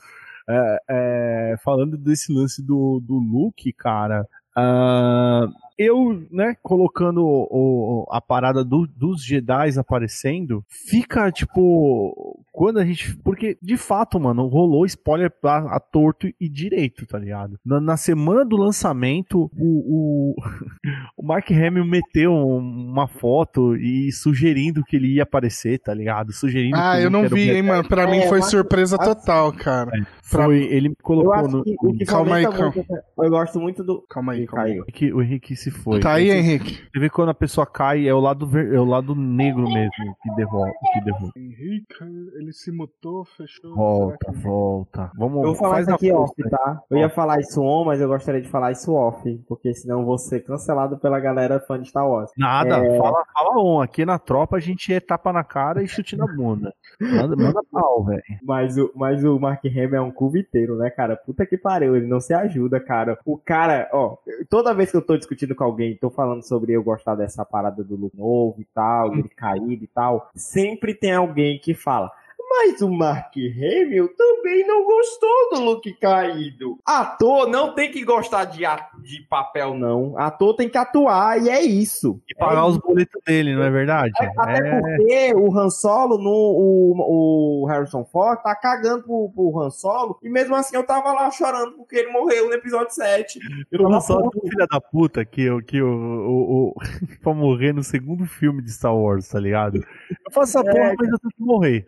é, é, falando desse lance do, do Luke, cara, ah, eu, né, colocando o- a parada do- dos Jedi aparecendo, fica, tipo, quando a gente... Porque, de fato, mano, rolou spoiler a, a torto e direito, tá ligado? Na, na semana do lançamento, o, o, o Mark Hamill meteu um- uma foto e sugerindo que ele ia aparecer, tá ligado? Sugerindo Ah, eu não vi, hein, mano. Pra É, mim foi surpresa acho- total, cara. Foi, ele Eu colocou no. que o que Calma aí, muito, eu gosto muito do. Calma aí, calma aí. caiu. que o Henrique se foi. Tá aí, Você- Henrique. Você vê quando a pessoa cai, é o lado, ver- é o lado negro mesmo que derruba. Que derruba. Henrique, ele se mutou, fechou. Volta, que- volta. Vamos Eu vou falar isso aqui off, tá? Eu ia falar isso on, mas eu gostaria de falar isso off, porque senão eu vou ser cancelado pela galera fã de Star Wars. Nada, É. fala, fala on. Aqui na tropa a gente é tapa na cara e chute na bunda. Manda, manda pau, velho. Mas o, mas o Mark Hamill é um cuviteiro, né, cara? Puta que pariu, ele não se ajuda, cara. O cara, ó, toda vez que eu tô discutindo com alguém, tô falando sobre eu gostar dessa parada do look novo e tal, dele caído e tal, sempre tem alguém que fala. Mas o Mark Hamill também não gostou do look caído. Ator não tem que gostar de, a- de papel, não. Ator tem que atuar, e é isso. E pagar os boletos dele, não é verdade? Até É, porque o Han Solo, no, o, o Harrison Ford, tá cagando pro, pro Han Solo. E mesmo assim eu tava lá chorando porque ele morreu no episódio 7. Eu Eu puto. do filho da puta que, o- que o, o, o pra morrer no segundo filme de Star Wars, tá ligado? Eu faço essa É, porra, mas eu tenho que morrer.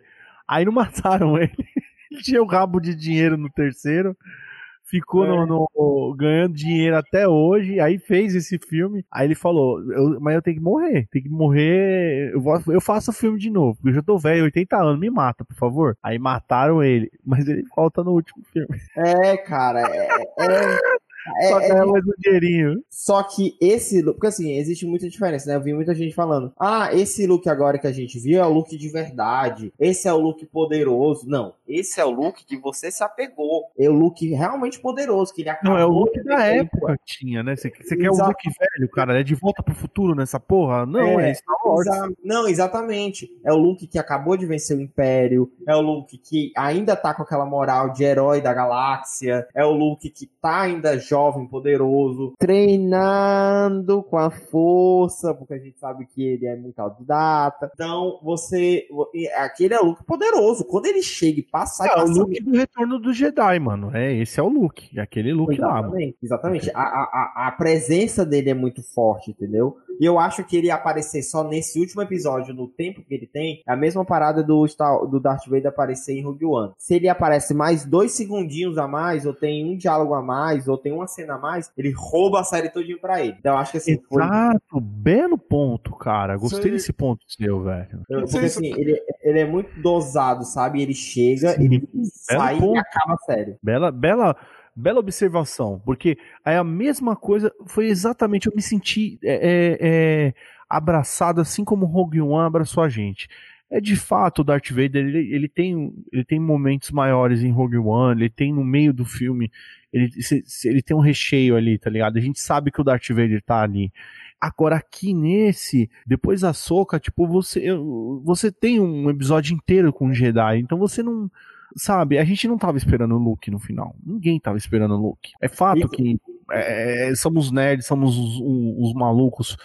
Aí não mataram ele. Ele tinha o rabo de dinheiro no terceiro. ficou É. no, no- ganhando dinheiro até hoje, aí fez esse filme. Aí ele falou: eu- Mas eu tenho que morrer, tem que morrer. Eu, vou- eu faço o filme de novo, porque eu já tô velho, 80 anos, me mata, por favor. Aí mataram ele, mas ele volta no último filme. É, cara, é. é- é- Só é- ganha mais um dinheirinho. Só que esse look, porque assim, existe muita diferença, né? Eu vi muita gente falando: ah, esse look agora que a gente viu é o look de verdade, esse é o look poderoso. Não, esse é o look que você se apegou. É o look realmente poderoso, que ele acabou. Não, é o look da época que tinha, né? Você você quer o Exato. look velho, cara? É de volta pro futuro nessa porra? Não, é, É, Star Wars. Exa- Não, exatamente. É o look que acabou de vencer o Império. É o look que ainda tá com aquela moral de herói da galáxia. É o look que tá ainda jovem, poderoso. Treinando com a força, porque a gente sabe que ele é muito autodidata. Então, você. Aquele é o look poderoso. Quando ele chega e passa. É o passa look do retorno do Jedi, mano. É, esse é o look. É aquele look lá, mano. Exatamente, exatamente. A, a- a presença dele é muito forte, entendeu? E eu acho que ele aparecer só nesse último episódio, no tempo que ele tem, é a mesma parada do, Star, do Darth Vader aparecer em Rogue One. Se ele aparece mais dois segundinhos a mais, ou tem um diálogo a mais, ou tem uma cena a mais, ele rouba a série todinha pra ele. Então eu acho que assim, foi. Exato, belo ponto, cara. Gostei Sei. desse ponto seu, velho. Porque assim, ele, ele é muito dosado, sabe? Ele chega, Sim, ele sai e ponto. acaba a série. Bela, bela, bela observação, porque aí a mesma coisa foi exatamente. Eu me senti é, é, é, abraçado assim como Rogue One abraçou a gente. É de fato o Darth Vader, ele, ele tem, ele tem momentos maiores em Rogue One, ele tem no meio do filme, ele, ele tem um recheio ali, tá ligado? A gente sabe que o Darth Vader tá ali. Agora aqui nesse, depois da soca, tipo, você, você tem um episódio inteiro com o Jedi, então você não, sabe, a gente não tava esperando o Luke no final. Ninguém tava esperando o Luke. É fato que é, somos nerds, somos os, os malucos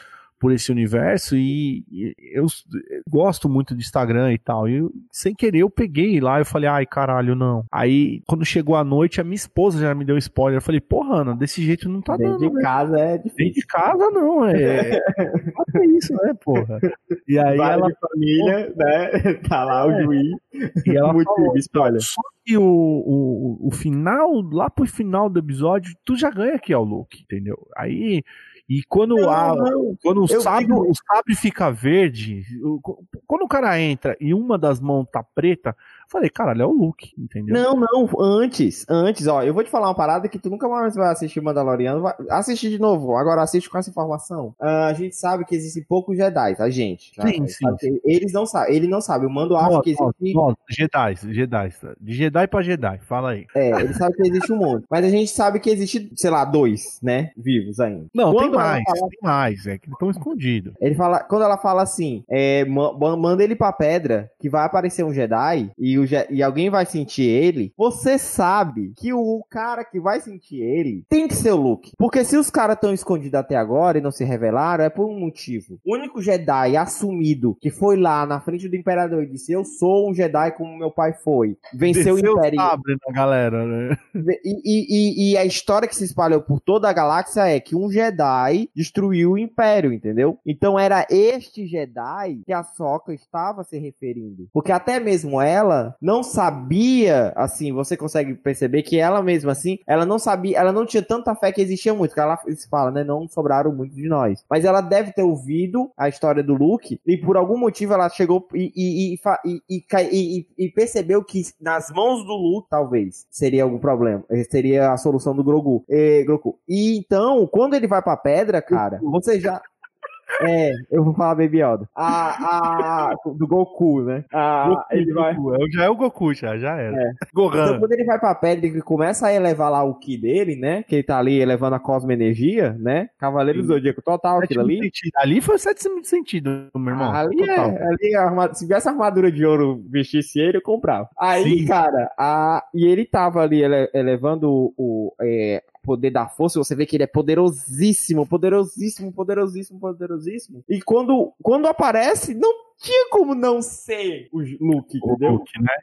por esse universo e, e eu s- gosto muito do Instagram e tal. E eu, sem querer eu peguei lá eu falei, ai caralho, não. Aí quando chegou a noite, a minha esposa já me deu spoiler. Eu falei, porra, Ana, desse jeito não tá Dentro dando. de né? casa é Dentro difícil. de casa não, é. é isso, né, porra? E aí Vai ela, família, né? Tá lá o É. juiz. e ela Motivo, falou, spoiler. Só que o, o, o final, lá pro final do episódio, tu já ganha aqui ao Luke, entendeu? Aí. E quando, a, não. quando o, sabre, digo- o sabre fica verde, quando o cara entra e uma das mãos tá preta, falei, caralho, é o Luke, entendeu? Não, não, antes, antes, ó, eu vou te falar uma parada que tu nunca mais vai assistir Mandaloriano, vai assistir de novo, agora assiste com essa informação. Ah, a gente sabe que existem poucos Jedi, a gente. tá? Sim, sim, Eles não sabem, ele não sabe, o Mando acha que existe, nossa, Jedi, Jedi, de Jedi pra Jedi, fala aí. é, ele sabe que existe um monte, mas a gente sabe que existe, sei lá, dois, né, vivos ainda. Não, tem Quando ela mais, fala- tem mais, é que estão escondidos. Ele fala, quando ela fala assim, é, ma- ma- manda ele pra pedra, que vai aparecer um Jedi e, o Je- e alguém vai sentir ele, você sabe que o cara que vai sentir ele tem que ser o Luke. Porque se os caras estão escondidos até agora e não se revelaram, é por um motivo. O único Jedi assumido que foi lá na frente do Imperador e disse: Eu sou um Jedi como meu pai foi. Venceu Desceu o Império. sabre na galera, né? E, e- e- e a história que se espalhou por toda a galáxia é que um Jedi destruiu o Império, entendeu? Então era este Jedi que a Sokka estava se referindo. Porque até mesmo ela não sabia, assim, você consegue perceber que ela mesma assim, ela não sabia, ela não tinha tanta fé que existia muito, que ela se fala, né, não sobraram muito de nós. Mas ela deve ter ouvido a história do Luke e por algum motivo ela chegou e, e, e, e- e e- e- e percebeu que nas mãos do Luke, talvez, seria algum problema. Eh, Seria a solução do Grogu. Eh, Grogu. E então, quando ele vai pra pedra, cara, você já. É, eu vou falar Baby Yoda. A, a, do Goku, né? A, Goku, ele vai. Goku, é- já é o Goku, já, já era. É. Gohan. Então, quando ele vai pra pedra e começa a elevar lá o Ki dele, né? Que ele tá ali elevando a cosmoenergia, né? Cavaleiro do. Zodíaco total, aquilo ali. sentido. Ali foi o sétimo sentido, meu irmão. ali Total. é, ali arma- se tivesse armadura de ouro vestisse ele, eu comprava. Aí, Sim. cara, a, e ele tava ali ele- elevando o, o, é, poder da força, você vê que ele é poderosíssimo, poderosíssimo, poderosíssimo, poderosíssimo. E quando, quando aparece, não tinha como não ser o Luke, O entendeu? Luke, né?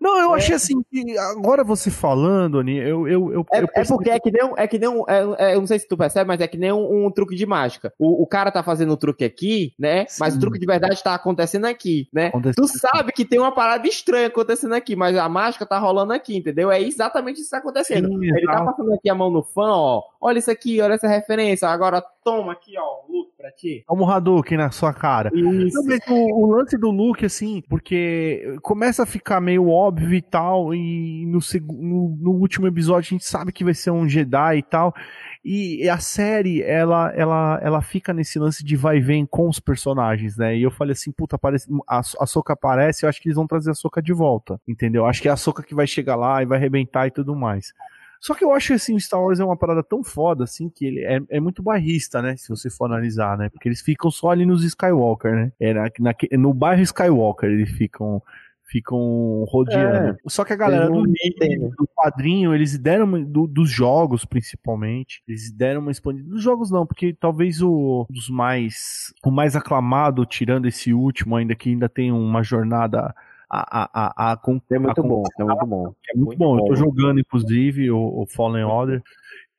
Não, eu É. achei assim, que agora você falando, Ani, eu, eu, eu, É, eu é porque é que nem um, é que nem um, é- é- eu não sei se tu percebe, mas é que nem um, um truque de mágica. O, o cara tá fazendo o truque aqui, né? Mas Sim. o truque de verdade tá acontecendo aqui, né? Aconteceu Tu sabe que tem uma parada estranha acontecendo aqui, mas a mágica tá rolando aqui, entendeu? É exatamente isso que tá acontecendo. Sim, Ele tá passando aqui a mão no fã, ó. Olha isso aqui, olha essa referência. Agora toma aqui, ó, look pra ti. Toma um Hadouken na sua cara. Isso. Não, o, o lance do Luke, assim, porque começa a ficar meio óbvio e tal, e no, no, no último episódio a gente sabe que vai ser um Jedi e tal, e a série, ela, ela, ela fica nesse lance de vai e vem com os personagens, né? E eu falei assim, puta, aparece, a, a Soca aparece, eu acho que eles vão trazer a Soca de volta, entendeu? Acho que é a Soca que vai chegar lá e vai arrebentar e tudo mais. Só que eu acho que assim, o Star Wars é uma parada tão foda, assim, que ele é, é muito barrista, né? Se você for analisar, né? Porque eles ficam só ali nos Skywalker, né? É na, naque- no bairro Skywalker eles ficam ficam rodeando. Só que a galera do, né? do quadrinho, eles deram do- dos jogos principalmente, eles deram uma expandida. Dos jogos não, porque talvez o dos mais o mais aclamado, tirando esse último ainda que ainda tem uma jornada a, a, a, a, É muito bom, é muito bom. é muito, bom. Eu tô jogando, inclusive, o, o Fallen Order.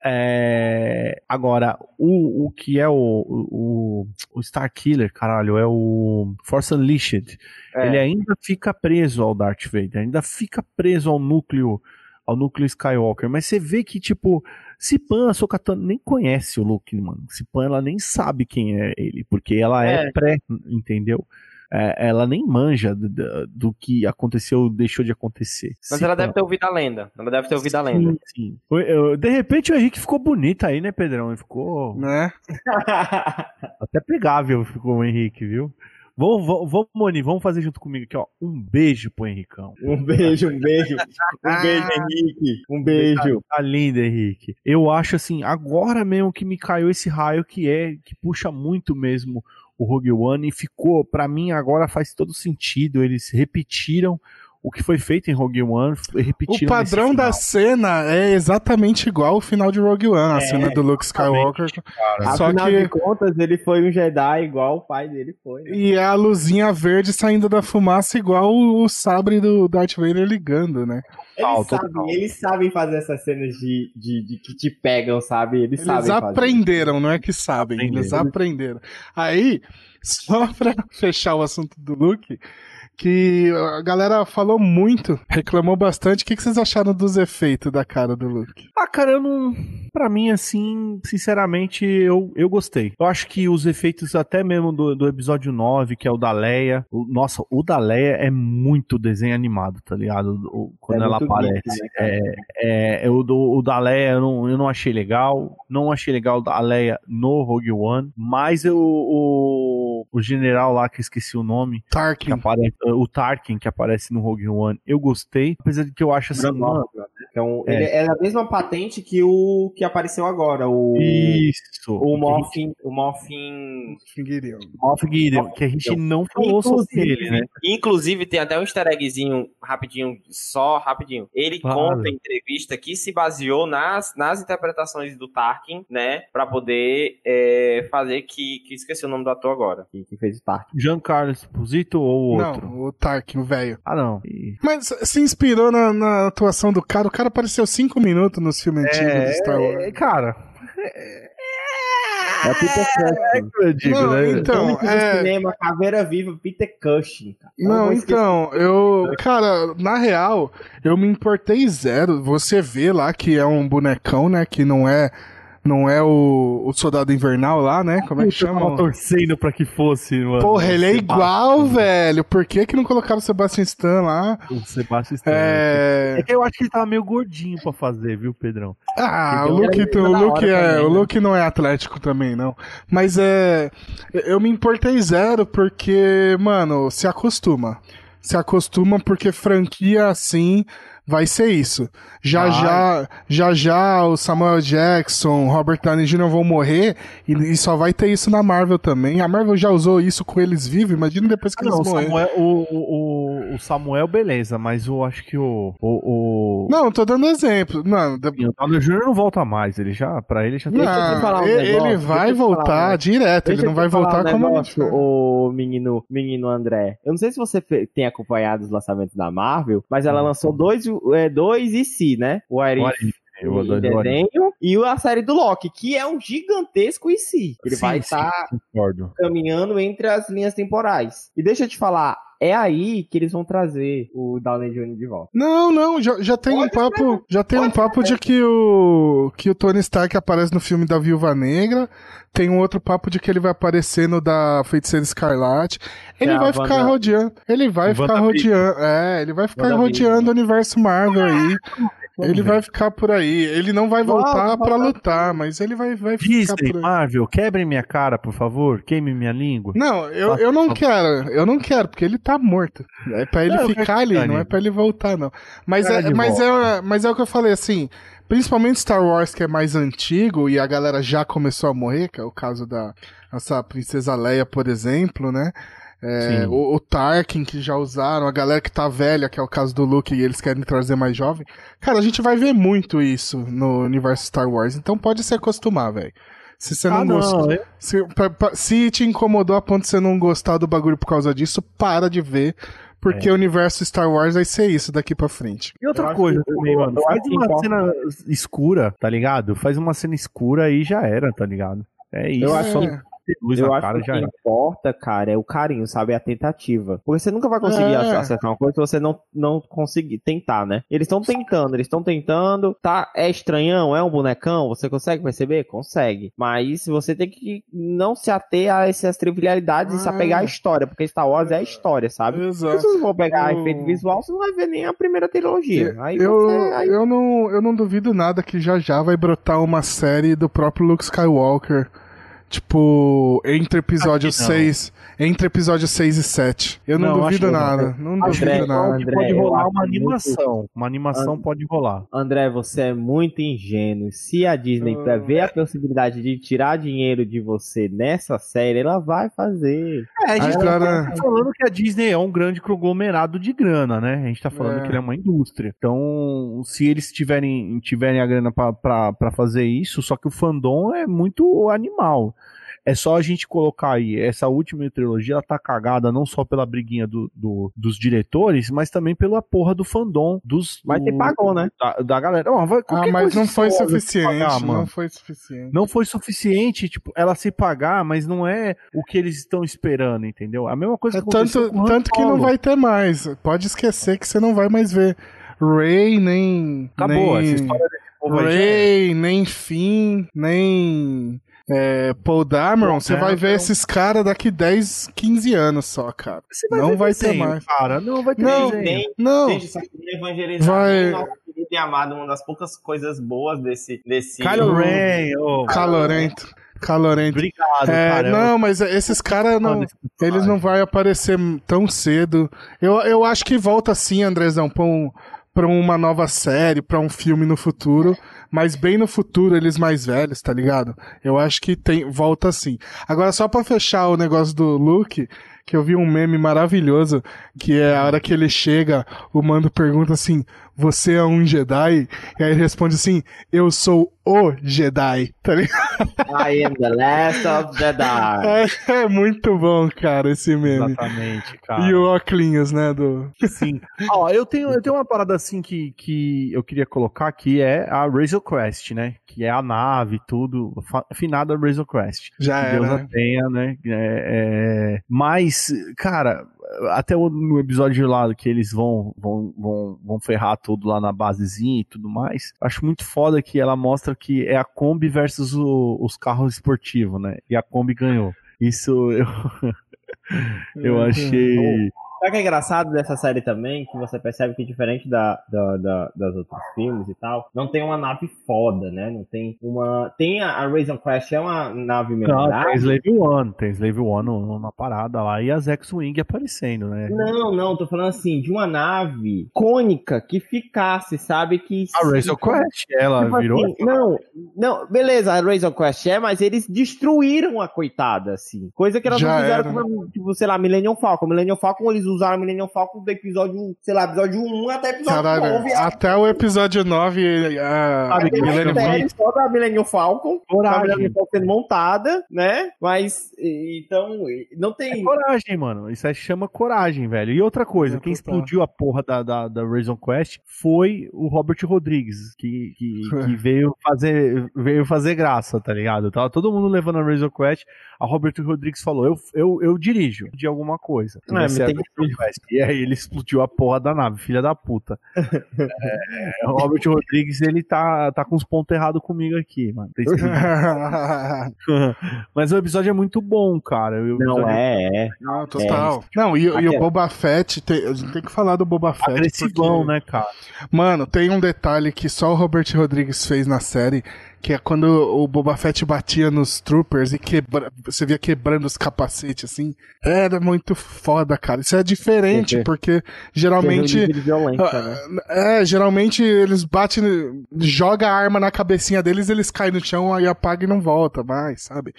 É, agora, o, o que é o, o, o Star Killer, caralho, é o Force Unleashed. É. Ele ainda fica preso ao Darth Vader, ainda fica preso ao núcleo, ao núcleo Skywalker. Mas você vê que, tipo, se Pan, a Sokatan nem conhece o Luke, mano. Se Pan, ela nem sabe quem é ele, porque ela é, É. pré, entendeu? É, ela nem manja do, do- que aconteceu, deixou de acontecer. Mas Se ela deve ter ouvido a lenda. Ela deve ter ouvido a lenda. Sim, sim. De repente o Henrique ficou bonito aí, né, Pedrão? Ele ficou Né? até pegável, ficou o Henrique, viu? Vamos, vamos, vamos, Moni, vamos fazer junto comigo aqui, ó. Um beijo pro Henricão. um beijo, um beijo. Um beijo, Henrique. Um beijo. Tá lindo, Henrique. Eu acho assim, agora mesmo que me caiu esse raio que é, que puxa muito mesmo o Rogue One e ficou, pra mim agora faz todo sentido. Eles repetiram o que foi feito em Rogue One, O repetiram padrão nesse da cena é exatamente igual ao final de Rogue One, a cena do Luke Skywalker. Só Afinal que- de contas, ele foi um Jedi igual o pai dele foi. né? E a luzinha verde saindo da fumaça igual o, o sabre do Darth Vader ligando, né? Eles, total. sabem, eles sabem fazer essas cenas de, de, de que te pegam, sabe? Eles, Eles sabem fazer. aprenderam, não é que sabem, eles aprenderam. Aí, só pra fechar o assunto do Luke, que a galera falou muito, reclamou bastante. O que que vocês acharam dos efeitos da cara do Luke? Ah, cara, eu não. Pra mim, assim, sinceramente, eu, eu gostei. Eu acho que os efeitos, até mesmo do, do episódio 9, que é o da Leia. o- nossa, o da Leia é muito desenho animado, tá ligado? O- quando É ela aparece. né? É, é, o, o da Leia eu não, eu não achei legal. Não achei legal o da Leia no Rogue One. Mas eu, o, o general lá, que esqueci o nome, que Tarkin. aparece, o Tarkin, que aparece no Rogue One, eu gostei. Apesar de que eu acho assim. Mano? Então, É. ele é a mesma patente que o que apareceu agora, o Isso. o Morphin, o Morphin. Moff Gideon, que a gente não falou sobre ele, né? Inclusive, tem até um easter eggzinho rapidinho, só rapidinho. Ele Claro. conta em entrevista que se baseou nas, nas interpretações do Tarkin, né? Pra poder é, fazer que, que. Esqueci o nome do ator agora. Que, que fez o Tarkin. Giancarlo Esposito ou outro? Não, o Tarkin, o velho. Ah, não. E- Mas se inspirou na, na atuação do cara. O cara apareceu cinco minutos nos filmes antigos do Star Wars. É, cara. É o Peter É Cushing. que eu digo, Não, né? então, é- cinema, Caveira Viva, Peter Cushing. cara. Não, então, eu. Cara, na real, eu me importei zero. Você vê lá que é um bonecão, né? Que não é. Não é o, o soldado invernal lá, né? Como é que Eu tava chama? torcendo pra que fosse, mano. Porra, ele é igual, velho. Por que, que não colocaram o Sebastian Stan lá? O Sebastião Stan. É É. que eu acho que ele tava meio gordinho pra fazer, viu, Pedrão? Ah, o Luke, o Luke, é, também, o né? Luke não é atlético também, não. Mas é. Eu me importei zero porque, mano, se acostuma. Se acostuma porque franquia assim vai ser isso. Já Vai. já, já já o Samuel Jackson, Robert Downey Jr. vão morrer e, e só vai ter isso na Marvel também. A Marvel já usou isso com eles vivos, imagina depois que Ah, não, eles morrerem. Samuel, o, o, o Samuel, beleza, mas eu acho que o. O, o, Não, tô dando exemplo. Não, o Downey Jr. não volta mais. Ele já, pra ele já não, Deixa eu te falar um ele, negócio, ele vai falar voltar negócio. direto, Deixa ele não vai falar voltar um como. negócio, o menino, menino André. Eu não sei se você tem acompanhado os lançamentos da Marvel, mas ela lançou dois, é, dois e si, né? O em adoro o Arif. desenho e a série do Loki, que é um gigantesco e si. Ele Sim, vai estar concordo. caminhando entre as linhas temporais. E deixa eu te falar, é aí que eles vão trazer o Downey Jr. de volta. Não, não, já, já tem um Pode papo, já tem um Pode papo de que o que o Tony Stark aparece no filme da Viúva Negra, tem um outro papo de que ele vai aparecer no da Feiticeira Escarlate. Ele É vai ficar Wanda- rodeando, ele vai ficar WandaVision. rodeando, é, ele vai ficar WandaVision. rodeando o universo Marvel aí. Ele vai ficar por aí. Ele não vai voltar Volta, pra volta. lutar, mas ele vai, vai ficar Disney, por aí. Marvel, quebrem minha cara, por favor. Queime minha língua. Não, eu, eu não quero, eu não quero, porque ele tá morto. É pra ele Não, ficar ali, não é pra ele voltar, não. Mas é, mas, volta. é, mas é o que eu falei, assim, principalmente Star Wars, que é mais antigo, e a galera já começou a morrer, que é o caso da essa Princesa Leia, por exemplo, né? É, o, o Tarkin, que já usaram, a galera que tá velha, que é o caso do Luke, e eles querem trazer mais jovem. Cara, a gente vai ver muito isso no universo Star Wars, então pode se acostumar, velho. Se você não, Ah, gostou. não, eu- Se, pra- pra- se te incomodou a ponto de você não gostar do bagulho por causa disso, para de ver. Porque o universo Star Wars vai ser isso daqui pra frente. E outra Eu coisa também, mano. Faz uma importa- cena escura, tá ligado? Faz uma cena escura e já era, tá ligado? É isso. Eu acho ter luz eu na acho cara que já o que importa, cara, é o carinho, sabe? A tentativa. Porque você nunca vai conseguir É. acertar uma coisa se você não, não conseguir tentar, né? Eles estão tentando, eles estão tentando. Tá, é estranhão, é um bonecão, você consegue perceber? Consegue. Mas você tem que não se ater a essas trivialidades e se Ah. apegar à história, porque Star Wars é a história, sabe? Se Exato. você for pegar Eu- efeito visual, você não vai ver nem a primeira trilogia. Aí Eu, você. Aí... eu, não, eu não duvido nada que já já vai brotar uma série do próprio Luke Skywalker. Tipo, entre episódio Acho que não. 6. Entre episódio 6 e 7. Eu não, Não, duvido não. nada. Não André, duvido nada. André, pode rolar uma muito- animação. Uma animação And- pode rolar. André, você é muito ingênuo. Se a Disney Ah. prevê a possibilidade de tirar dinheiro de você nessa série, ela vai fazer. É, a gente Agora- tá falando que a Disney é um grande conglomerado de grana, né? A gente tá falando É. que ele é uma indústria. Então, se eles tiverem, tiverem a grana pra fazer isso, só que o fandom é muito animal. É só a gente colocar aí, essa última trilogia, ela tá cagada não só pela briguinha do, do- dos diretores, mas também pela porra do fandom dos. Mas do- você pagou, né? Da, da galera. Não, vai- Ah, mas não foi suficiente. pagar, não mano. foi suficiente. Não foi suficiente, tipo, ela se pagar, mas não é o que eles estão esperando, entendeu? A mesma coisa É que aconteceu tanto, com tanto que não vai ter mais. Pode esquecer que você não vai mais ver Ray, nem. Acabou, nem... essa história. Ray, nem Finn, nem é, Paul Dameron. Você vai ver esses caras daqui 10, 15 anos só, cara. Você Não vai ter desenho, mais. Cara, não vai ter Não, desenho. Tem, Não, Gente, só queria evangelizar Vai- e amado, uma das poucas coisas boas desse. desse... Kylo Ren, ô, calorento. Calorento. obrigado, É, cara. não, mas esses caras não. Eles não vão aparecer tão cedo. Eu, eu acho que volta sim, Andrezão, pra, um, pra uma nova série, pra um filme no futuro. Mas bem no futuro, eles mais velhos, tá ligado? Eu acho que tem volta sim. Agora, só pra fechar o negócio do Luke, que eu vi um meme maravilhoso, que é a hora que ele chega, o mando pergunta assim: Você é um Jedi? E aí ele responde assim: Eu sou o Jedi, tá ligado? I am the last of the dark. É, é muito bom, cara, esse meme. Exatamente, cara. E o Oclinhos, né, do... Sim. Ó, eu tenho, eu tenho uma parada assim que, que eu queria colocar que é a Razor Crest, né? Que é a nave, tudo, afinada Razor Crest. Já que era, Deus a né? tenha, né? É, é, Mas, cara, até no episódio lá que eles vão, vão, vão, vão ferrar tudo lá na basezinha e tudo mais, acho muito foda que ela mostra que é a Kombi versus o- os carros esportivos, né? E a Kombi ganhou. Isso eu, eu Uhum. achei. Sabe o que é engraçado dessa série também? Que você percebe que diferente da, da, da- das outros filmes e tal, não tem uma nave foda, né? Não tem uma. Tem a, a Raisin Quest, é uma nave Não, memorável. tem Slave One, tem Slave One na parada lá e as X-Wing aparecendo, né? Não, não, tô falando assim, de uma nave icônica que ficasse, sabe? Que. A Razor Quest, ela Tipo virou. assim, não, não, beleza, a Razor Quest é, mas eles destruíram a coitada, assim. Coisa que elas Já não fizeram era. com, tipo, sei lá, Millennium Falcon. Millennium Falcon, eles usaram a Millennium Falcon do episódio, sei lá, episódio 1 até episódio Caralho, 9. até o episódio 9, a Sabe, Tem uma Millennium série só da Millennium Falcon, a Coragem. Millennium Falcon sendo montada, né? Mas, então, não É tem... coragem, mano. Isso aí chama coragem, velho. E outra coisa, É, quem explodiu a porra da, da, da Razor Quest foi o Robert Rodrigues, que, que, que veio, fazer, veio fazer graça, tá ligado? Tava todo mundo levando a Razor Quest. A Robert Rodrigues falou: Eu, eu, eu dirijo de alguma coisa. É, ser a tem Razor E aí ele explodiu a porra da nave, filha da puta. É, o Robert Rodrigues, ele tá, tá com os pontos errados comigo aqui, mano. Mas o episódio é muito bom, cara. Não, é, é. Não, total. Não, e, e o Aquela- Boba Fett, tem- a gente tem que falar do Boba Fett. agressivão, porque- né, cara? Mano, tem um detalhe que só o Robert Rodrigues fez na série, que é quando o Boba Fett batia nos troopers e quebra... você via quebrando os capacetes, assim. Era muito foda, cara. Isso é diferente, porque geralmente... Violência, né? É, geralmente eles batem, joga a arma na cabecinha deles, eles caem no chão, aí apaga e não volta mais, sabe?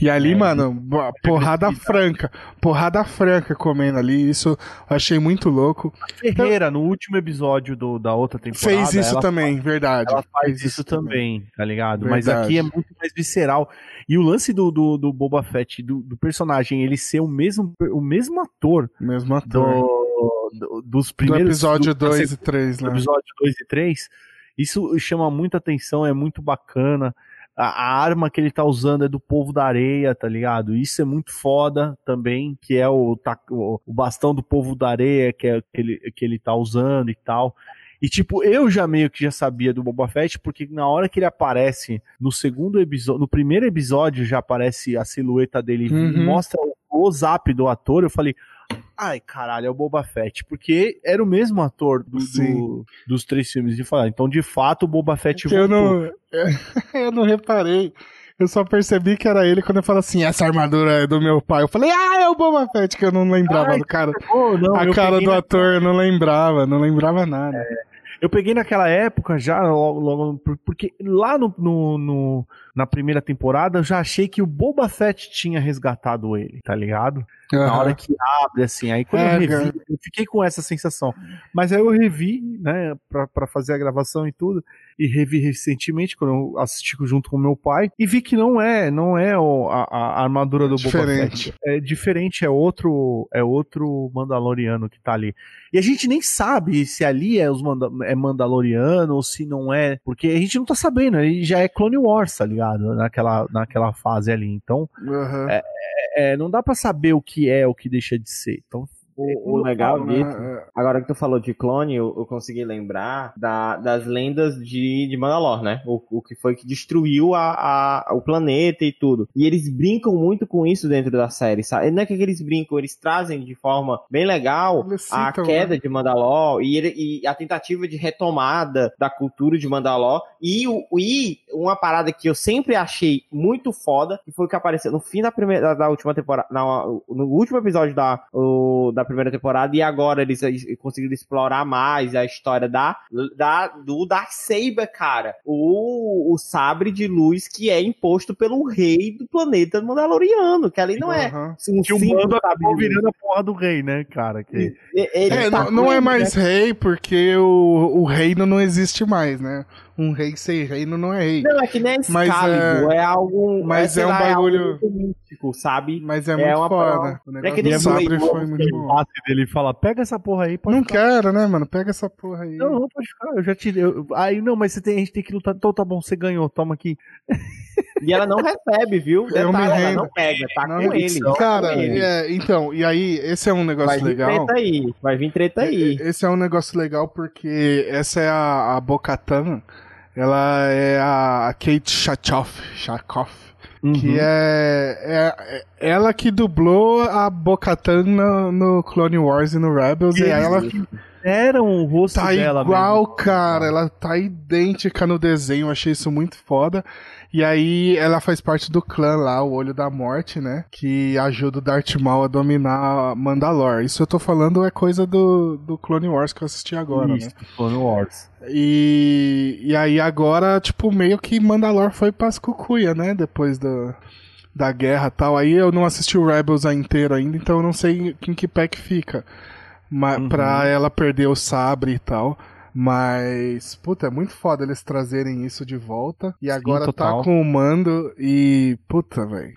E ali, É, mano, porrada franca, porrada franca comendo ali, isso eu achei muito louco. Ferreira, no último episódio do, da outra temporada. Fez isso também, verdade. Ela faz Fez isso também, tá ligado? Mas Verdade. aqui é muito mais visceral. E o lance do, do, do Boba Fett, do, do personagem, ele ser o mesmo, o mesmo ator Mesmo do, ator. do- dos Do primeiros. episódio do- da 2 e 3, do né? episódio 2 e 3, isso chama muita atenção, é muito bacana. A, a arma que ele tá usando é do povo da areia, tá ligado? Isso é muito foda também, que é o, ta- o, o bastão do povo da areia que, é, que, ele, que ele tá usando e tal. E tipo, eu já meio que já sabia do Boba Fett, porque na hora que ele aparece no segundo episódio, no primeiro episódio já aparece a silhueta dele e Uhum. mostra o close-up do ator, eu falei, ai caralho, é o Boba Fett, porque era o mesmo ator do, do- dos três filmes de falar. Então, de fato, o Boba Fett Que eu voltou. não, eu não reparei. Eu só percebi que era ele quando eu falei assim, essa armadura é do meu pai. Eu falei, ah, é o Boba Fett, que eu não lembrava Ai, do cara. Não, a cara do na- ator eu não lembrava, não lembrava nada. Eu peguei naquela época já, logo, logo- por- porque lá no, no- no- na primeira temporada eu já achei que o Boba Fett tinha resgatado ele, tá ligado? Na Aham. hora que abre, assim, aí quando É, eu revi, cara. eu fiquei com essa sensação. Mas aí eu revi, né, pra, pra fazer a gravação e tudo, e revi recentemente, quando eu assisti junto com meu pai, e vi que não é, não é o- a, a armadura do Boba Diferente. Fett. É diferente, é outro, é outro Mandaloriano que tá ali. E a gente nem sabe se ali é, os manda é Mandaloriano ou se não é, porque a gente não tá sabendo, ele já é Clone Wars, tá ligado? Naquela, naquela fase ali. Então, Aham. é, não dá pra saber o que é, o que deixa de ser. Então, O, o legal disso, Ah, agora que tu falou de clone, eu, eu consegui lembrar da- das lendas de, de Mandalor, né? O, o que foi que destruiu a, a- o planeta e tudo. E eles brincam muito com isso dentro da série, sabe? Não é que eles brincam, eles trazem de forma bem legal Eles a citam, queda né? de Mandalor e, ele- e a tentativa de retomada da cultura de Mandalor e, o, e uma parada que eu sempre achei muito foda, que foi o que apareceu no fim da primeira da, da última temporada, na- no último episódio da, o- da primeira temporada e agora eles, eles conseguiram explorar mais a história da, da do Darksaber, cara. O, o sabre de luz que é imposto pelo rei do planeta Mandaloriano, que ali não é Aham. um que o mando acabou virando a porra do rei, né, cara? Que... Ele É, tá não, não é ele, mais né? rei porque o, o reino não existe mais, né? Um rei sem reino não é rei. Não, é que nem Mas Excalibur, é, algo. mas sei é um lá, bagulho- místico, sabe? Mas é, É muito uma foda. O É que do nem sabre foi muito O bom. dele fala, pega essa porra aí, pode Não ficar. quero, né, mano? Pega essa porra aí. Não, não, pode ficar, eu já te eu- Aí, não, mas você tem, a gente tem que lutar. Então tá bom, você ganhou, toma aqui. E ela não recebe, viu? Eu me Detalhe, ela rendo. não pega, tá Não, com ele. Cara, com ele. é, então, e aí, esse é um negócio Vai vir legal. treta aí, vai vir treta aí. Esse é um negócio legal porque essa é a, a Bocatan, ela é a, Kate Chachoff, Chakoff. Que Uhum. é, é- é ela que dublou a Bo-Katan no, no Clone Wars e no Rebels. E Isso. ela que Eram o rosto tá dela igual, mesmo. cara. Ela tá idêntica no desenho. Eu achei isso muito foda. E aí ela faz parte do clã lá, o Olho da Morte, né? Que ajuda o Darth Maul a dominar Mandalore. Isso eu tô falando é coisa do, do Clone Wars que eu assisti agora, né? Isso, Clone Wars. E, e aí agora, tipo, meio que Mandalor foi pras cucuia, né? Depois do, da guerra e tal. Aí eu não assisti o Rebels a inteiro ainda, então eu não sei em que pé que fica. Mas, Uhum. Pra ela perder o sabre e tal. Mas, puta, é muito foda eles trazerem isso de volta. E agora total. tá com o mando e. Puta, velho.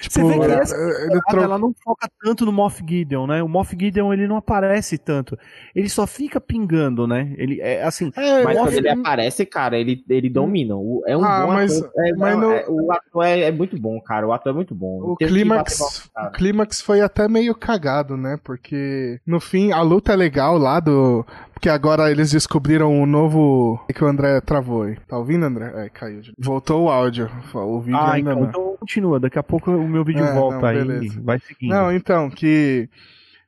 Tipo, Você vê que ele- essa ele Ah, tro- Ela não foca tanto no Moff Gideon, né? O Moff Gideon ele não aparece tanto. Ele só fica pingando, né? Ele é assim. É, Mas quando ele aparece, cara, ele, ele domina. O- É um Ah, bom mas- ator. É, mas não, não- é- o ator é, é muito bom, cara. O ator é muito bom. O clímax, o clímax foi até meio cagado, né? Porque no fim a luta é legal lá do. Porque agora eles descobriram o novo. É que o André travou aí. Tá ouvindo, André? É, caiu. de- Voltou o áudio. O vídeo Ah, ainda então, não. então continua. Daqui a pouco o meu vídeo É, volta não, aí. beleza. Vai seguindo. Não, então, que.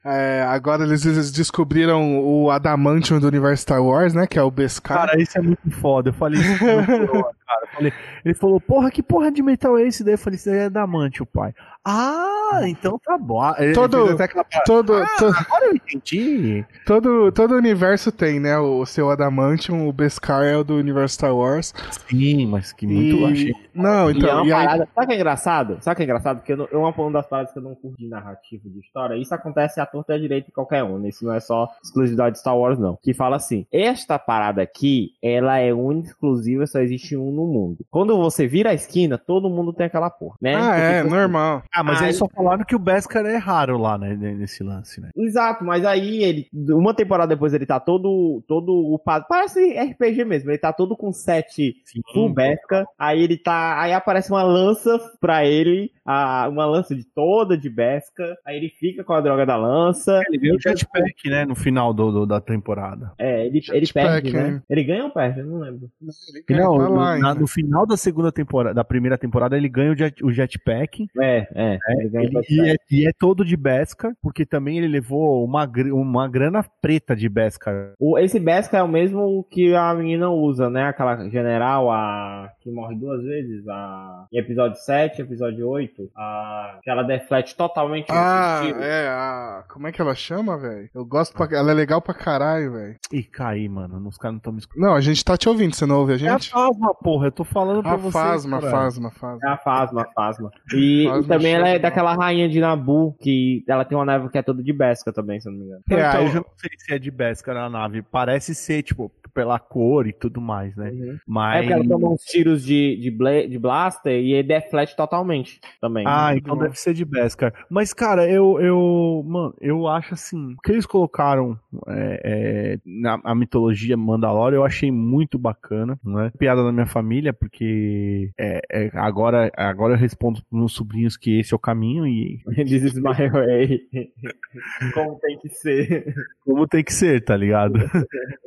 é, agora eles, eles descobriram o Adamantium do universo Star Wars, né? Que é o Beskar. Cara, isso é muito foda. Eu falei isso cara. Falei- ele falou, porra, que porra de metal é esse? Daí eu falei, isso aí é Damante, o pai. Ah, então tá bom. Ah, ele Todo- aquela parada, todo, to- Agora eu entendi. todo, todo universo tem, né? O, seu Adamantium, o Beskar é o do universo Star Wars. Sim, mas que muito E- achei. Não, E é então. uma E aí, parada. Sabe o que é engraçado? Sabe o que é engraçado? Porque eu é uma das paradas que eu não curto de narrativa de história. Isso acontece à torta e à direita em qualquer um. né? Isso não é só exclusividade de Star Wars, não. Que fala assim: esta parada aqui, ela é única e exclusiva, só existe um no mundo. Quando você vira a esquina, todo mundo tem aquela porra, né? ah, Porque, é, tipo assim, normal. Ah, mas Ah, eles ele- só falaram que o Beskar é raro lá, né, nesse lance, né? Exato, mas aí ele, uma temporada depois ele tá todo, todo upado, parece RPG mesmo, ele tá todo com sete full Beskar, aí ele tá, aí aparece uma lança pra ele, a, uma lança de toda de Beskar, aí ele fica com a droga da lança, Ele ganhou o jetpack, né, no final do, do- da temporada. é, ele, ele perde, né? né? Ele ganha ou perde? Eu não lembro. É, não, tá lá na- ainda. no final da segunda temporada, da primeira temporada, ele ganha o, jet, o jetpack. É, é, ele ganha Ele- o e, é, e é todo de Beskar, porque também ele levou uma, uma grana preta de Beskar. O, esse Beskar é o mesmo que a menina usa, né? Aquela general, a que morre duas vezes, a em episódio 7, episódio 8, a que ela deflete totalmente Ah, é, a... como é que ela chama, velho? Eu gosto pra... Ela é legal pra caralho, velho. Ih, caí, mano. Os caras não estão me escutando. Não, a gente tá te ouvindo, você não ouve a É a gente? Fasma, porra. Eu tô falando pra A vocês. Fasma, cara. Fasma, Fasma. É a Fasma, a Fasma. E, Fasma e também ela é daquela rainha de Nabu, que ela tem uma neve que é toda de Beskar também, se eu não me engano. É, Então- eu já não sei se é de Beskar na nave. Parece ser, tipo, pela cor e tudo mais, né? É Mas. porque ela toma uns tiros de, de, bla- de blaster e ele deflete totalmente também. Ah, né? então deve ser de Beskar. Mas, cara, eu, eu. Mano, eu acho assim. O que eles colocaram é, é, na a mitologia Mandalorian eu achei muito bacana, né? Piada da minha família, porque é, é, agora, agora eu respondo pros meus sobrinhos que esse é o caminho e This is my way. Como tem que ser. como tem que ser, tá ligado?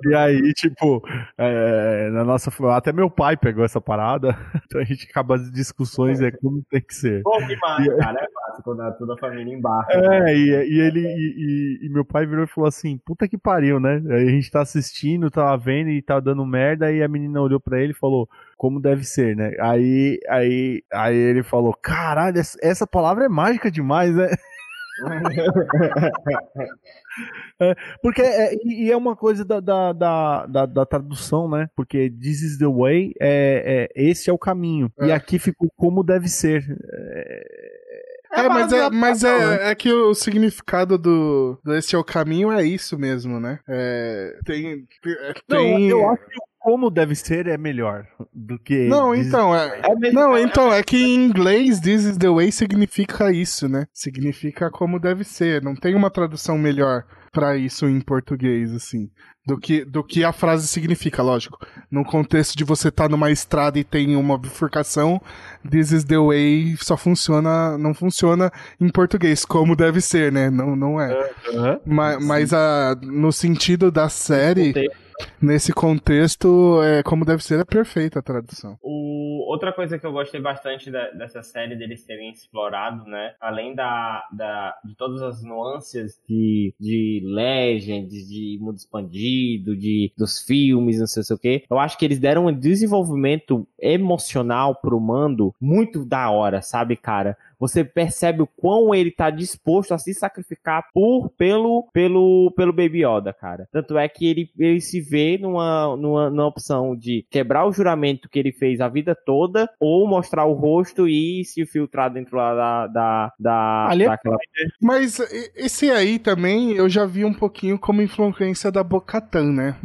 e aí, tipo, é, na nossa. Até meu pai pegou essa parada, então a gente acaba as discussões, é como tem que ser. Bom demais, cara. É fácil quando toda a família embarca. É, e, e ele e, e- e meu pai virou e falou assim, puta que pariu, né? Aí a gente tá assistindo, tava vendo e tava dando merda, e a menina olhou pra ele e falou, como deve ser, né? Aí, aí, aí ele falou, caralho, essa, essa palavra é mágica demais, né? Porque é, e e é uma coisa da, da, da, da- da tradução, né? Porque this is the way, é, é, esse é o caminho. E É. aqui ficou como deve ser. É, mas, é, uma mas adaptação, é, é que o significado do, do Esse é o Caminho é isso mesmo, né? É, tem. é, Não, tem... eu acho que como deve ser é melhor do que. Não, então, é. É Não, é- então, é que em inglês This is the way significa isso, né? Significa como deve ser. Não tem uma tradução melhor pra isso em português, assim. Do que, do que a frase significa, lógico. No contexto de você estar numa estrada e tem uma bifurcação, This is the way só funciona, não funciona em português, como deve ser, né? Não, não é. Aham. Ma- Mas, a, no sentido da série. Nesse contexto, é, como deve ser, é perfeita a tradução. O, outra coisa que eu gostei bastante da, dessa série deles terem explorado, né? Além da, da, de todas as nuances de, de Legends, de mundo expandido, de, dos filmes, não sei, sei o quê, eu acho que eles deram um desenvolvimento emocional pro Mando muito da hora, sabe, cara? você percebe o quão ele tá disposto a se sacrificar por pelo pelo pelo Baby Yoda, cara. Tanto é que ele, ele se vê numa, numa, numa opção de quebrar o juramento que ele fez a vida toda ou mostrar o rosto e se filtrar dentro lá da da, da Ali é daquela... Mas esse aí também eu já vi um pouquinho como influência da Bocatan, né?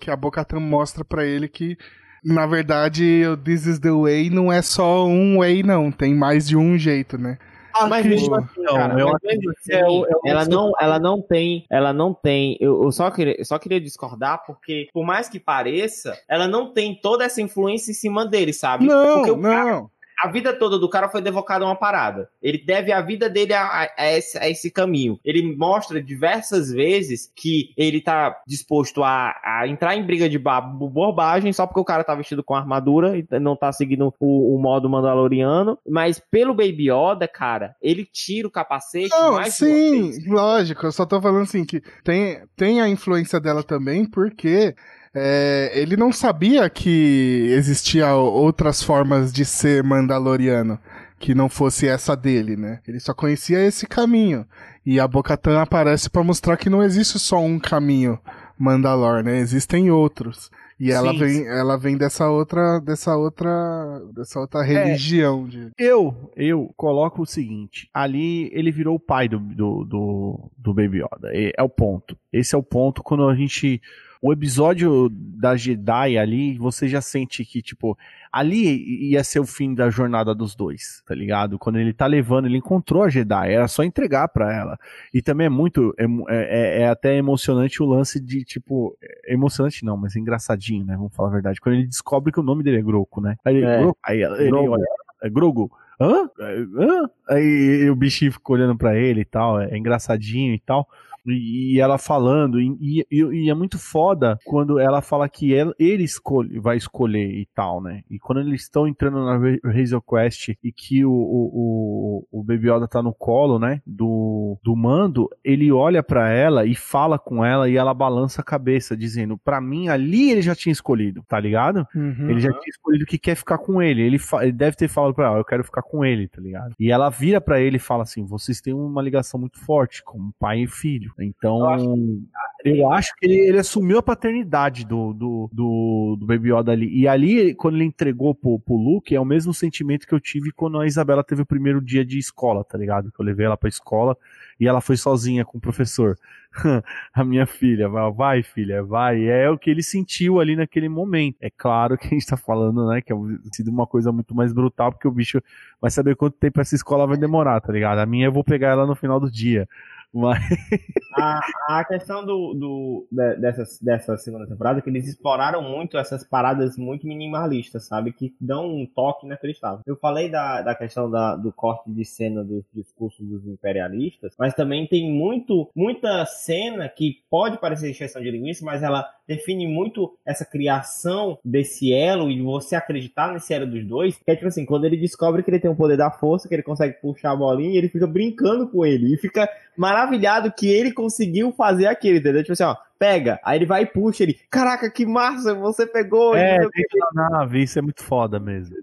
Que a Bocatan mostra para ele que na verdade, o This is the Way não é só um way, não. Tem mais de um jeito, né? Ah, mas mesmo assim, cara, eu mesmo assim, é, é ela não, ela não tem, ela não tem. Eu, eu só queria, eu só queria discordar porque, por mais que pareça, ela não tem toda essa influência em cima dele, sabe? Não, porque não. Cara, a vida toda do cara foi devocada a uma parada. Ele deve a vida dele a, a, a, esse, a, esse, caminho. Ele mostra diversas vezes que ele tá disposto a, entrar em briga de bobagem só porque o cara tá vestido com armadura e não tá seguindo o, o modo mandaloriano. Mas pelo Baby Yoda, cara, ele tira o capacete não, mais Sim, lógico. Eu só tô falando assim que tem, tem a influência dela também porque é, ele não sabia que existia outras formas de ser Mandaloriano que não fosse essa dele, né? Ele só conhecia esse caminho. E a Bocatan aparece para mostrar que não existe só um caminho Mandalor, né? Existem outros. E ela sim, vem, ela vem dessa outra, dessa outra, dessa outra religião. É, de... Eu, eu coloco o seguinte: ali ele virou o pai do, do, do, do Baby Yoda. É o ponto. Esse é o ponto quando a gente o episódio da Jedi ali, você já sente que, tipo, ali ia ser o fim da jornada dos dois, tá ligado? Quando ele tá levando, ele encontrou a Jedi, era só entregar para ela. E também é muito, é, é, é, até emocionante o lance de, tipo, é emocionante não, mas é engraçadinho, né? Vamos falar a verdade. Quando ele descobre que o nome dele é Groco, né? Aí, é. Groco, aí ele, olha, é Grogu. Hã? Hã? Aí o bichinho fica olhando para ele e tal, é engraçadinho e tal e ela falando, e, e, e, é muito foda quando ela fala que ela, ele escolhe, vai escolher e tal, né? E quando eles estão entrando na Hazel Quest e que o, o, o, o Baby Yoda tá no colo, né? Do, do mando, ele olha para ela e fala com ela e ela balança a cabeça, dizendo: para mim, ali ele já tinha escolhido, tá ligado? Uhum. Ele já tinha escolhido que quer ficar com ele. Ele, ele deve ter falado pra ela: eu quero ficar com ele, tá ligado? E ela vira para ele e fala assim: vocês têm uma ligação muito forte, como pai e filho. Então, eu acho, eu acho que ele, ele, assumiu a paternidade do, do, do, do, Baby Yoda ali. E ali, quando ele entregou pro, pro Luke, é o mesmo sentimento que eu tive quando a Isabela teve o primeiro dia de escola, tá ligado? Que eu levei ela pra escola e ela foi sozinha com o professor. a minha filha, vai, vai, filha, vai. É o que ele sentiu ali naquele momento. É claro que a gente tá falando, né, que é sido uma coisa muito mais brutal, porque o bicho vai saber quanto tempo essa escola vai demorar, tá ligado? A minha eu vou pegar ela no final do dia. Mas... A, a questão do, do, dessa, dessa segunda temporada é que eles exploraram muito essas paradas muito minimalistas, sabe? Que dão um toque inacreditável. Eu falei da, da questão da, do corte de cena dos discursos dos imperialistas, mas também tem muito, muita cena que pode parecer exceção de linguiça, mas ela define muito essa criação desse elo e você acreditar nesse elo dos dois. Que é tipo assim, quando ele descobre que ele tem o poder da força, que ele consegue puxar a bolinha, ele fica brincando com ele. E fica maravilhado que ele conseguiu fazer aquilo, entendeu? Tipo assim, ó, pega. Aí ele vai e puxa ele. Caraca, que massa, você pegou. É, na nave, isso é muito foda mesmo.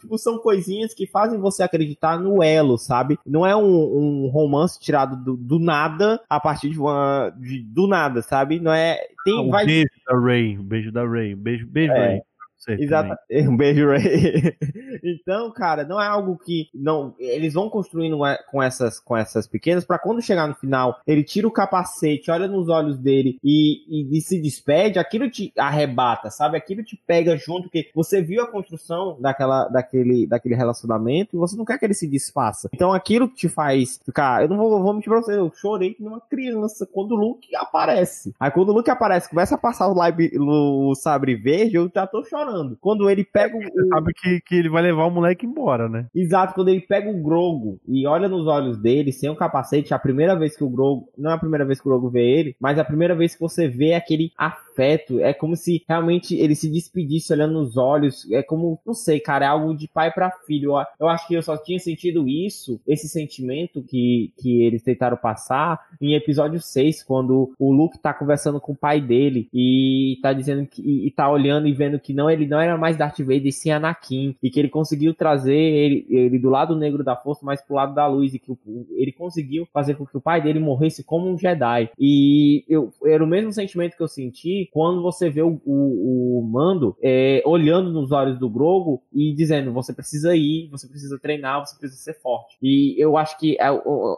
Tipo, são coisinhas que fazem você acreditar no elo, sabe? Não é um, um romance tirado do, do, nada a partir de uma. De, do nada, sabe? Não é. Tem, ah, um vai... beijo da Ray, um beijo da Ray, beijo, beijo, é. Ray. Exato. Um beijo, Ray. então, cara, não é algo que não eles vão construindo com essas com essas pequenas para quando chegar no final, ele tira o capacete, olha nos olhos dele e, e, e, se despede, aquilo te arrebata, sabe? Aquilo te pega junto que você viu a construção daquela daquele daquele relacionamento e você não quer que ele se desfaça. Então, aquilo que te faz ficar, eu não vou, vou mentir pra você, eu chorei como uma criança quando o Luke aparece. Aí quando o Luke aparece, começa a passar o live o sabre verde, eu já tô chorando falando. Quando ele pega o. Você sabe que, que ele vai levar o moleque embora, né? Exato, quando ele pega o Grogo e olha nos olhos dele, sem o capacete, é a primeira vez que o Grogo. Não é a primeira vez que o Grogo vê ele, mas é a primeira vez que você vê aquele afeto. É como se realmente ele se despedisse olhando nos olhos. É como, não sei, cara, é algo de pai para filho. Eu, eu acho que eu só tinha sentido isso, esse sentimento que, que eles tentaram passar em episódio 6, quando o Luke tá conversando com o pai dele e tá dizendo que. E, e tá olhando e vendo que não, ele não era mais Darth Vader, e sim Anakin. E que ele conseguiu trazer ele, ele do lado negro da força, mais pro lado da luz. E que o, ele conseguiu fazer com que o pai dele morresse como um Jedi. E eu, era o mesmo sentimento que eu senti quando você vê o, o, o Mando é, olhando nos olhos do Grogo e dizendo: você precisa ir, você precisa treinar, você precisa ser forte. E eu acho que é,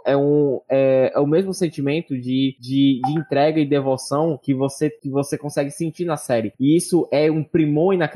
é um, é, é, o mesmo sentimento de, de, de, entrega e devoção que você, que você consegue sentir na série. E isso é um primor inacreditável,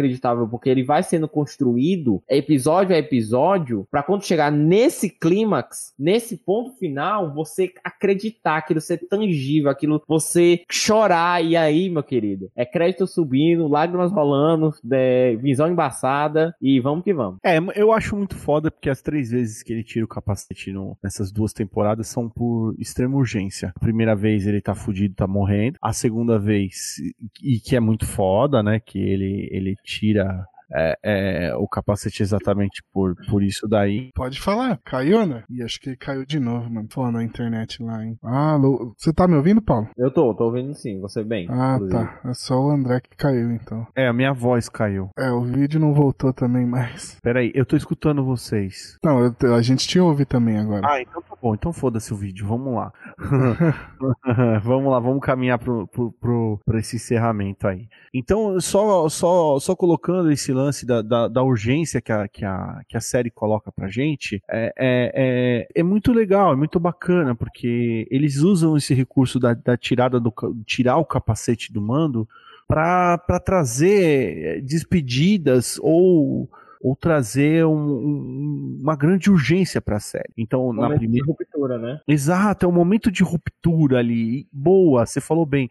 porque ele vai sendo construído episódio a episódio, para quando chegar nesse clímax, nesse ponto final, você acreditar, aquilo ser tangível, aquilo você chorar. E aí, meu querido, é crédito subindo, lágrimas rolando, é, visão embaçada e vamos que vamos. É, eu acho muito foda porque as três vezes que ele tira o capacete no, nessas duas temporadas são por extrema urgência. A primeira vez ele tá fudido, tá morrendo. A segunda vez, e que é muito foda, né? Que ele, ele tira é, é, o capacete exatamente por, por isso daí. Pode falar, caiu, né? E acho que caiu de novo, mano. Falando na internet lá, hein? Ah, você tá me ouvindo, Paulo? Eu tô, tô ouvindo sim, você bem. Ah, inclusive. tá. É só o André que caiu, então. É, a minha voz caiu. É, o vídeo não voltou também mais. Peraí, eu tô escutando vocês. Não, eu, a gente te ouve também agora. Ah, então tá bom. Então foda-se o vídeo, vamos lá. vamos lá, vamos caminhar pro, pro, pro, pro esse encerramento aí. Então, só, só, só colocando esse lance da, da, da, urgência que a, que, a, que a série coloca pra gente, é, é, é, é, muito legal, é muito bacana, porque eles usam esse recurso da, da tirada do tirar o capacete do mando para trazer despedidas ou ou trazer um, um, uma grande urgência para a série. Então, na primeira de ruptura, né? Exato, é um momento de ruptura ali. Boa, você falou bem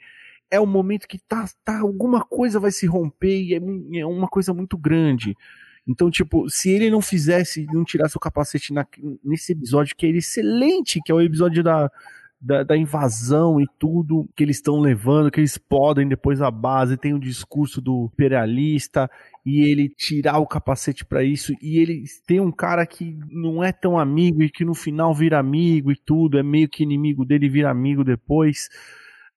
é o momento que tá, tá alguma coisa vai se romper e é, é uma coisa muito grande. Então, tipo, se ele não fizesse, não tirasse o capacete na, nesse episódio, que é excelente, que é o episódio da, da, da invasão e tudo que eles estão levando, que eles podem depois a base, tem o discurso do imperialista, e ele tirar o capacete para isso, e ele tem um cara que não é tão amigo e que no final vira amigo e tudo, é meio que inimigo dele vira amigo depois.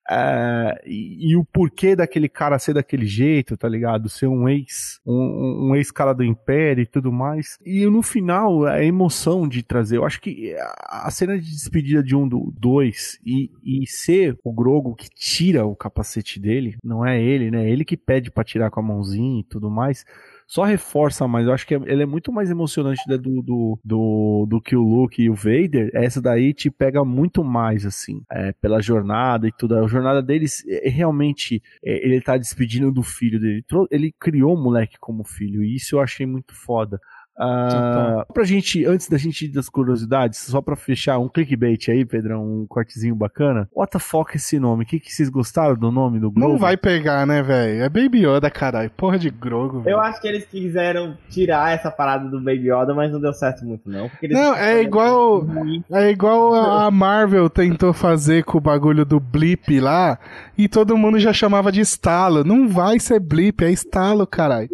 É, e, e, o porquê daquele cara ser daquele jeito, tá ligado? Ser um ex, um, um ex-cara do Império e tudo mais. E no final, a emoção de trazer. Eu acho que a cena de despedida de um do dois e, e ser o Grogo que tira o capacete dele, não é ele, né? Ele que pede para tirar com a mãozinha e tudo mais só reforça mais. Eu acho que ele é muito mais emocionante né, do, do, do, do, que o Luke e o Vader. Essa daí te pega muito mais, assim, é, pela jornada e tudo. A jornada deles é, realmente é, ele tá despedindo do filho dele. Ele criou o moleque como filho, e isso eu achei muito foda. Uh, pra gente, antes da gente ir das curiosidades, só pra fechar um clickbait aí, Pedrão, um cortezinho bacana. What the fuck é esse nome? O que, que vocês gostaram do nome do Grogu? Não vai pegar, né, velho? É Baby Yoda, caralho. Porra de Grogu. Véio. Eu acho que eles quiseram tirar essa parada do Baby Yoda, mas não deu certo muito, não. Não, é igual. É igual a Marvel tentou fazer com o bagulho do blip lá, e todo mundo já chamava de estalo. Não vai ser blip, é estalo, caralho.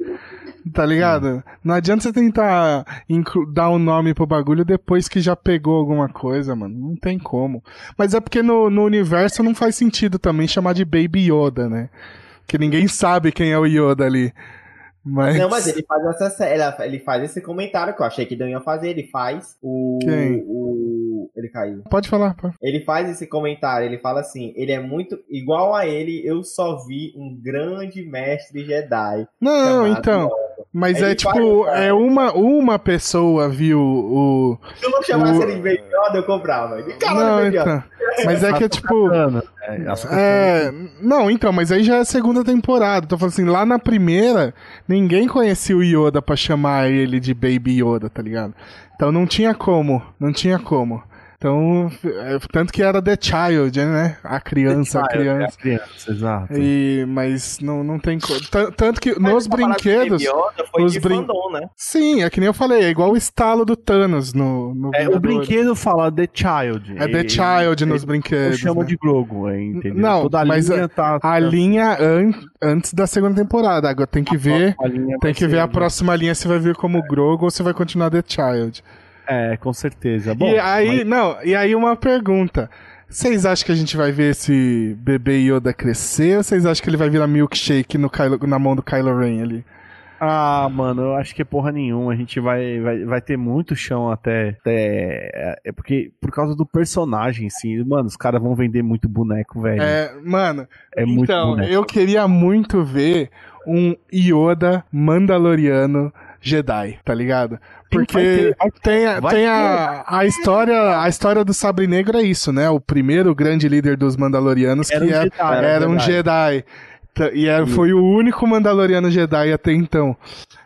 Tá ligado? Não adianta você tentar dar um nome pro bagulho depois que já pegou alguma coisa, mano. Não tem como. Mas é porque no, no universo não faz sentido também chamar de Baby Yoda, né? Porque ninguém sabe quem é o Yoda ali. Mas... Não, mas ele faz essa ele faz esse comentário que eu achei que não ia fazer, ele faz o, Quem? o ele caiu. Pode falar, pode. Ele faz esse comentário, ele fala assim, ele é muito igual a ele, eu só vi um grande mestre Jedi. Não, então. Mas é tipo, faz, é uma, uma pessoa viu o. Se eu não chamasse o... ele de Baby Yoda, eu comprava. Não, então. Mas é que é tipo. É, não, então, mas aí já é a segunda temporada. Tô falando assim, lá na primeira, ninguém conhecia o Yoda pra chamar ele de Baby Yoda, tá ligado? Então não tinha como, não tinha como. Então, é, tanto que era The Child, né? A criança, a criança. É a criança, exato. E, mas não, não tem. Tanto que nos parada do brinquedos. Foi os de brin- fandom, né? Sim, é que nem eu falei, é igual o estalo do Thanos no, no É, o brinquedo fala The Child. É The E- Child nos Eu brinquedos. chamo né? de Grogu, é, entendeu? Não, Toda a mas linha tá. A linha an- antes da segunda temporada. Agora tem que ver. a vai Tem que ver a próxima linha se vai vir como Grogu ou se vai continuar The Child. É, com certeza. Bom, e aí, mas- não, e aí uma pergunta. Vocês acham que a gente vai ver esse bebê Yoda crescer ou vocês acham que ele vai virar milkshake no Kylo- na mão do Kylo Ren ali? Ah, mano, eu acho que é porra nenhuma. A gente vai, vai, vai ter muito chão até, até. É porque, por causa do personagem, sim. Mano, os caras vão vender muito boneco, velho. É, É, mano, muito então, boneco. eu queria muito ver um Yoda Mandaloriano Jedi, tá ligado? Porque vai ter, tem, a- tem a, a história a história do Sabre Negro é isso, né? O primeiro grande líder dos Mandalorianos Era que um é- Jedi, era um Jedi. E era, foi o único Mandaloriano Jedi até então.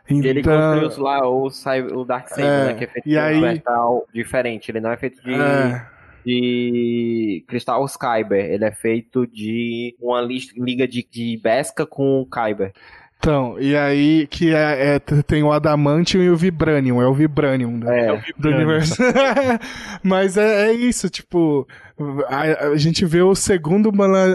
E ele Então, construiu lá o, o Darksaber, É, né? Que é feito de aí- metal diferente. Ele não é feito de, é, de cristal Kyber. Ele é feito de uma liga de, de Beskar com Kyber. Então, e aí que é, é- tem o Adamantium e o Vibranium, é o Vibranium. né? É, do Vibranium. universo. Mas é, é isso, tipo, a, a gente vê o segundo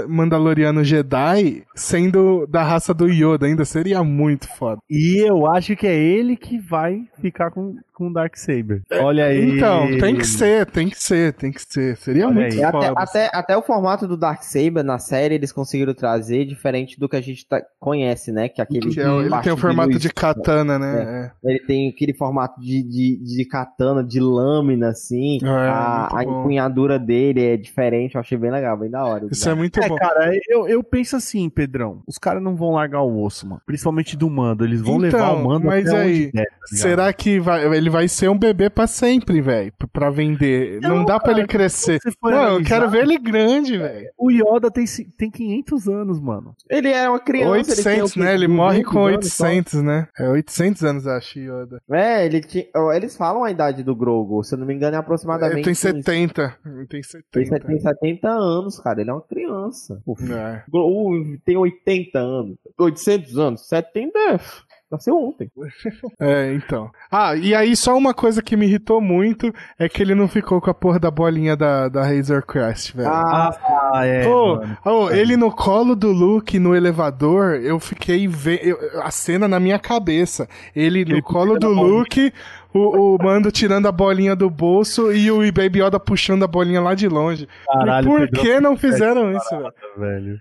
Mandaloriano Jedi sendo da raça do Yoda, ainda seria muito foda. E eu acho que é ele que vai ficar com, com o Darksaber. Olha aí. Então, tem que ser, tem que ser, tem que ser. Seria Olha muito aí. Até, foda. até, até o formato do Darksaber na série eles conseguiram trazer diferente do que a gente tá- conhece, né? Que é aquele. Que é o- ele tem o formato luz. de katana, né? Ele tem aquele formato de, de, de katana, de lâmina, assim. É, a a empunhadura dele é diferente, eu achei bem legal, bem da hora. É. Isso é muito É, bom. cara, eu, eu penso assim, Pedrão. Os caras não vão largar o osso, mano. Principalmente do mando. Eles vão Então, levar o mando mas até aí, onde der, tá? Será que vai, ele vai ser um bebê pra sempre, velho? Pra vender. Não, Não, dá pra cara, ele crescer. Não, eu analisar, quero ver ele grande, velho. O Yoda tem, tem 500 anos, mano. Ele é uma criança. ele tem 800, o quê? né? Ele morre 200 com anos só. 800, né? É 800 anos, acho, Yoda. É, ele tinha, eles falam a idade do Grogu, se eu não me engano é aproximadamente... Ele tem uns- 70. Ele tem Ele 70. tem 70 anos, cara, ele é uma criança. O É. Grogu tem 80 anos, 800 anos, 70 é... Nasceu ontem. É, então. Ah, e aí só uma coisa que me irritou muito é que ele não ficou com a porra da bolinha da, da Razor Crest, velho. Ah, Ah, é. Mano. ô, ele no colo do Luke no elevador, eu fiquei vendo a cena na minha cabeça. Ele no Ele colo do a bolinha. O, o Mando tirando a bolinha do bolso e o Baby Yoda puxando a bolinha lá de longe. Caralho, e por Pedrão, que não fizeram isso, velho? velho?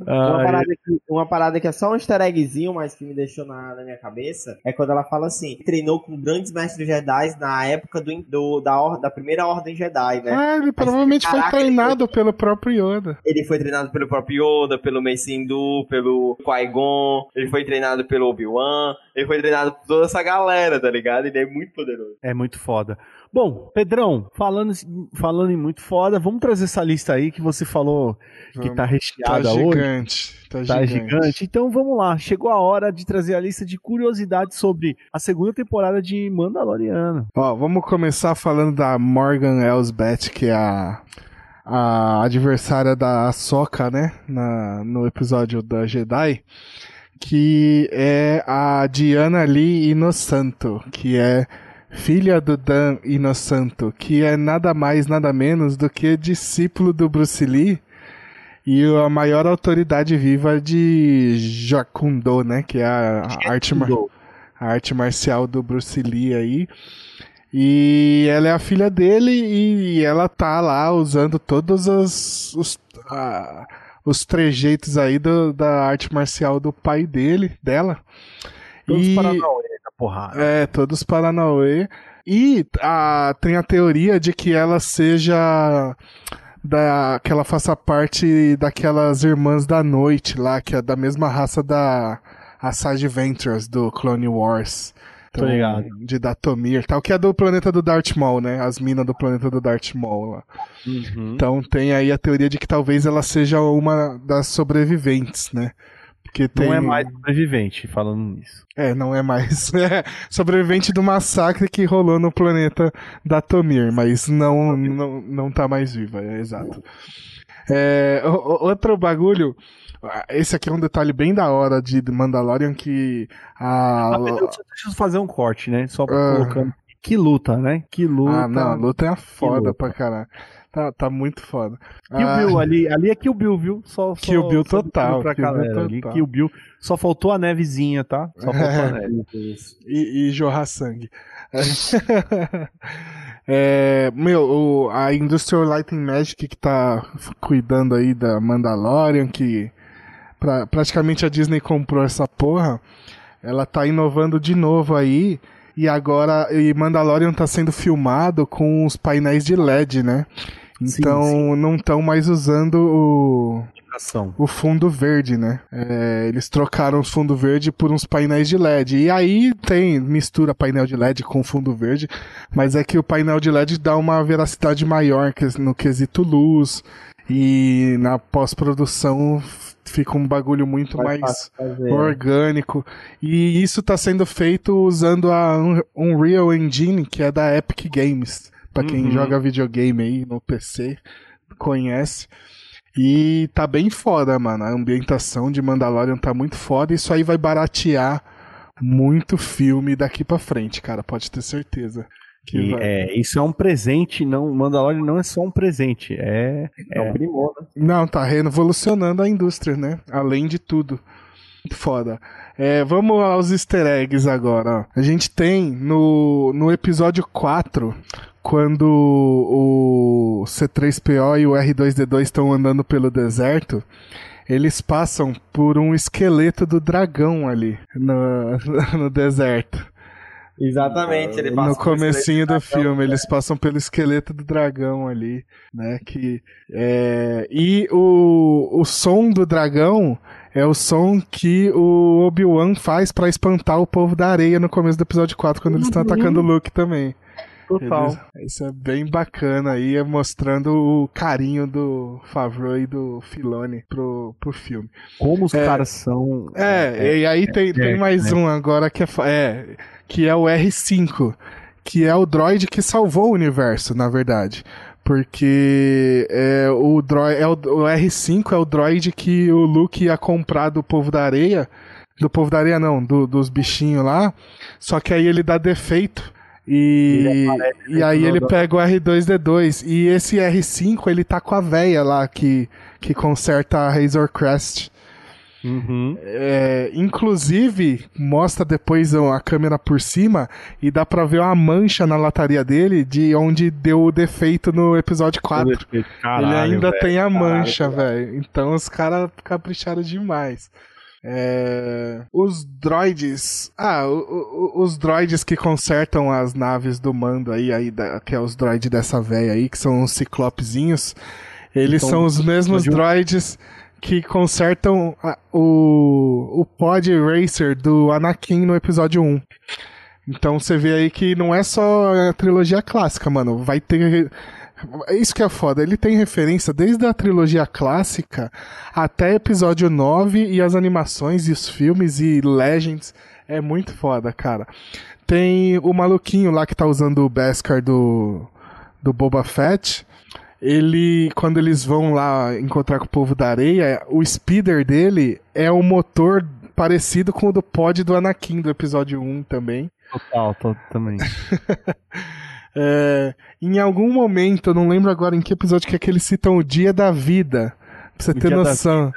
Uma Ai, parada, que, uma parada que é só um easter eggzinho, mas que me deixou na, na minha cabeça, é quando ela fala assim, treinou com grandes mestres Jedi na época do, do- da, or- da primeira Ordem Jedi, né? Ah, ele provavelmente foi caraca, ele treinado pelo próprio Yoda. Ele foi treinado pelo próprio Yoda, pelo Mace Windu, pelo Qui-Gon, ele foi treinado pelo Obi-Wan, ele foi treinado por toda essa galera, tá ligado? Ele é muito poderoso. É muito foda. Bom, Pedrão, falando, falando em muito foda, vamos trazer essa lista aí que você falou que Vamos. tá Tá recheada hoje. gigante. Tá, Tá gigante. gigante. Então vamos lá. Chegou a hora de trazer a lista de curiosidades sobre a segunda temporada de Mandaloriano. Ó, vamos começar falando da Morgan Elsbeth, que é a, a adversária da Ahsoka, né? Na, no episódio da Jedi. Que é a Diana Lee Inosanto, que é filha do Dan Inosanto, que é nada mais, nada menos do que discípulo do Bruce Lee e a maior autoridade viva de Jacundo, né? Que é a, a arte mar a arte marcial do Bruce Lee aí. E ela é a filha dele e ela tá lá usando todos os, os, ah, os trejeitos aí do- da arte marcial do pai dele, dela. Todos E- Paranauê da porrada. é, todos Paranauê. E a, tem a teoria de que ela seja. Da, que ela faça parte daquelas irmãs da noite lá, que é da mesma raça da Asajj Ventress do Clone Wars. Tô ligado. De Datomir tal, que é do planeta do Darth Maul, né? As minas do planeta do Darth Maul lá. Uhum. Então tem aí a teoria de que talvez ela seja uma das sobreviventes, né? Que tem... Não é mais sobrevivente, falando nisso. É, não é mais. É sobrevivente do massacre que rolou no planeta da Tomir, mas não, não, não tá mais viva, é exato. É, outro bagulho. Esse aqui é um detalhe bem da hora de Mandalorian que a. Ah, deixa eu fazer um corte, né? Só uh... colocando. Que luta, né? Que luta. Ah, não, a luta é foda pra caralho. Tá, tá muito foda. Kill ah, Bill, ali, ali é Kill Bill, viu? Só, Kill só, Bill total. Pra Kill Bill total. Ali, Kill Bill. Só faltou a nevezinha, tá? Só faltou a neve. e, e jorrar sangue. é, meu, o, a Industrial Light and Magic que tá cuidando aí da Mandalorian, que pra, praticamente a Disney comprou essa porra, ela tá inovando de novo aí. E agora, e Mandalorian tá sendo filmado com os painéis de LED, né? Então sim, sim. não estão mais usando o, o fundo verde, né? É, eles trocaram o fundo verde por uns painéis de LED. E aí tem mistura painel de LED com fundo verde, mas é que o painel de LED dá uma veracidade maior no quesito luz e na pós-produção fica um bagulho muito Vai mais orgânico. E isso está sendo feito usando a Unreal Engine, que é da Epic Games. Para quem uhum. joga videogame aí no PC, conhece. E tá bem foda, mano. A ambientação de Mandalorian tá muito foda. Isso aí vai baratear muito filme daqui para frente, cara. Pode ter certeza. Que é, isso é um presente, não, Mandalorian não é só um presente, é, é, um primor, né? Não, tá revolucionando a indústria, né? Além de tudo. Foda. É, vamos aos easter eggs agora. A gente tem no, no episódio 4, quando o C3PO e o R2D2 estão andando pelo deserto, eles passam por um esqueleto do dragão ali no, no deserto. Exatamente, ele passa No comecinho do, do filme, né? eles passam pelo esqueleto do dragão ali, né? Que, é... E o, o som do dragão é o som que o Obi-Wan faz para espantar o povo da areia no começo do episódio 4, quando eles estão uhum. atacando o Luke também. Total. Eles, isso é bem bacana aí, é mostrando o carinho do Favreau e do Filoni pro, pro filme. Como os é, caras são. É, é, e aí tem, é, tem mais um agora que é, é que é o R5, que é o droid que salvou o universo, na verdade. Porque é, o, droid, é o, o R5 é o droid que o Luke ia comprar do povo da areia. Do povo da areia, não, do, dos bichinhos lá. Só que aí ele dá defeito. E, e aí ele pega o R2D2. E esse R5 ele tá com a véia lá que, que conserta a Razor Crest. Uhum. É, inclusive, mostra depois a câmera por cima e dá pra ver uma mancha na lataria dele de onde deu o defeito no episódio 4. Caralho, Ele ainda véio, tem a mancha, velho. Então os caras capricharam demais. É... Os droids. Ah, o, o, os droids que consertam as naves do mando aí, aí da, que é os droids dessa véia aí, que são os ciclopezinhos. Eles então, são os mesmos droids que consertam a, o, o Pod Racer do Anakin no episódio 1. Então você vê aí que não é só a trilogia clássica, mano. Vai ter. É isso que é foda. Ele tem referência desde a trilogia clássica até episódio 9 e as animações e os filmes e Legends. É muito foda, cara. Tem o maluquinho lá que tá usando o Beskar do, do Boba Fett ele, quando eles vão lá encontrar com o povo da areia, o speeder dele é um motor parecido com o do pod do Anakin do episódio 1 também. Total, total também. é, em algum momento, eu não lembro agora em que episódio que é que eles citam o Dia da Vida. Pra você o ter noção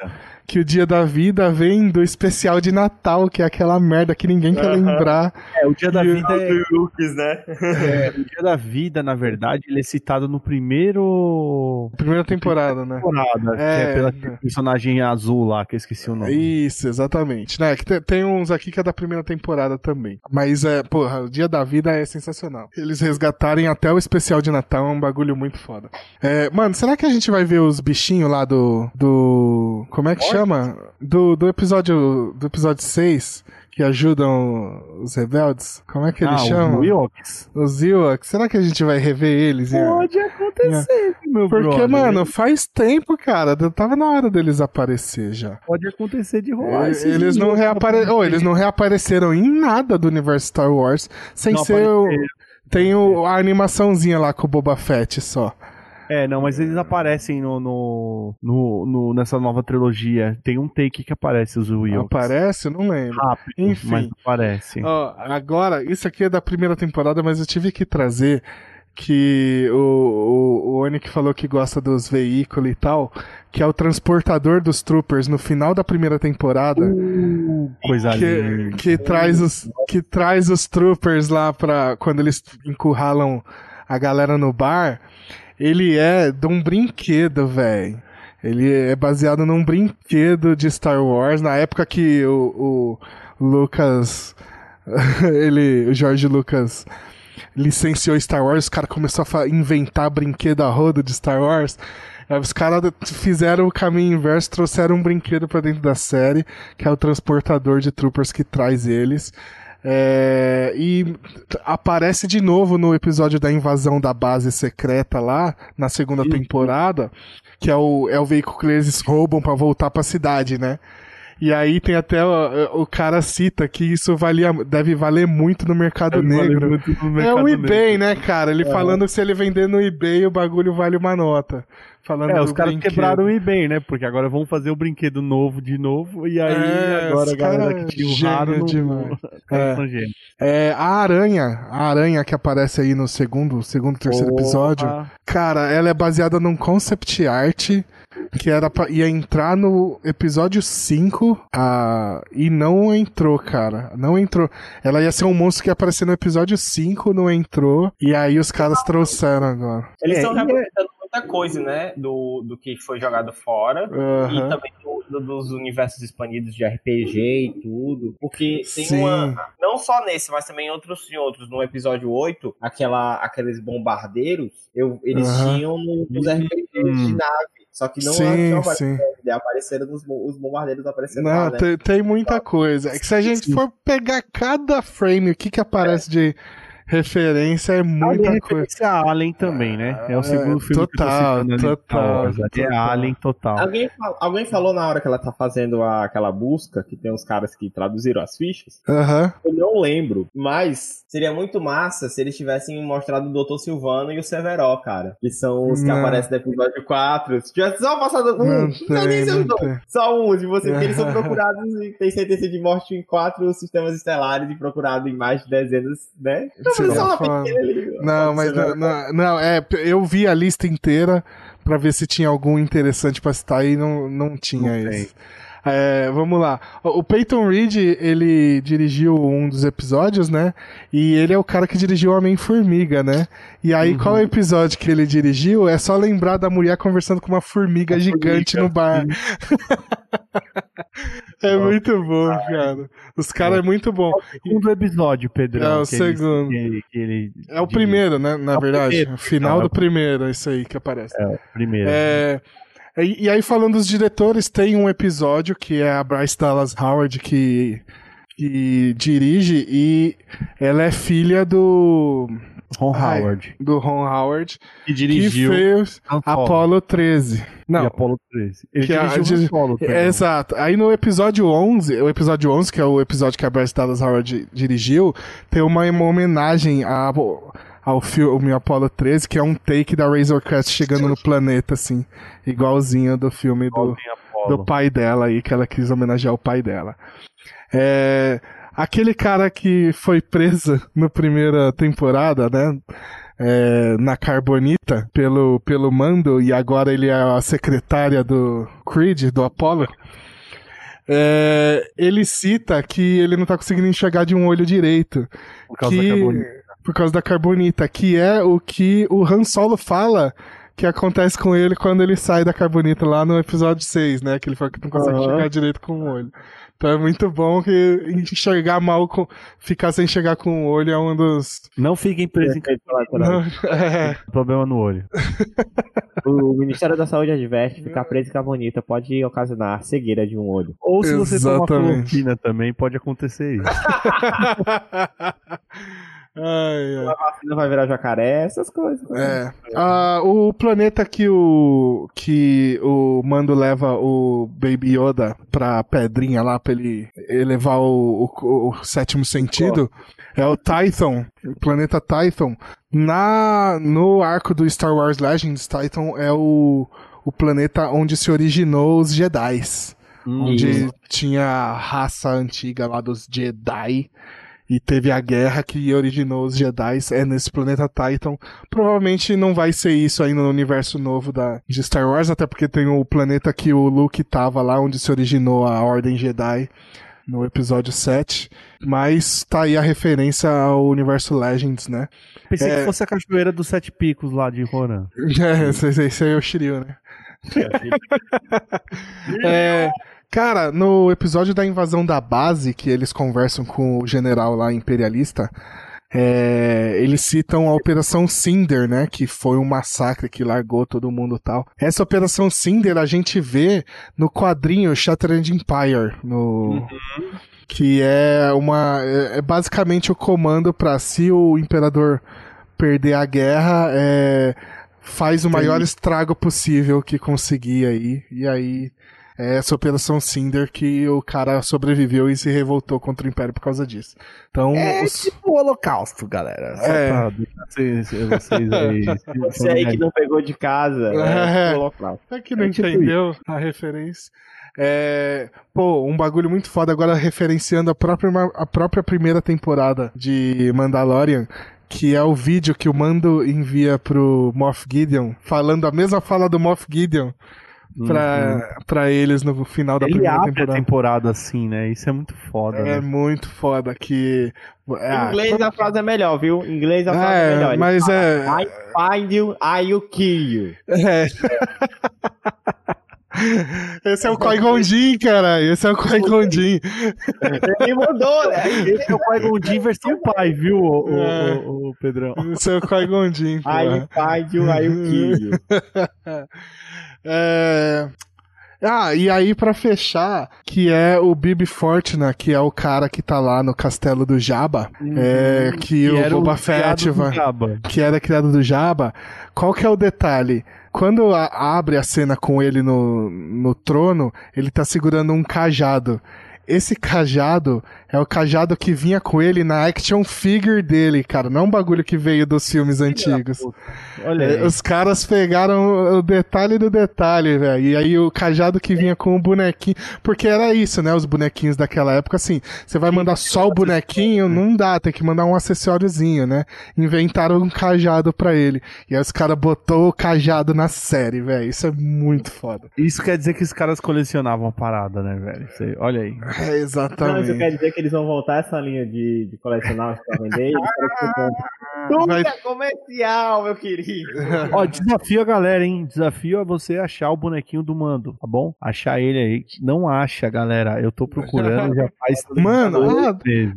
que o dia da vida vem do especial de Natal, que é aquela merda que ninguém quer lembrar. É, o dia da vida é... Looks, né? é... O dia da vida, na verdade, ele é citado no primeiro... Primeira temporada, né? Temporada, é... que é pela né? personagem azul lá, que eu esqueci o nome. Isso, exatamente. Né? Que tem, uns aqui que é da primeira temporada também. Mas, é, porra, o dia da vida é sensacional. Eles resgatarem até o especial de Natal é um bagulho muito foda. É, mano, será que a gente vai ver os bichinhos lá do... do... Como é que chama? Chama? Do, do episódio do episódio 6, que ajudam os rebeldes? Como é que eles ah, chamam? Os Ewoks? Os Ewoks. Será que a gente vai rever eles? Pode acontecer, meu Porque, brother. mano, faz tempo, cara. Tava na hora deles aparecer já. Pode acontecer de rolar. Esses Eles não, reapare... oh, eles não reapareceram em nada do universo Star Wars, sem Não ser o... Tem o- a animaçãozinha lá com o Boba Fett só. É, não, mas eles aparecem no, no, no- no- nessa nova trilogia. Tem um take que aparece os Ewoks. Aparece? Não lembro. Rápido, Enfim. mas aparece. Ó, agora, isso aqui é da primeira temporada, mas eu tive que trazer que o, o, o Oni que falou que gosta dos veículos e tal, que é o transportador dos troopers no final da primeira temporada. Uh, coisa que, linda. que traz os que traz os troopers lá para quando eles encurralam a galera no bar, ele é de um brinquedo, velho. Ele é baseado num brinquedo de Star Wars na época que o, o Lucas ele, o George Lucas licenciou Star Wars, os caras começaram a inventar brinquedo a rodo de Star Wars. Os caras fizeram o caminho inverso, trouxeram um brinquedo pra dentro da série, que é o transportador de troopers que traz eles. É, e aparece de novo no episódio da invasão da base secreta lá, na segunda temporada, que é o, é o veículo que eles roubam pra voltar pra cidade, né? E aí tem até o, o cara cita que isso valia, deve valer muito no mercado negro. É o eBay, né, cara? Ele falando que se ele vender no eBay, o bagulho vale uma nota. Falando É, os caras quebraram o eBay, né? Porque agora vão fazer o brinquedo novo de novo. E aí, É, agora a galera cara que tinha o raro caras É. É, a aranha, a aranha que aparece aí no segundo, segundo terceiro episódio, cara, ela é baseada num concept art que era pra, ia entrar no episódio 5 ah, e não entrou, cara. Não entrou. Ela ia ser um monstro que ia aparecer no episódio 5, não entrou. E aí os caras trouxeram agora. Eles É, estão e é- representando muita coisa, né? Do, do que foi jogado fora. E Aham. também do- do- dos universos expandidos de RPG e tudo. Porque tem Sim. uma. Não só nesse, mas também em outros em outros. No episódio 8, aquela, aqueles bombardeiros, eu, eles Aham. tinham no- nos RPGs de Hum. nave. Só que não, Sim, não sim. apareceram, bo- os bombardeiros apareceram lá, Não, né? tem, tem muita coisa. É que se a gente Sim. for pegar cada frame, o que que aparece de referência é muita Ali é coisa. referência a Alien também, né? É o segundo É, filme que eu tô total, total, É total. Alien total. Alguém, fal- alguém falou na hora que ela tá fazendo a- aquela busca, que tem uns caras que traduziram as fichas. Aham. Eu não lembro, mas seria muito massa se eles tivessem mostrado o Dr. Silvano e o Severo, cara. Que são os que Não. aparecem no episódio 4. Se tivesse só passado um, Não não, nem não dois. Só um de você, porque eles são procurados e tem sentença de morte em quatro sistemas estelares e procurado em mais de dezenas, né? Então, Pequena ali. Não, mas não, não, não, é, eu vi a lista inteira pra ver se tinha algum interessante pra citar e não, não tinha Não tem. É, vamos lá. O o Peyton Reed, ele dirigiu um dos episódios, né? E ele é o cara que dirigiu Homem-Formiga, né? E aí, Uhum. qual é o episódio que ele dirigiu? É só lembrar da mulher conversando com uma formiga Uma gigante formiga, no bar. é muito bom, cara. Os caras é muito bom. Segundo episódio, Pedro. É o segundo. Que ele, que ele É o primeiro, né? Na É o verdade. o final é do o- primeiro, é isso aí que aparece. É, o primeiro. É, e, e aí, falando dos diretores, tem um episódio que é a Bryce Dallas Howard que, que dirige e ela é filha do, Ron ai, Howard. do Ron Howard, Que que dirigiu fez Apollo. Apollo 13. e Não, Apollo 13. Ele Que a- dirigiu de- o Apollo. exato. Aí no episódio 11, o episódio 11, que é o episódio que a Bryce Dallas Howard dirigiu, tem uma, uma homenagem a, ao filme Apollo 13, que é um take da Razor Crest chegando no planeta, assim, igualzinho do filme do, do pai dela aí, que ela quis homenagear o pai dela. É, aquele cara que foi preso na primeira temporada, né? é, na Carbonita pelo, pelo Mando e agora ele é a secretária do Creed, do Apollo. É, ele cita que ele não tá conseguindo enxergar de um olho direito. Por causa que- da carbonita. Por causa da Carbonita, que é o que o Han Solo fala que acontece com ele quando ele sai da Carbonita lá no episódio 6, né? Que ele fala que não consegue enxergar direito com o olho. Então é muito bom que enxergar mal, com, ficar sem enxergar com o olho é um dos. Não fiquem presos em Não, é, problema no olho. O Ministério da Saúde adverte ficar preso em carbonita pode ocasionar cegueira de um olho. Ou se você tomar Exatamente. cloroquina também, pode acontecer isso. Ai, ai. A vacina vai virar jacaré, essas coisas. É. Ah, o planeta que o que o Mando leva o Baby Yoda pra pedrinha lá pra ele elevar o, o- o sétimo sentido é o Titan, o planeta Titan. Na no arco do Star Wars Legends, Titan é o o planeta onde se originou os Jedi's. onde Isso. tinha a raça antiga lá dos Jedi. E teve a guerra que originou os Jedi é nesse planeta Titan. Provavelmente não vai ser isso aí no universo novo da, de Star Wars, até porque tem o planeta que o Luke tava lá, onde se originou a Ordem Jedi no episódio 7. Mas tá aí a referência ao universo Legends, né? Pensei É. que fosse a cachoeira dos sete picos lá de Roran. É, esse, esse aí é o Shiryu, né? É, cara, no episódio da invasão da base, que eles conversam com o general lá imperialista, é, eles citam a Operação Cinder, né? Que foi um massacre que largou todo mundo e tal. Essa Operação Cinder a gente vê no quadrinho Shattered Empire, no. Que é uma. É é basicamente o comando pra se o imperador perder a guerra, é, faz o maior estrago possível que conseguir aí. E aí é essa Operação Cinder que o cara sobreviveu e se revoltou contra o Império por causa disso. Então, É os- tipo o holocausto, galera. Só É. pra deixar vocês, vocês aí. Você aí que não pegou de casa, É. é, holocausto. É que não É tipo entendeu a referência. É, pô, um bagulho muito foda agora referenciando a própria, a própria primeira temporada de Mandalorian, que é o vídeo que o Mando envia pro Moff Gideon, falando a mesma fala do Moff Gideon pra, pra eles no final da Uhum. Ele primeira abre a temporada. temporada assim, né? Isso é muito foda. É né? muito foda que. Em Ah, inglês a frase é melhor, viu? Em inglês a frase é, é, melhor. Ele mas fala, é. I find you, I will kill you. É. Esse é o Qui-Gon Jinn, cara. Esse é o Qui-Gon Jinn. Ele mudou, né? Esse é o Qui-Gon Jinn versão pai, viu, o, o- É. o- o Pedrão? Esse é o Qui-Gon Jinn, I porra. find you, I will kill you. É... Ah, e aí pra fechar, que é o Bibi Fortuna, que é o cara que tá lá no castelo do Jabba, é, que, o era Boba Fett vai... Que era criado do Jabba, qual que é o detalhe? Quando a- abre a cena com ele no, no trono, ele tá segurando um cajado. Esse cajado é o cajado que vinha com ele na action figure dele, cara. Não é um bagulho que veio dos filmes antigos. Olha É, aí. Os caras pegaram o detalhe do detalhe, velho. E aí o cajado que vinha com o bonequinho. Porque era isso, né? Os bonequinhos daquela época, assim. Você vai mandar só o bonequinho, não dá, tem que mandar um acessóriozinho, né? Inventaram um cajado pra ele. E aí os caras botou o cajado na série, velho. Isso é muito foda. Isso quer dizer que os caras colecionavam a parada, né, velho? Olha aí. É, Não, isso exatamente. quer dizer que eles vão voltar essa linha de, de colecionar vender. Querem que você compre. Tudo Vai- é comercial, meu querido. Ó, desafio a galera, hein? Desafio a você achar o bonequinho do mando, tá bom? Achar ele aí. Não acha, galera. Eu tô procurando já faz. Mano, ah.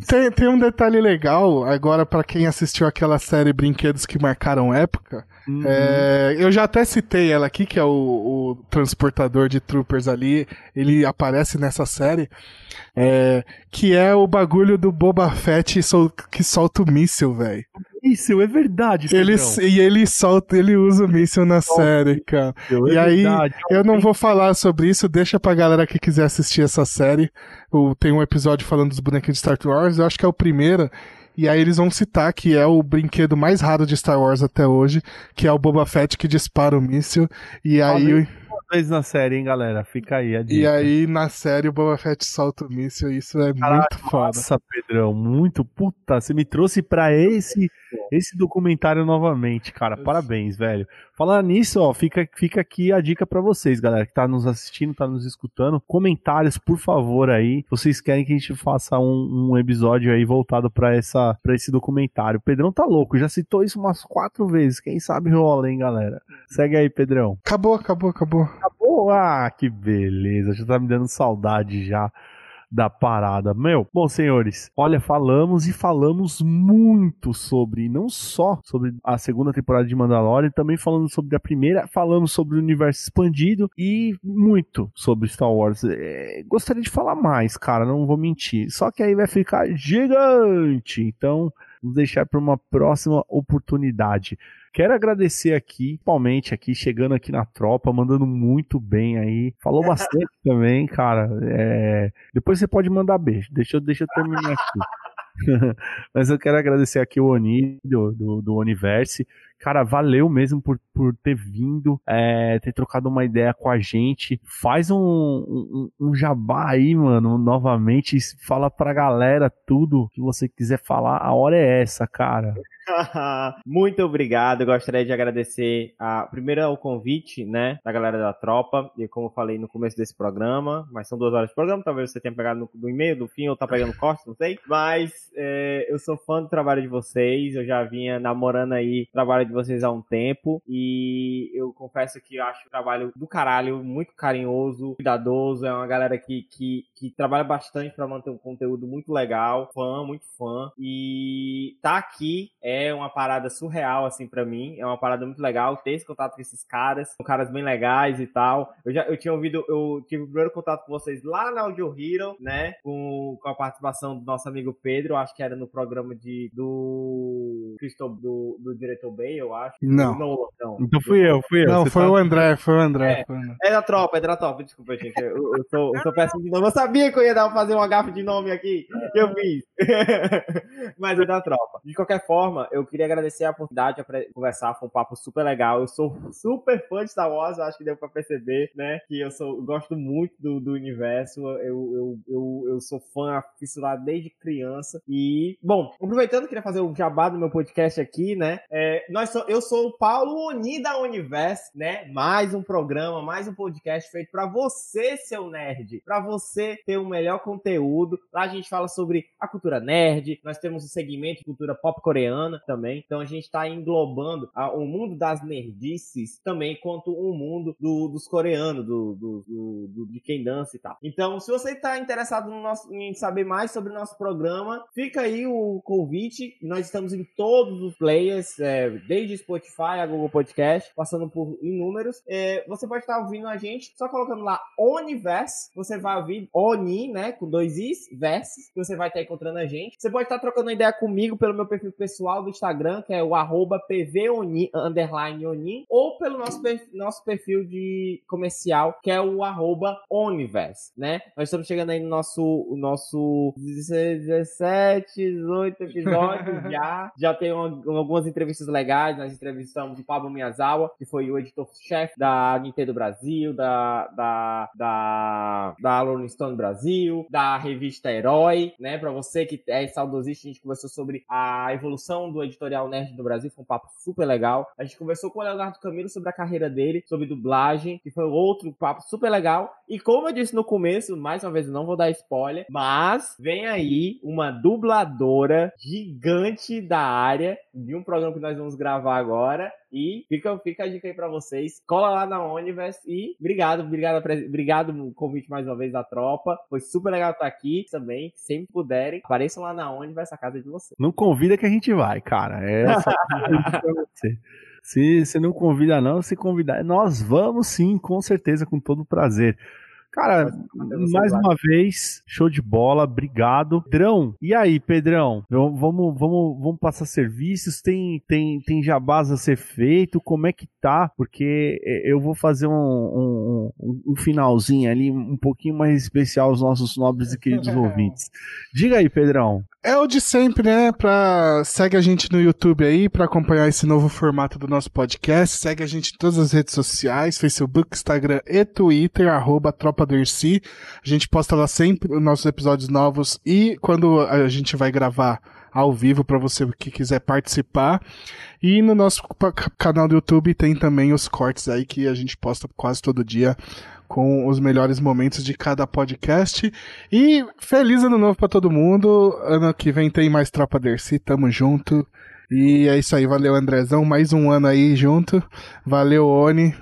Tem, tem um detalhe legal, agora pra quem assistiu aquela série Brinquedos que Marcaram Época. Uhum. É, eu já até citei ela aqui, que é o, o transportador de troopers ali. Ele aparece nessa série. é, que é o bagulho do Boba Fett sol- que solta o míssil, velho. Isso, é verdade. Ele, e ele solta, ele usa o míssil na série, cara. É e aí. Eu não vou falar sobre isso, deixa pra galera que quiser assistir essa série. Tem um episódio falando dos bonequinhos de Star Wars, eu acho que é o primeiro. E aí eles vão citar que é o brinquedo mais raro de Star Wars até hoje, que é o Boba Fett que dispara o míssil. E aí, vez na série, hein, galera? Fica aí a e dica. aí na série o Boba Fett solta o míssil, e isso é Caralho, muito foda. Nossa, Pedrão, muito puta. Você me trouxe pra esse esse documentário novamente, cara. Parabéns, velho. Falando nisso, ó, fica, fica aqui a dica para vocês, galera, que tá nos assistindo, tá nos escutando. Comentários, por favor, aí. Vocês querem que a gente faça um, um episódio aí voltado para essa para esse documentário. O Pedrão tá louco, já citou isso umas quatro vezes. Quem sabe rola, hein, galera? Segue aí, Pedrão. Acabou, acabou, acabou. Acabou? Ah, que beleza. Já tá me dando saudade já da parada. Meu, bom, senhores, olha, falamos e falamos muito sobre, não só sobre a segunda temporada de Mandalorian, também falando sobre a primeira, falamos sobre o universo expandido e muito sobre Star Wars. É, gostaria de falar mais, cara, não vou mentir. Só que aí vai ficar gigante. Então, vamos deixar para uma próxima oportunidade. Quero agradecer aqui, principalmente aqui, chegando aqui na tropa, mandando muito bem aí. Falou bastante também, cara. É... Depois você pode mandar beijo. Deixa eu, deixa eu terminar aqui. Mas eu quero agradecer aqui o Oni do, do, do Universe. Cara, valeu mesmo por, por ter vindo, é, ter trocado uma ideia com a gente. Faz um, um, um jabá aí, mano, novamente. Fala pra galera tudo que você quiser falar. A hora é essa, cara. Muito obrigado. Eu gostaria de agradecer a, primeiro o convite, né, da galera da tropa. E como eu falei no começo desse programa, mas são duas horas de programa, talvez você tenha pegado no, no e-mail, do fim, ou tá pegando corte, não sei. Mas é, eu sou fã do trabalho de vocês. Eu já vinha namorando aí o trabalho de vocês há um tempo. E eu confesso que eu acho o trabalho do caralho, muito carinhoso, cuidadoso. É uma galera que, que, que trabalha bastante para manter um conteúdo muito legal. Fã, muito fã. E tá aqui é uma parada surreal, assim, para mim. É uma parada muito legal ter esse contato com esses caras. São caras bem legais e tal. Eu já eu tinha ouvido, eu tive o primeiro contato com vocês lá na Audio Hero, né? Com, com a participação do nosso amigo Pedro. Acho que era no programa de do do, do diretor Bay, eu acho. Não. não, não. Então fui eu, fui eu. Não, foi, tá... o André, foi o André. É, foi o André. é da tropa, é da tropa. Desculpa, gente. Eu, eu, sou, eu sou péssimo de nome. Eu sabia que eu ia dar, fazer um gafe de nome aqui. Eu fiz. Mas é da tropa. De qualquer forma, eu queria agradecer a oportunidade de conversar, foi um papo super legal. Eu sou super fã de Star Wars, acho que deu pra perceber, né? Que eu sou, gosto muito do, do universo. Eu, eu, eu, eu sou fã fissurado desde criança. E, bom, aproveitando, queria fazer o jabá do meu podcast aqui, né? É, nós sou, eu sou o Paulo Oni da Universo, né? Mais um programa, mais um podcast feito para você, seu nerd, para você ter o um melhor conteúdo. Lá a gente fala sobre a cultura nerd, nós temos o segmento de cultura pop coreana também. Então a gente está englobando a, o mundo das nerdices também quanto o mundo do, dos coreanos, do, do, do, de quem dança e tal. Então, se você está interessado no nosso, em saber mais sobre o nosso programa, fica aí o convite. Nós estamos em todos os players, é, desde Spotify a Google Podcast, passando por inúmeros. É, você pode estar ouvindo a gente só colocando lá Oniverse. Você vai ouvir Oni, né? Com dois Is, Versus, que você vai estar encontrando a gente. Você pode estar trocando ideia comigo pelo meu perfil pessoal do Instagram que é o arroba pvonin, underline onin, ou pelo nosso, perfil, nosso perfil de comercial, que é o arroba Onivers, né? Nós estamos chegando aí no nosso, o nosso 17, 18 episódios já. Já tem uma, algumas entrevistas legais, nós entrevistamos o Pablo Miyazawa, que foi o editor-chefe da Nintendo Brasil, da, da, da, da Stone Brasil, da revista Herói, né? Pra você que é saudosista, a gente conversou sobre a evolução do editorial Nerd do Brasil, foi um papo super legal. A gente conversou com o Leonardo Camilo sobre a carreira dele, sobre dublagem, que foi outro papo super legal. E como eu disse no começo, mais uma vez não vou dar spoiler, mas vem aí uma dubladora gigante da área de um programa que nós vamos gravar agora. E fica, fica a dica aí pra vocês. Cola lá na Universe e obrigado, obrigado, obrigado no convite mais uma vez da tropa. Foi super legal estar aqui também. Sempre puderem, apareçam lá na Universe, a casa de vocês. Não convida que a gente vai, cara. É só você. Se você não convida, não, se convidar, nós vamos sim, com certeza, com todo prazer. Cara, mais uma vez, show de bola, obrigado. Pedrão, e aí, Pedrão? Vamos, vamos, vamos passar serviços? Tem, tem, tem jabás a ser feito? Como é que tá? Porque é, eu vou fazer um, um, um finalzinho ali, um pouquinho mais especial aos nossos nobres e queridos ouvintes. Diga aí, Pedrão. É o de sempre, né? Pra... Segue a gente no YouTube aí para acompanhar esse novo formato do nosso podcast. Segue a gente em todas as redes sociais, Facebook, Instagram e Twitter, arroba Tropa do Irci. A gente posta lá sempre os nossos episódios novos e quando a gente vai gravar ao vivo para você que quiser participar. E no nosso canal do YouTube tem também os cortes aí que a gente posta quase todo dia com os melhores momentos de cada podcast. E feliz ano novo para todo mundo. Ano que vem tem mais Tropa Dercy, tamo junto. E é isso aí, valeu Andrezão, mais um ano aí junto. Valeu Oni,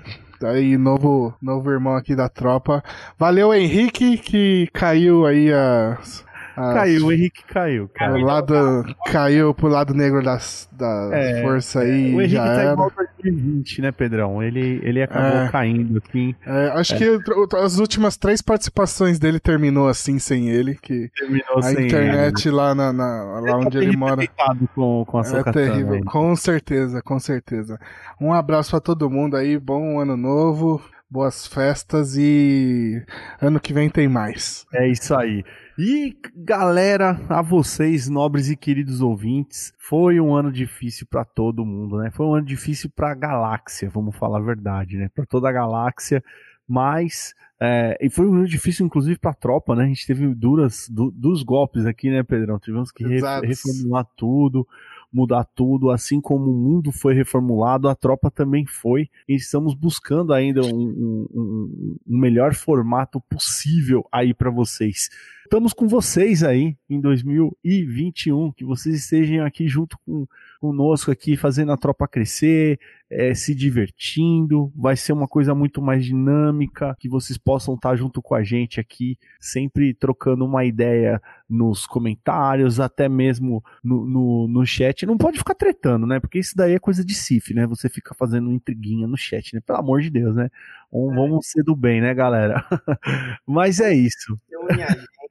aí novo novo irmão aqui da tropa. Valeu Henrique que caiu aí as ah, caiu, o Henrique caiu. Cara. O lado, caiu pro lado negro das, da é, força aí. O Henrique já tá era. igual 2020, né, Pedrão? Ele, ele acabou é, caindo aqui. É, acho é. que as últimas três participações dele terminou assim sem ele. Que terminou a sem internet ele. lá, na, na lá onde ele mora. Com, com a é terrível, aí. com certeza, com certeza. Um abraço para todo mundo aí, bom ano novo boas festas e ano que vem tem mais. É isso aí. E galera, a vocês, nobres e queridos ouvintes, foi um ano difícil para todo mundo, né? Foi um ano difícil para a galáxia, vamos falar a verdade, né? Para toda a galáxia, mas é, e foi um ano difícil, inclusive, para a tropa, né? A gente teve duras, du, dos golpes aqui, né, Pedrão? Tivemos que re, reformular tudo mudar tudo, assim como o mundo foi reformulado, a tropa também foi. E estamos buscando ainda um, um, um melhor formato possível aí para vocês. Estamos com vocês aí em 2021, que vocês estejam aqui junto com conosco aqui, fazendo a tropa crescer, é, se divertindo. Vai ser uma coisa muito mais dinâmica, que vocês possam estar junto com a gente aqui, sempre trocando uma ideia nos comentários, até mesmo no, no, no chat. Não pode ficar tretando, né? Porque isso daí é coisa de CIF, né? Você fica fazendo intriguinha no chat, né? Pelo amor de Deus, né? Vamos, vamos ser do bem, né, galera? Mas é isso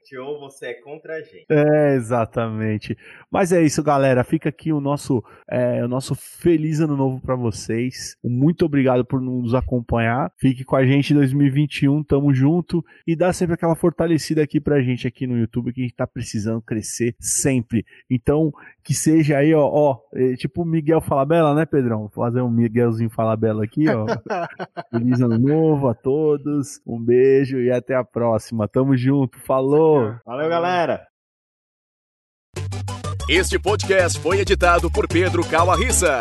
gente ou você é contra a gente. É, exatamente. Mas é isso, galera. Fica aqui o nosso, é, o nosso feliz ano novo para vocês. Muito obrigado por nos acompanhar. Fique com a gente em 2021, tamo junto. E dá sempre aquela fortalecida aqui pra gente aqui no YouTube que a gente tá precisando crescer sempre. Então, que seja aí, ó, ó é, tipo o Miguel Falabella, né, Pedrão? Vou fazer um Miguelzinho Falabella aqui, ó. feliz ano novo a todos. Um beijo e até a próxima. Tamo junto. Falou! Valeu, galera. Este podcast foi editado por Pedro Calarissa.